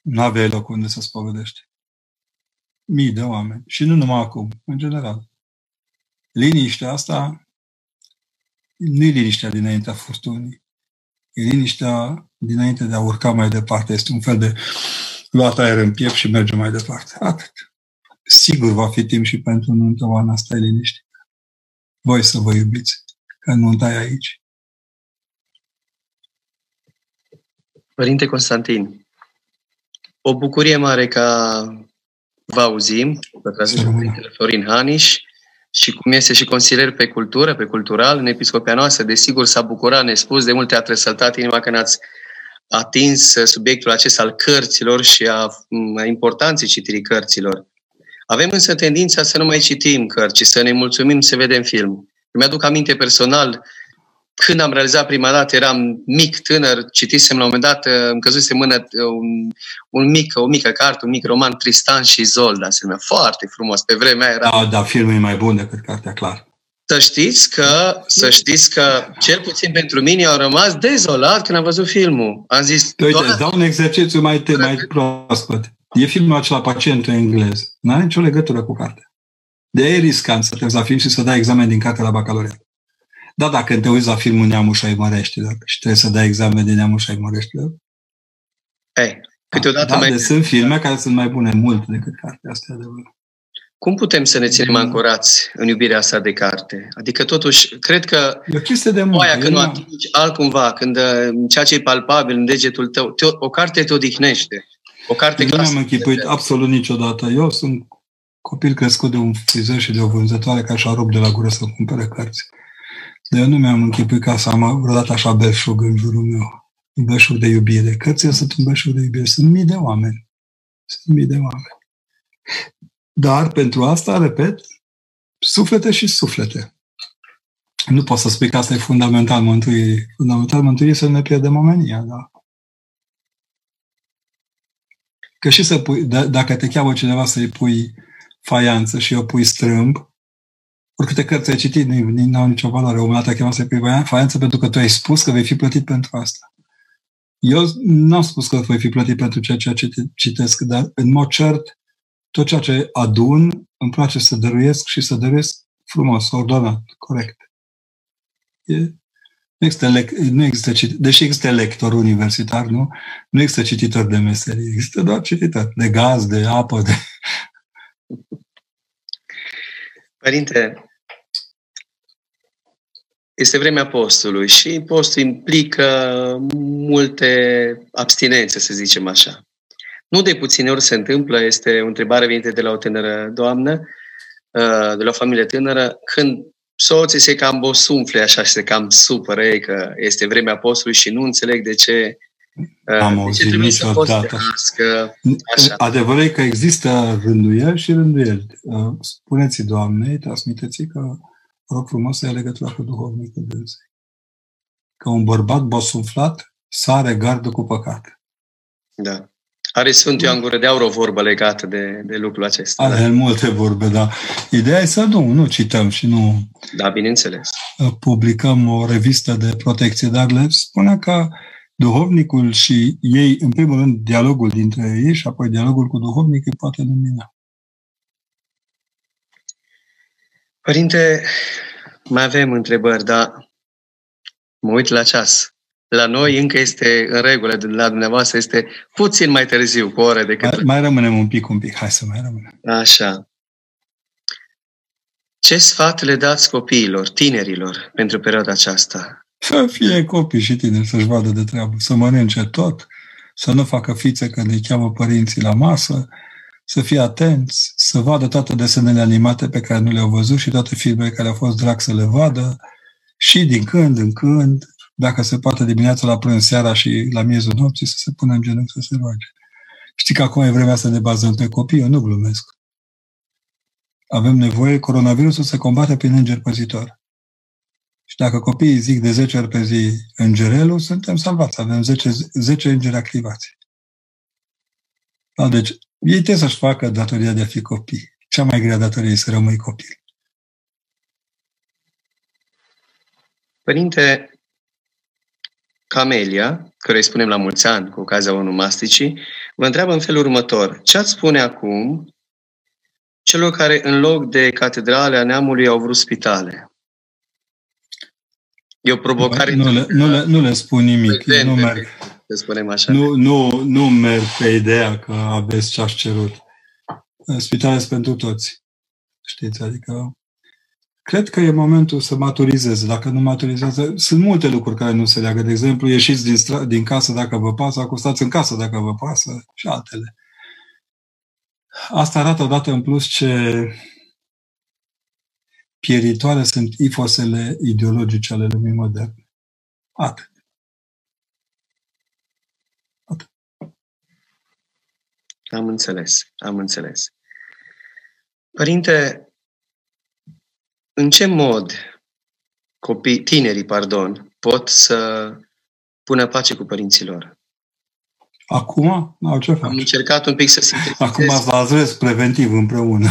nu aveai loc unde să spovedești. Mii de oameni. Și nu numai acum, în general. Liniștea asta nu e liniștea dinaintea furtunii. E liniștea dinainte de a urca mai departe. Este un fel de luat aer în piept și merge mai departe. Atât. Sigur va fi timp și pentru nuntă, Oana, stai liniște. Voi să vă iubiți, că nunta e aici. Părinte Constantin, o bucurie mare ca vă auzim, vă transmitem Părintele Florin Haniș și cum este și consilier pe cultură, pe cultural, în episcopia noastră, desigur s-a bucurat nespus, de multe a trăsăltat inima când ați atins subiectul acesta al cărților și a, a importanței citirii cărților. Avem însă tendința să nu mai citim cărți, ci să ne mulțumim să vedem film. Mi-aduc aminte personal când am realizat prima dată, eram mic, tânăr, citisem la un moment dat, îmi căzuse în mână un, un mic, o mică carte, un mic roman, Tristan și Zolda, se numea foarte frumos. Pe vremea era... Da, da, filmul e mai bun decât cartea, clar. Să știți că, să știți că, cel puțin pentru mine, au rămas dezolat când am văzut filmul. Am zis... Uite, îți dau un exercițiu mai, te, mai proaspăt. E filmul acela Pacientul englez. Nu are nicio legătură cu cartea. De e riscant să te la film și să dai examen din carte la bacalaureat. Da, dacă te uiți la filmul Neamușa Măreștilor și trebuie să dai examen de Neamușa Măreștilor. Ei, câteodată da, mai... Deci sunt filme care sunt mai bune mult decât cartea asta adevărat. Cum putem să ne ținem ancorați în iubirea asta de carte? Adică, totuși, cred că e o chestie de mult. Oaia, când o atingi altcumva, când uh, ceea ce e palpabil în degetul tău, te, o carte te odihnește. O carte Nu mi-am închipuit absolut niciodată. Eu sunt copil crescut de un frizer și de o vânzătoare care și-a rupt de la gură să cumpere cărți. Dar eu nu mi-am închipuit ca să am vreodată așa belșug în jurul meu. Un belșug de iubire. Cărțile sunt un belșug de iubire. Sunt mii de oameni. Sunt mii de oameni. Dar pentru asta, repet, suflete și suflete. Nu pot să spui că asta e fundamental mântuirii. Fundamental mântuirii să ne pierdem omenia, da. Că și să pui, d- dacă te cheamă cineva să-i pui faianță și o pui strâmb, oricâte cărți ai citit, nu au nicio valoare. Omul ăla te cheamă să-i pui faianță pentru că tu ai spus că vei fi plătit pentru asta. Eu nu am spus că voi fi plătit pentru ceea ce citesc, dar în mod cert, tot ceea ce adun, îmi place să dăruiesc și să dăruiesc frumos, ordonat, corect. E, nu există, lec, nu există deși există lector universitar, nu? Nu există cititor de meserie, există doar cititor de gaz, de apă, de... Părinte, este vremea postului și postul implică multe abstinențe, să zicem așa. nu de puține ori se întâmplă, este o întrebare venită de la o tânără doamnă, uh, de la o familie tânără, când soții se cam bosumfle așa și se cam supără ei că este vremea postului și nu înțeleg de ce uh, Am auzit niciodată. Adevărul e că există rânduieli și rânduieli. Uh, spuneți Doamnei, transmiteți că rog frumos să ia legătura cu duhovnicul dânsei. Că un bărbat bosumflat sare gardă cu păcat. Da. Are Sfântul Ioan Gură de Aur o vorbă legată de, de lucrul acesta. Are da? multe vorbe, da. Ideea e să nu, nu cităm și nu... Da, bineînțeles. Publicăm o revistă de protecție, dar le spune că duhovnicul și ei, în primul rând, dialogul dintre ei și apoi dialogul cu duhovnicul îi poate lumina. Părinte, mai avem întrebări, dar mă uit la ceas la noi încă este în regulă, la dumneavoastră este puțin mai târziu, cu ore decât... Mai, mai rămânem un pic, un pic, hai să mai rămânem. Așa. Ce sfat le dați copiilor, tinerilor, pentru perioada aceasta? Să fie copii și tineri să-și vadă de treabă, să mănânce tot, să nu facă fițe când îi cheamă părinții la masă, să fie atenți, să vadă toate desenele animate pe care nu le-au văzut și toate filmele care au fost drag să le vadă și din când în când dacă se poate dimineața la prânz, seara și la miezul nopții, să se pună în genunchi să se roage. Știi că acum e vremea să ne bazăm pe copii, eu nu glumesc. Avem nevoie, coronavirusul se combate prin înger păzitor. Și dacă copiii zic de 10 ori pe zi îngerelul, suntem salvați. Avem 10, 10 îngeri activați. Da, deci, ei trebuie să-și facă datoria de a fi copii. Cea mai grea datorie e să rămâi copil. Părinte, Camelia, care îi spunem la mulți ani cu ocazia onomasticii, vă întreabă în felul următor. Ce ați spune acum celor care în loc de catedrale a neamului au vrut spitale? E o provocare... Nu, le, nu, le, nu le spun nimic. Prezente, nu merg. Să spunem așa. Nu, nu, nu merg pe ideea că aveți ce ați cerut. Spitale sunt pentru toți. Știți? Adică Cred că e momentul să maturizeze. Dacă nu maturizează, sunt multe lucruri care nu se leagă. De exemplu, ieșiți din, stra- din casă dacă vă pasă, acostați în casă dacă vă pasă și altele. Asta arată odată în plus ce pieritoare sunt ifosele ideologice ale lumii moderne. Atât. Atât. Am înțeles, am înțeles. Părinte, în ce mod copii, tinerii, pardon, pot să pună pace cu părinților? Acum? Au ce fac? Am încercat un pic să sintetizez. Acum vă adres preventiv împreună.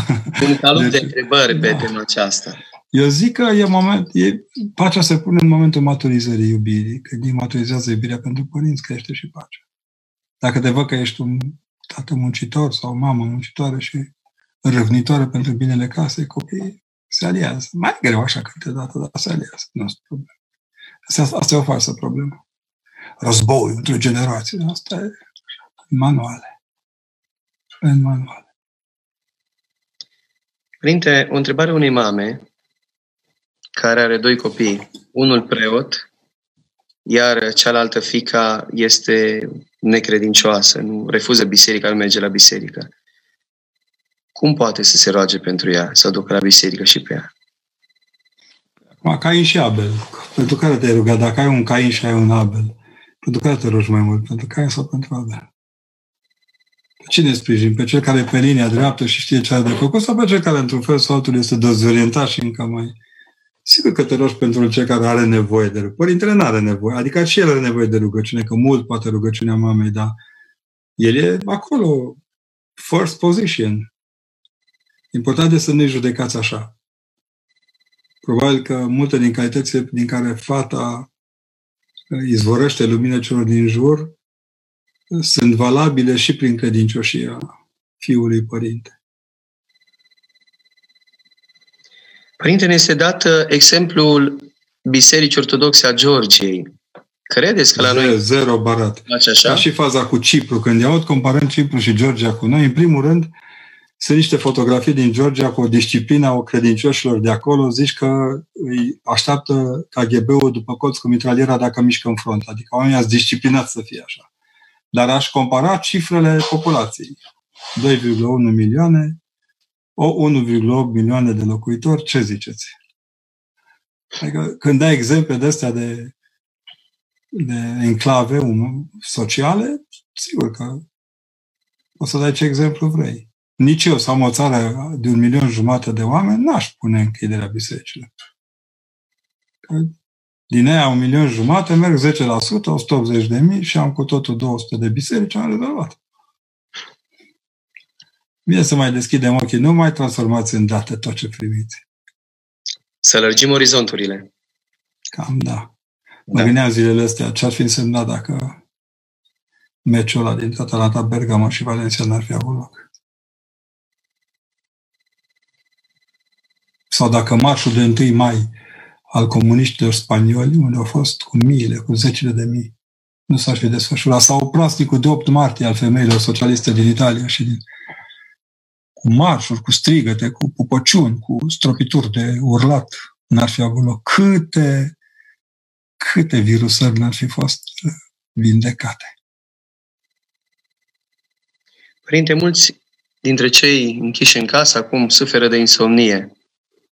Un calup deci, de întrebări da. pe tema aceasta. Eu zic că e moment, e, pacea se pune în momentul maturizării iubirii. Când ei maturizează iubirea pentru părinți, crește și pacea. Dacă te văd că ești un tată muncitor sau o mamă muncitoare și răvnitoare pentru binele casei, copiii se aliază. Mai greu așa câteodată, dar se aliază. Nu este problemă. Asta, asta e o falsă problemă. Război între generații. Asta e în manuale. În manuale. Părinte, o întrebare unei mame care are doi copii. Unul preot, iar cealaltă fica este necredincioasă, nu refuză biserica, nu merge la biserică. Cum poate să se roage pentru ea, să o ducă la biserică și pe ea? Ma, Cain și Abel. Pentru care te-ai rugat? Dacă ai un Cain și ai un Abel, pentru care te rogi mai mult? Pentru Cain sau pentru Abel? Pe cine sprijin? Pe cel care e pe linia dreaptă și știe ce are de făcut sau pe cel care, într-un fel sau altul, este dezorientat și încă mai... Sigur că te rogi pentru cel care are nevoie de rugăciune. Părintele nu are nevoie. Adică și el are nevoie de rugăciune, că mult poate rugăciunea mamei, dar el e acolo, first position. Important este să nu judecați așa. Probabil că multe din calitățile din care fata uh, izvorăște lumină celor din jur uh, sunt valabile și prin credincioșia fiului părinte. Părinte, ne este dat uh, exemplul Bisericii Ortodoxe a Georgiei. Credeți că la zero, noi... Zero barat. Așa? Ca și faza cu Cipru. Când i-aud comparând Cipru și Georgia cu noi, în primul rând, sunt niște fotografii din Georgia cu o disciplină a credincioșilor de acolo. Zici că îi așteaptă KGB-ul după colț cu mitraliera dacă mișcă în front. Adică oamenii ați disciplinat să fie așa. Dar aș compara cifrele populației. 2,1 milioane, o 1,8 milioane de locuitori, ce ziceți? Adică când dai exemple de astea de, de enclave sociale, sigur că o să dai ce exemplu vrei. Nici eu, să am o țară de un milion jumate de oameni, n-aș pune închiderea bisericilor. Din aia un milion jumate merg 10%, 180 de mii și am cu totul 200 de biserici, am rezolvat. Bine să mai deschidem ochii, nu mai transformați în date tot ce primiți. Să lărgim orizonturile. Cam da. Mă da. gândeam zilele astea ce ar fi însemnat dacă meciul ăla dintre Atalanta Bergamo și Valencia n-ar fi avut loc. Sau dacă marșul de 1 mai al comuniștilor spanioli, unde au fost cu miile, cu zecile de mii, nu s-ar fi desfășurat. Sau plasticul de 8 martie al femeilor socialiste din Italia și din cu marșuri, cu strigăte, cu pupăciuni, cu stropituri de urlat, n-ar fi avut loc. Câte, câte virusări n-ar fi fost vindecate. Părinte, mulți dintre cei închiși în casă acum suferă de insomnie.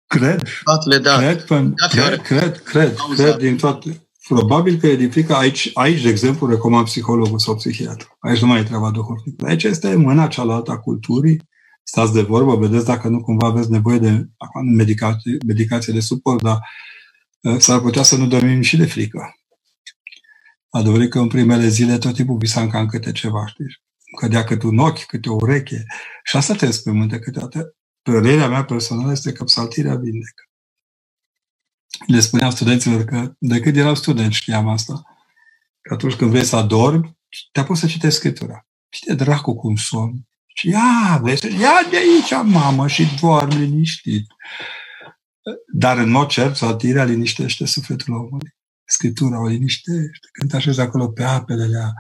Cred. Toatele, da. Cred, până, da, cred, cred, cred, cred din toate. Probabil că e din frică. Aici, aici, de exemplu, recomand psihologul sau psihiatru. Aici nu mai e treaba duhovnică. Aici este mâna cealaltă a culturii. Stați de vorbă, vedeți dacă nu cumva aveți nevoie de medicație, medicație de suport, dar uh, s-ar putea să nu dormim și de frică. Adevărul că în primele zile tot timpul visam cam câte ceva, știți? Cădea câte un ochi, câte o ureche. Și asta te spământe câteodată. Părerea mea personală este că psaltirea vindecă. Le spuneam studenților că de când erau studenți știam asta. Că atunci când vrei să adormi, te-a pus să citești Scriptura. Și te dracu cum somn. Și ia, vezi, ia de aici, mamă, și doar liniștit. Dar în mod cert, psaltirea liniștește sufletul omului. Scriptura o liniștește. Când te așezi acolo pe apele alea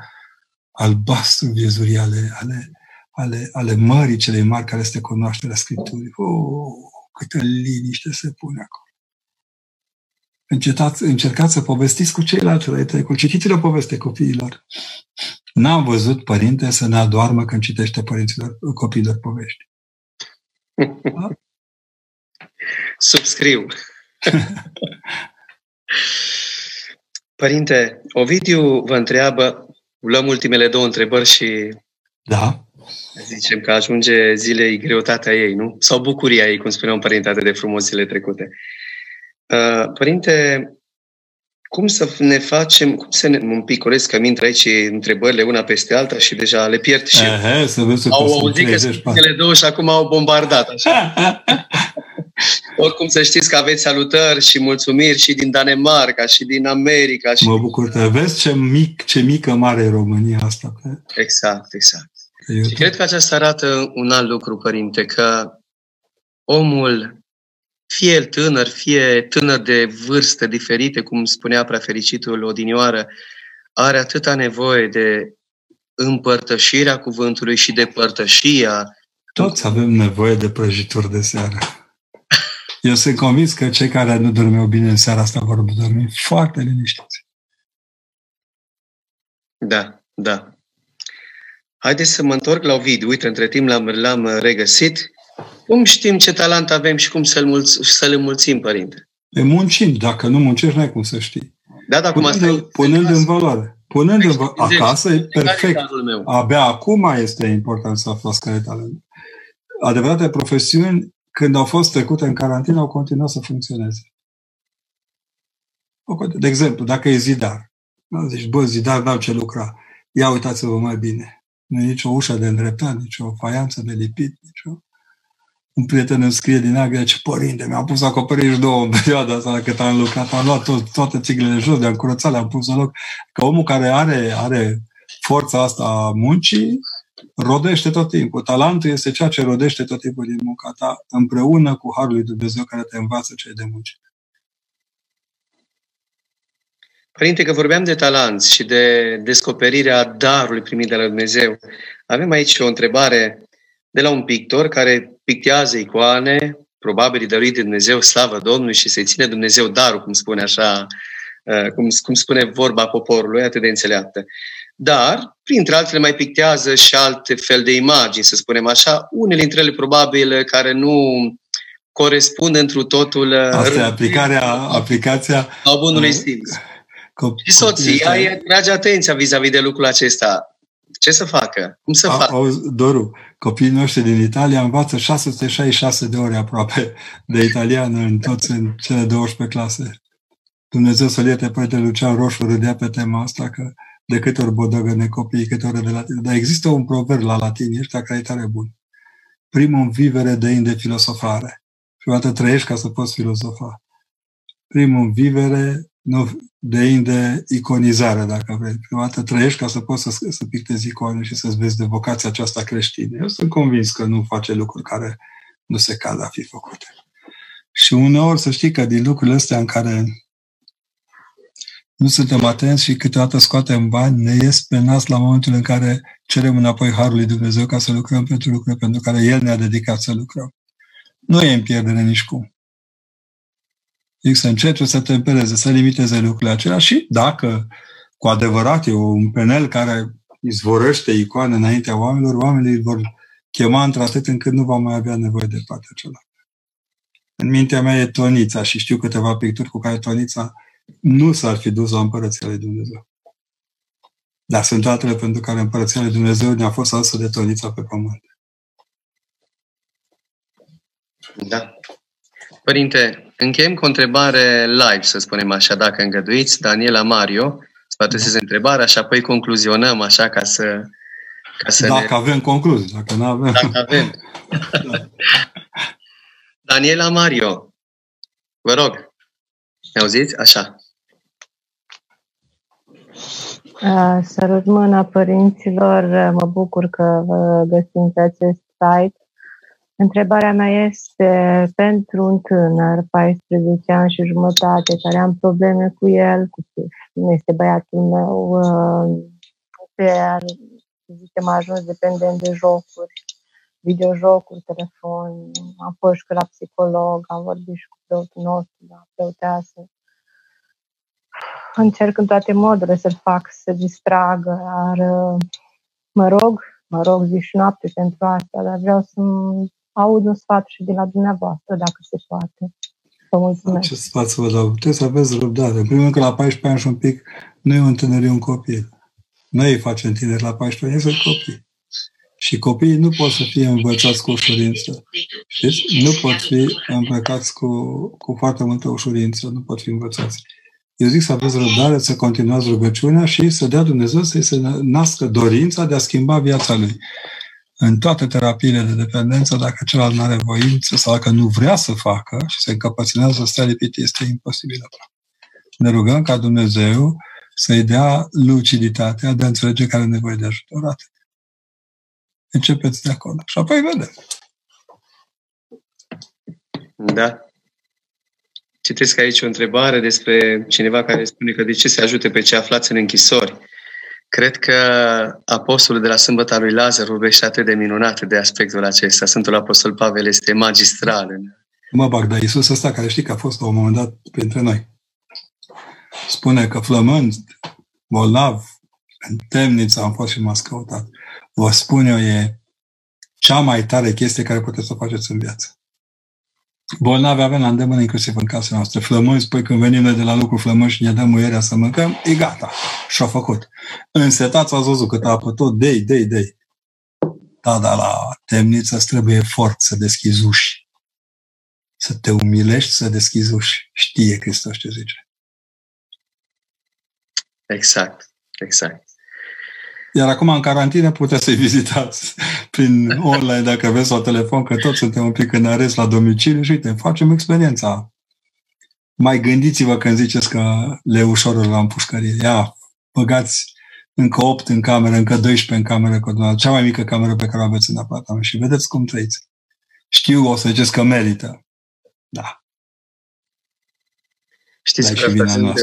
albastru viezurii ale, ale ale, ale mării celei mari care este cunoașterea Scripturii. Oh, câtă liniște se pune acolo. Încetați, încercați să povestiți cu ceilalți cu Citiți-le o poveste copiilor. N-am văzut părinte să ne adoarmă când citește părinților, copiilor povești. Da? Subscriu. Părinte, Ovidiu vă întreabă, luăm ultimele două întrebări și da. Zicem că ajunge zilei greutatea ei, nu? Sau bucuria ei, cum spuneam părinte atât de frumos zile trecute. Uh, părinte, cum să ne facem, cum să ne, un pic corect că intră aici întrebările una peste alta și deja le pierd și Aha, să vezi au auzit că sunt cele două și acum au bombardat. Așa. Oricum să știți că aveți salutări și mulțumiri și din Danemarca și din America. Și mă bucur că vezi ce, mic, ce mică mare e România asta. Exact, exact. Și cred că aceasta arată un alt lucru, Părinte, că omul, fie el tânăr, fie tânăr de vârste diferite, cum spunea prefericitul odinioară, are atâta nevoie de împărtășirea cuvântului și de părtășia. Toți avem nevoie de prăjituri de seară. Eu sunt convins că cei care nu dormeau bine în seara asta vor dormi foarte liniștiți. Da, da. Haideți să mă întorc la Ovidiu. Uite, între timp l-am, l-am regăsit. Cum știm ce talent avem și cum să-l, mulț- să-l mulțim, Părinte? E muncind. Dacă nu muncești, n-ai cum să știi. Da, da, cum punând, asta punând în valoare. Punând în valoare. Acasă e perfect. Abia acum este important să aflați care e talent. Adevărate profesiuni, când au fost trecute în carantină, au continuat să funcționeze. De exemplu, dacă e zidar, zici, bă, zidar n-au ce lucra. Ia uitați-vă mai bine nu e nicio ușă de îndreptat, nicio faianță de lipit, nicio... Un prieten îmi scrie din Agria, ce părinte, mi-am pus acoperiș două în perioada asta cât am lucrat, am luat tot, toate țiglele jos, de-am curățat, le-am pus în loc. Că omul care are, are forța asta a muncii, rodește tot timpul. Talentul este ceea ce rodește tot timpul din munca ta, împreună cu Harul lui Dumnezeu care te învață ce e de muncă. Părinte, că vorbeam de talanți și de descoperirea darului primit de la Dumnezeu, avem aici o întrebare de la un pictor care pictează icoane, probabil dăruit de Dumnezeu, slavă Domnului și să-i ține Dumnezeu darul, cum spune așa, uh, cum, cum spune vorba poporului, atât de înțeleaptă. dar, printre altele, mai pictează și alte fel de imagini, să spunem așa, unele dintre ele probabil care nu corespund întru totul... Asta e aplicarea, aplicația... A bunului simț. și soția e trage atenția vis-a-vis de lucrul acesta. Ce să facă? Cum să facă? Doru, copiii noștri din Italia învață 666 de ore aproape de italiană în toți în cele 12 clase. Dumnezeu să-l ierte pe Lucian Roșu râdea pe tema asta că de câte ori bodăgăne copiii, câte ore de latin. Dar există un proverb la latin, ăștia care e tare bun. Primul vivere de de filosofare. Prima dată trăiești ca să poți filozofa. Primul vivere nu, de de iconizare, dacă vrei. Prima dată trăiești ca să poți să, să pictezi icoane și să-ți vezi de vocația aceasta creștină. Eu sunt convins că nu face lucruri care nu se cad a fi făcute. Și uneori să știi că din lucrurile astea în care nu suntem atenți și câteodată scoatem bani, ne ies pe nas la momentul în care cerem înapoi Harul lui Dumnezeu ca să lucrăm pentru lucruri pentru care El ne-a dedicat să lucrăm. Nu e în pierdere nici cum. Zic să încete, să tempereze, să limiteze lucrurile acelea și dacă cu adevărat e un penel care izvorăște icoane înaintea oamenilor, oamenii îl vor chema într-atât încât nu va mai avea nevoie de partea cealaltă. În mintea mea e Tonița și știu câteva picturi cu care Tonița nu s-ar fi dus la Împărăția lui Dumnezeu. Dar sunt altele pentru care Împărăția lui Dumnezeu ne-a fost adusă de tonița pe pământ. Da. Părinte, încheiem cu o întrebare live, să spunem așa, dacă îngăduiți. Daniela Mario, să vă adresez întrebarea și apoi concluzionăm așa ca să... Ca să dacă ne... avem concluzii, dacă nu avem... Dacă avem. da. Daniela Mario, vă rog. Ne auziți? Așa. Sărut mâna părinților, mă bucur că vă găsim pe acest site. Întrebarea mea este pentru un tânăr, 14 ani și jumătate, care am probleme cu el, cu nu este băiatul meu, este, să zicem, a ajuns dependent de jocuri, videojocuri, telefon, am fost și la psiholog, am vorbit și cu preotul nostru, la preoteasă. Încerc în toate modurile să-l fac să distragă, dar mă rog, mă rog zi și noapte pentru asta, dar vreau să aud un sfat și de la dumneavoastră, dacă se poate. Vă mulțumesc. Ce sfat să vă dau? Puteți să aveți răbdare. În primul rând că la 14 ani și un pic nu e un tânăr, e un copil. Noi îi facem tineri la 14 ani, sunt copii. Și copiii nu pot să fie învățați cu ușurință. Știți? Nu pot fi îmbrăcați cu, cu foarte multă ușurință, nu pot fi învățați. Eu zic să aveți răbdare, să continuați rugăciunea și să dea Dumnezeu să-i se nască dorința de a schimba viața lui. În toate terapiile de dependență, dacă celălalt nu are voință sau dacă nu vrea să facă și se încăpățânează să stea lipit, este imposibil. Ne rugăm ca Dumnezeu să-i dea luciditatea de a înțelege care are nevoie de ajutor. Atât. Începeți de acolo. Și apoi vedem. Da. Citesc aici o întrebare despre cineva care spune că de ce se ajute pe cei aflați în închisori. Cred că apostolul de la sâmbăta lui Lazar vorbește atât de minunat de aspectul acesta. Sfântul Apostol Pavel este magistral. Mă bag, dar Iisus ăsta care știi că a fost la un moment dat printre noi. Spune că flămând, bolnav, în temniță am fost și m-ați căutat vă spun eu, e cea mai tare chestie care puteți să o faceți în viață. Bolnavi avem la îndemână inclusiv în casele noastre. Flămâni, spui când venim noi de la lucru flămâni și ne dăm muierea să mâncăm, e gata. Și-a făcut. Însetați ați văzut cât apă tot, dei, dei, dei. Da, dar la temniță îți trebuie efort să deschizi uși. Să te umilești să deschizi uși. Știe Hristos ce zice. Exact, exact. Iar acum, în carantină, puteți să-i vizitați prin online, dacă aveți sau telefon, că toți suntem un pic în arest la domiciliu și uite, facem experiența. Mai gândiți-vă când ziceți că le ușor la împușcărie. Ia, băgați încă 8 în cameră, încă 12 în cameră, cu cea mai mică cameră pe care o aveți în apartament și vedeți cum trăiți. Știu, o să ziceți că merită. Da. Știți, că asta sunt,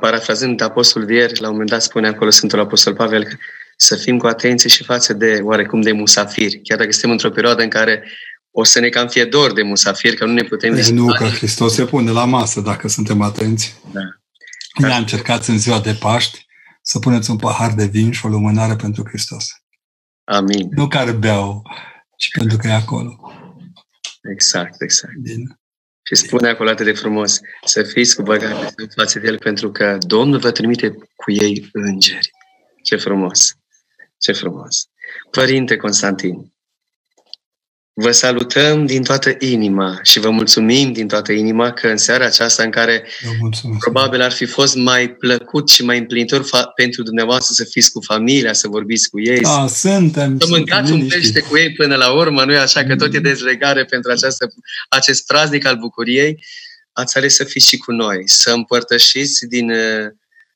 parafrazând apostolul de ieri, la un moment dat spune acolo Sfântul Apostol Pavel să fim cu atenție și față de oarecum de musafiri, chiar dacă suntem într-o perioadă în care o să ne cam fie dor de musafiri, că nu ne putem e, Nu, că Hristos se pune la masă dacă suntem atenți. Da. Ne-am încercat în ziua de Paști să puneți un pahar de vin și o lumânare pentru Hristos. Amin. Nu care beau, ci pentru că e acolo. Exact, exact. Bine. Și spune acolo atât de frumos, să fiți cu băgare în față de El, pentru că Domnul vă trimite cu ei îngeri. Ce frumos! Ce frumos! Părinte Constantin, Vă salutăm din toată inima și vă mulțumim din toată inima că în seara aceasta în care probabil ar fi fost mai plăcut și mai împlinitor fa- pentru dumneavoastră să fiți cu familia, să vorbiți cu ei, da, suntem, să mâncați un pește cu ei până la urmă, nu e așa? Că tot e mm. dezlegare pentru această, acest praznic al bucuriei, ați ales să fiți și cu noi, să împărtășiți din,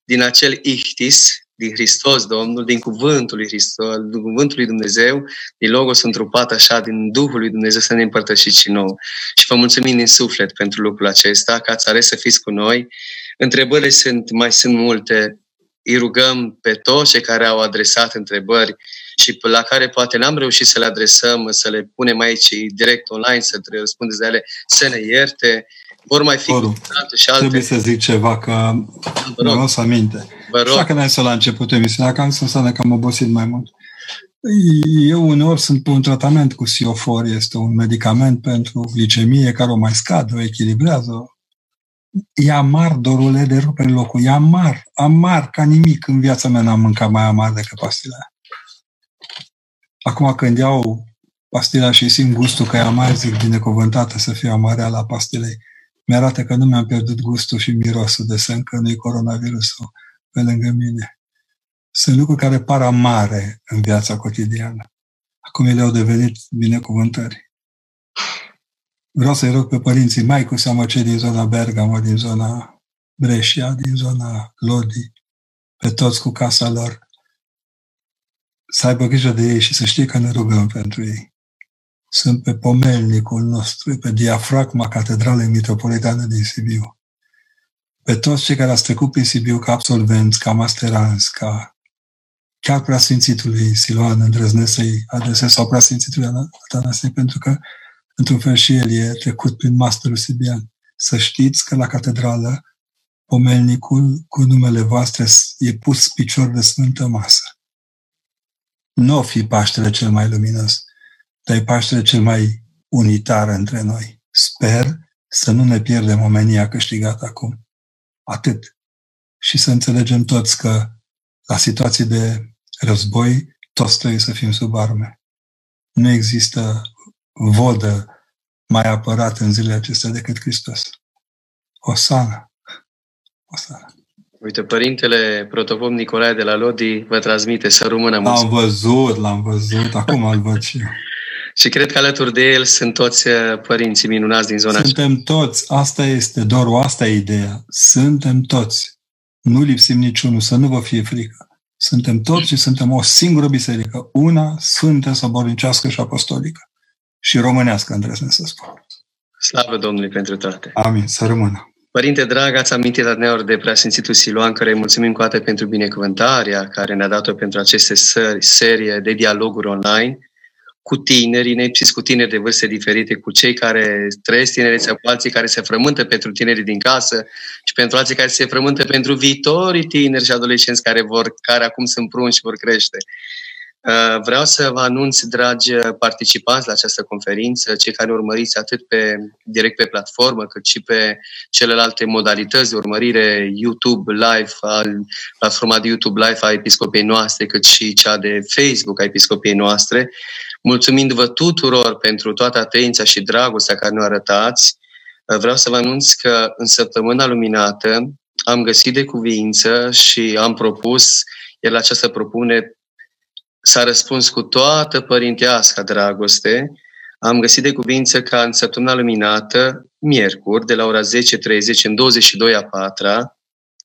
din acel ihtis din Hristos, Domnul, din Cuvântul lui Hristos, din Cuvântul lui Dumnezeu, din Logos întrupat așa, din Duhul lui Dumnezeu să ne împărtășiți și nou. Și vă mulțumim din suflet pentru lucrul acesta, că ați ales să fiți cu noi. Întrebările sunt, mai sunt multe. Îi rugăm pe toți cei care au adresat întrebări și la care poate n-am reușit să le adresăm, să le punem aici direct online, să răspundeți de ele, să ne ierte. Vor mai fi alte și alte. Trebuie să zic ceva, că nu să aminte. Vă rog. Așa că ne la începutul emisiunea, că am înseamnă că am obosit mai mult. Eu uneori sunt pe un tratament cu siofor, este un medicament pentru glicemie care o mai scade, o echilibrează. E amar, dorule, de rupe în locul. E amar, amar ca nimic. În viața mea n-am mâncat mai amar decât pastila Acum când iau pastila și simt gustul că e amar, zic binecuvântată să fie amarea la pastilei. Mi-arată că nu mi-am pierdut gustul și mirosul de semn că nu-i coronavirusul pe lângă mine. Sunt lucruri care par amare în viața cotidiană. Acum ele au devenit binecuvântări. Vreau să-i rog pe părinții, mai cu seamă cei din zona Bergamo, din zona Brescia, din zona Lodi, pe toți cu casa lor, să aibă grijă de ei și să știe că ne rugăm pentru ei. Sunt pe pomelnicul nostru, pe diafragma Catedralei Metropolitane din Sibiu pe toți cei care au trecut prin Sibiu ca absolvenți, ca masteranți, ca chiar preasfințitului Siloan îndrăznesc să-i adresez sau preasfințitului Atanasie, pentru că într-un fel și el e trecut prin masterul sibian. Să știți că la catedrală pomelnicul cu numele voastre e pus picior de sfântă masă. Nu o fi Paștele cel mai luminos, dar e Paștele cel mai unitar între noi. Sper să nu ne pierdem omenia câștigată acum. Atât. Și să înțelegem toți că la situații de război, toți trebuie să fim sub arme. Nu există vodă mai apărat în zilele acestea decât Hristos. Osana. Osana. Uite, părintele protopop Nicolae de la Lodi vă transmite să rămână L-am văzut, l-am văzut, acum îl văd și eu. Și cred că alături de el sunt toți uh, părinții minunați din zona Suntem aceea. toți. Asta este, doar asta e ideea. Suntem toți. Nu lipsim niciunul, să nu vă fie frică. Suntem toți și suntem o singură biserică. Una sfântă, sobornicească și apostolică. Și românească, îndrăznesc să spun. Slavă Domnului pentru toate. Amin. Să rămână. Părinte drag, ați amintit adneori de preasfințitul Siluan, care îi mulțumim cu toate pentru binecuvântarea care ne-a dat-o pentru aceste serie de dialoguri online cu tinerii, nepsiți cu tineri de vârste diferite, cu cei care trăiesc tinerețea, cu alții care se frământă pentru tinerii din casă și pentru alții care se frământă pentru viitorii tineri și adolescenți care, vor, care acum sunt prunși și vor crește. Uh, vreau să vă anunț, dragi participanți la această conferință, cei care urmăriți atât pe, direct pe platformă, cât și pe celelalte modalități de urmărire, YouTube Live, al, platforma de YouTube Live a Episcopiei noastre, cât și cea de Facebook a Episcopiei noastre. Mulțumindu-vă tuturor pentru toată atenția și dragostea care ne arătați, vreau să vă anunț că în săptămâna luminată am găsit de cuvință și am propus, iar la această propunere s-a răspuns cu toată părintească dragoste, am găsit de cuvință ca în săptămâna luminată, miercuri, de la ora 10.30 în 22 a 4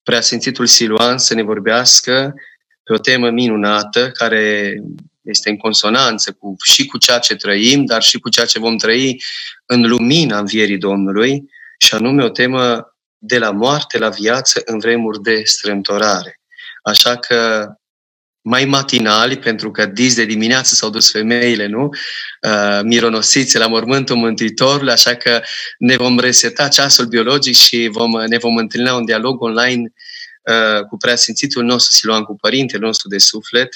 preasfințitul Siluan să ne vorbească pe o temă minunată care este în consonanță cu, și cu ceea ce trăim, dar și cu ceea ce vom trăi în lumina învierii Domnului, și anume o temă de la moarte la viață în vremuri de strâmtorare. Așa că mai matinali, pentru că dis de dimineață s-au dus femeile, nu? Uh, mironosiți la mormântul Mântuitorului, așa că ne vom reseta ceasul biologic și vom, ne vom întâlni la un dialog online uh, cu preasfințitul nostru Siluan, cu părintele nostru de suflet.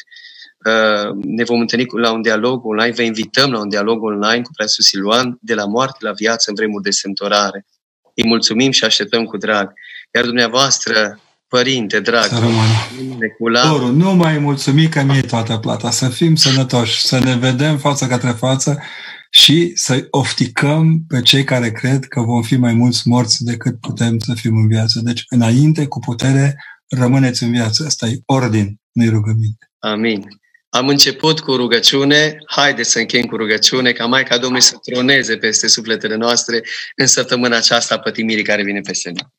Uh, ne vom întâlni la un dialog online, vă invităm la un dialog online cu preasfințitul Siluan de la moarte la viață în vremuri de sănătorare. Îi mulțumim și așteptăm cu drag. Iar dumneavoastră, Părinte, drag, Doru, nu mai mulțumim că mi-e toată plata. Să fim sănătoși, să ne vedem față către față și să ofticăm pe cei care cred că vom fi mai mulți morți decât putem să fim în viață. Deci, înainte, cu putere, rămâneți în viață. Asta e ordin, nu-i rugăminte. Amin. Am început cu rugăciune, haideți să încheiem cu rugăciune, ca Maica Domnului să troneze peste sufletele noastre în săptămâna aceasta a pătimirii care vine peste noi.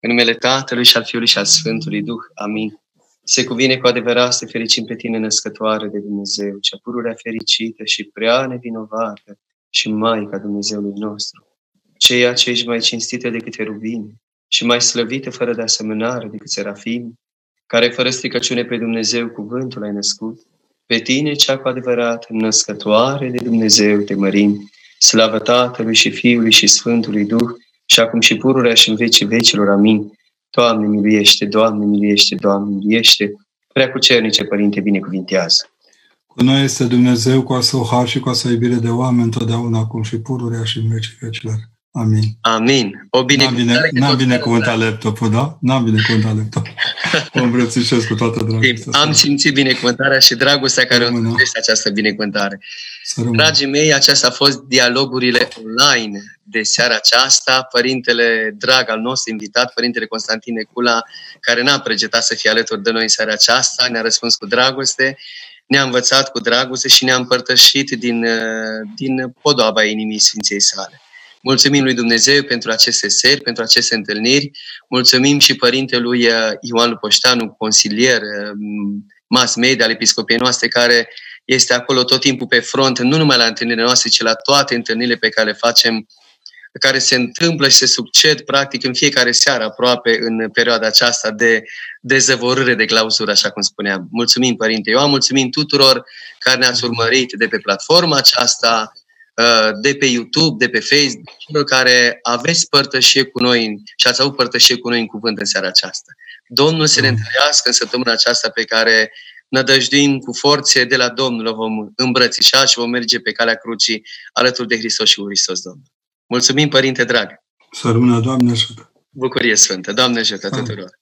În numele Tatălui și al Fiului și al Sfântului Duh. Amin. Se cuvine cu adevărat să fericim pe tine, născătoare de Dumnezeu, cea pururea fericită și prea nevinovată și Maica Dumnezeului nostru, ceea ce ești mai cinstită decât rubini și mai slăvită fără de asemănare decât serafim, care fără stricăciune pe Dumnezeu cuvântul ai născut, pe tine, cea cu adevărat născătoare de Dumnezeu, te mărim, slavă Tatălui și Fiului și Sfântului Duh, și acum și pururea și în vecii vecilor. Amin. Doamne, miluiește, Doamne, miluiește, Doamne, miluiește. Prea cu cernice, Părinte, binecuvintează. Cu noi este Dumnezeu cu a har și cu a iubire de oameni, totdeauna, acum și pururea și în vecii vecilor. Amin. Amin. O binecuvântare N-am binecuvântat laptopul, da? N-am binecuvântat laptopul. O îmbrățișez cu toată dragostea. Am simțit binecuvântarea și dragostea care o este această binecuvântare. Dragii mei, acestea a fost dialogurile online de seara aceasta. Părintele drag al nostru invitat, Părintele Constantin Necula, care n-a pregetat să fie alături de noi în seara aceasta, ne-a răspuns cu dragoste, ne-a învățat cu dragoste și ne-a împărtășit din, din podoaba inimii Sfinției sale. Mulțumim lui Dumnezeu pentru aceste seri, pentru aceste întâlniri. Mulțumim și părintelui uh, Ioan Lupoștanu, consilier uh, mass media al episcopiei noastre, care este acolo tot timpul pe front, nu numai la întâlnirile noastre, ci la toate întâlnirile pe care le facem, care se întâmplă și se succed practic în fiecare seară aproape în perioada aceasta de dezăvorâre de clauzură, așa cum spuneam. Mulțumim, Părinte Ioan, mulțumim tuturor care ne-ați urmărit de pe platforma aceasta, Uh, de pe YouTube, de pe Facebook, celor care aveți părtășie cu noi și ați avut părtășie cu noi în cuvânt în seara aceasta. Domnul să ne întâlnească în săptămâna aceasta pe care nădăjduim cu forțe de la Domnul, o vom îmbrățișa și vom merge pe calea crucii alături de Hristos și cu Hristos Domnul. Mulțumim, Părinte drag! Să rămână, Doamne ajută! Bucurie Sfântă! Doamne ajută tuturor!